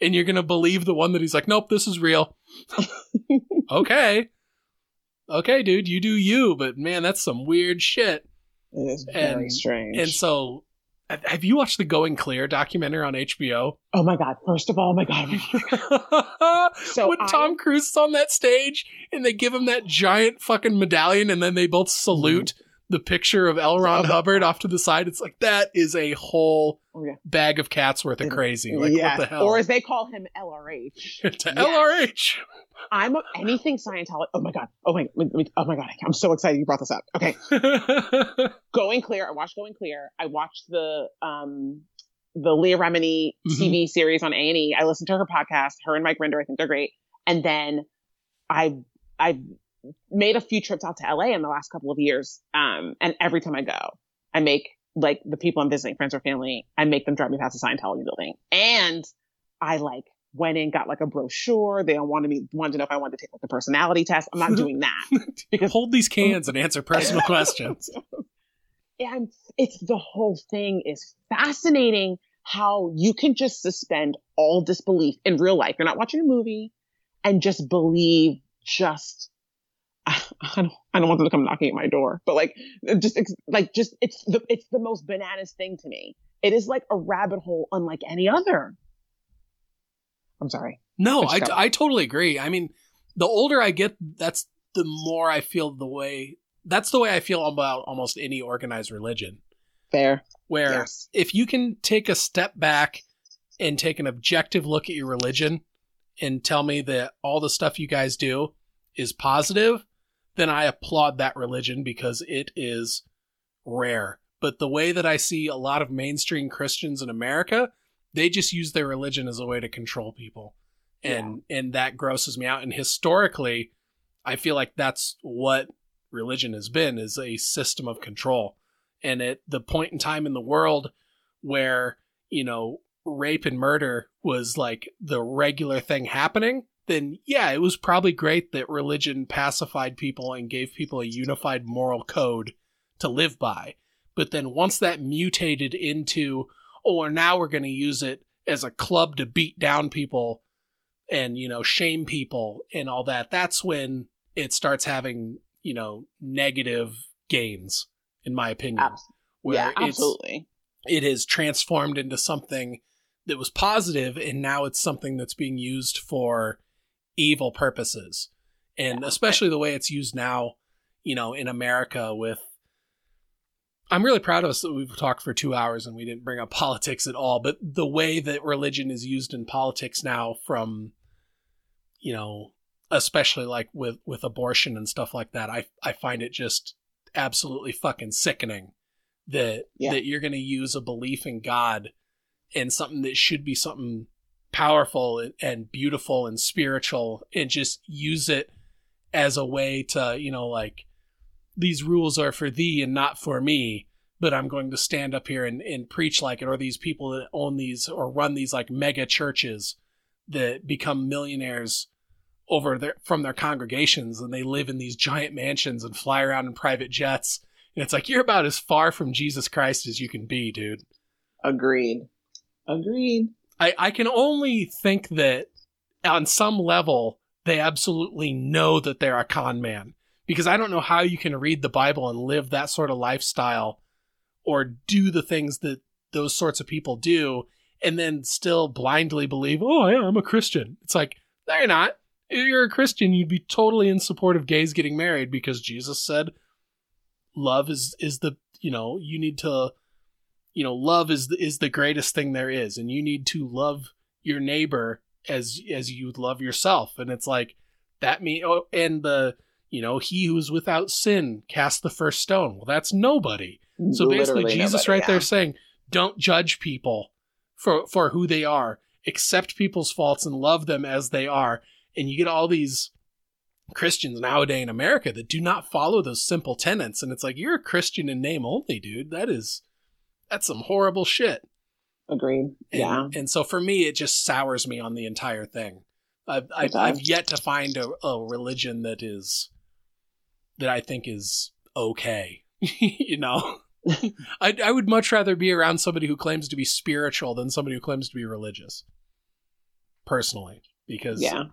And you're gonna believe the one that he's like, nope, this is real. [LAUGHS] okay. Okay, dude, you do you, but man, that's some weird shit. It is very And- strange. And so, have- you watched the Going Clear documentary on HBO? oh my god! First of all, oh my god! Oh [LAUGHS] so when I- Tom Cruise is on that stage and they give him that giant fucking medallion, and then they both salute mm-hmm. The picture of L. Ron [LAUGHS] Hubbard off to the side, it's like that is a whole yeah. bag of cats worth of crazy. Like Yeah. what the hell? Or as they call him, LRH. [LAUGHS] to Yes. LRH. I'm anything Scientology. Oh my god! Oh my! Oh my god! I'm so excited you brought this up. Okay, [LAUGHS] Going Clear. I watched Going Clear. I watched the um the Leah Remini Mhm. TV series on A and E. I listened to her podcast. Her and Mike Rinder. I think they're great. And then I I made a few trips out to LA in the last couple of years. Um, and every time I go, I make like the people I'm visiting, friends or family, I make them drive me past the Scientology building, and I like went in, got like a brochure. They all wanted me wanted to know if I wanted to take like the personality test. I'm not [LAUGHS] doing that [LAUGHS] because Hold these cans and answer personal [LAUGHS] questions. and it's the whole thing is fascinating how you can just suspend all disbelief in real life. You're not watching a movie and just believe just [SIGHS] I don't, I don't want them to come knocking at my door, but like, just like, just it's the it's the most bananas thing to me. It is like a rabbit hole unlike any other. I'm sorry. No, I, got- I totally agree. I mean, the older I get, that's the more I feel the way. That's the way I feel about almost any organized religion. Fair. Where Yes. if you can take a step back and take an objective look at your religion and tell me that all the stuff you guys do is positive, then I applaud that religion because it is rare. But the way that I see a lot of mainstream Christians in America, they just use their religion as a way to control people. And and that grosses me out. And historically, I feel like that's what religion has been is a system of control. And at the point in time in the world where, you know, rape and murder was like the regular thing happening, then yeah, it was probably great that religion pacified people and gave people a unified moral code to live by. But then once that mutated into, oh, now we're going to use it as a club to beat down people and, you know, shame people and all that, that's when it starts having, you know, negative gains, in my opinion. Abs- where yeah, absolutely. it has transformed into something that was positive and now it's something that's being used for evil purposes and Yeah. especially the way it's used now you know in america with i'm really proud of us that we've talked for two hours and we didn't bring up [LAUGHS] politics at all but the way that religion is used in politics now from you know especially like with with abortion and stuff like that i i find it just absolutely fucking sickening that Yeah. that you're going to use a belief in God and something that should be something powerful and, beautiful and spiritual and just use it as a way to, you know, like these rules are for thee and not for me, but I'm going to stand up here and, and preach like it, or these people that own these or run these like mega churches that become millionaires over their from their congregations and they live in these giant mansions and fly around in private jets. And it's like you're about as far from Jesus Christ as you can be, dude. Agreed. Agreed. I, I can only think that on some level they absolutely know that they're a con man. Because I don't know how you can read the Bible and live that sort of lifestyle or do the things that those sorts of people do and then still blindly believe, oh, yeah, I'm a Christian. It's like, no, you're not. If you're a Christian, you'd be totally in support of gays getting married because Jesus said love is is the you know you need to you know love is the, is the greatest thing there is. And you need to love your neighbor as as you love yourself. And it's like that me oh, and the you know he who's without sin cast the first stone. Well that's nobody. So basically Literally jesus nobody, right there saying don't judge people for for who they are. Accept people's faults and love them as they are. And you get all these christians nowadays in america that do not follow those simple tenets. And it's like you're a christian in name only dude. That is that's some horrible shit Agreed. and, yeah. and so for me it just sours me on the entire thing i've, I've. I've yet to find a, a religion that is that i think is okay [LAUGHS] you know [LAUGHS] I, I would much rather be around somebody who claims to be spiritual than somebody who claims to be religious personally because Yeah.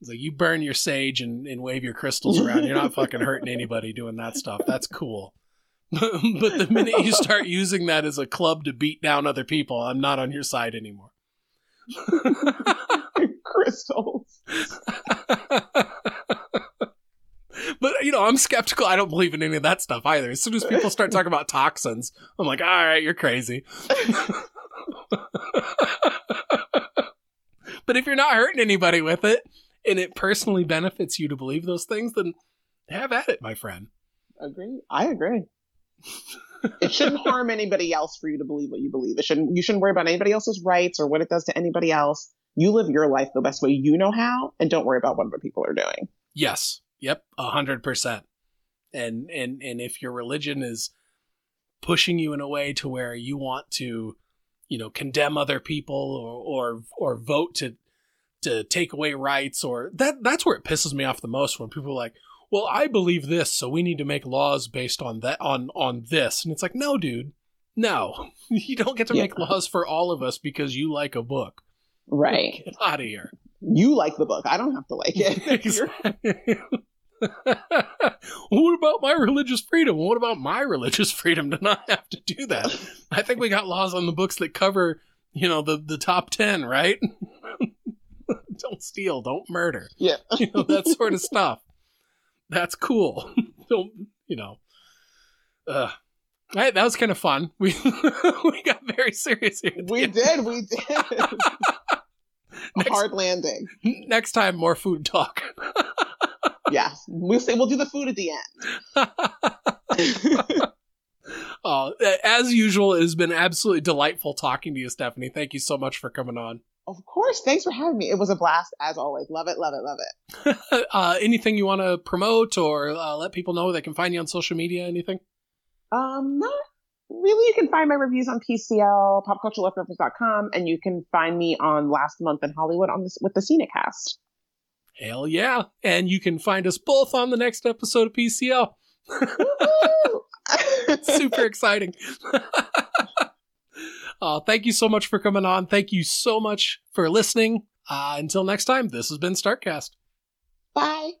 It's like you burn your sage and, and wave your crystals around. You're not fucking hurting anybody doing that stuff. That's cool. [LAUGHS] but the minute you [LAUGHS] start using that as a club to beat down other people, I'm not on your side anymore. [LAUGHS] Crystals. but you know, I'm skeptical. I don't believe in any of that stuff either. As soon as people start talking about toxins, I'm like, all right, you're crazy. but if you're not hurting anybody with it, and it personally benefits you to believe those things, then have at it, my friend. Agree. I agree. It shouldn't harm anybody else for you to believe what you believe. It shouldn't. You shouldn't worry about anybody else's rights or what it does to anybody else. You live your life the best way you know how, and don't worry about what other people are doing. Yes. Yep. A hundred percent. And and and if your religion is pushing you in a way to where you want to, you know, condemn other people or or or vote to to take away rights or that that's where it pisses me off the most when people are like, "Well, I believe this, so we need to make laws based on that on on this." And it's like, "No, dude. No. [LAUGHS] You don't get to Yeah. make laws for all of us because you like a book. Right. Get out of here." You like the book. I don't have to like it. [LAUGHS] [LAUGHS] What about my religious freedom? What about my religious freedom to not have to do that? I think we got laws on the books that cover, you know, the the top 10, right? don't steal, don't murder. yeah. You know, that sort of stuff. That's cool. [LAUGHS] don't, you know. Uh Right, that was kind of fun. [LAUGHS] We we got very serious here. We did. We [LAUGHS] did. Next- Hard landing. Next time, more food talk. Yes. We'll say we'll do the food at the end. Uh, as usual, it has been absolutely delightful talking to you, Stephanie. Thank you so much for coming on. Of course. Thanks for having me. It was a blast as always. Love it. Love it. Love it. [LAUGHS] uh, anything you want to promote or uh, let people know they can find you on social media? Anything? Um, not really. You can find my reviews on PCL, popcultureleftovers.com, and you can find me on Last Month in Hollywood on this with the Scenic Cast. Hell yeah! And you can find us both on the next episode of PCL. [LAUGHS] [LAUGHS] Super exciting. Uh, thank you so much for coming on. Thank you so much for listening. Uh, until next time, this has been Startcast. Bye.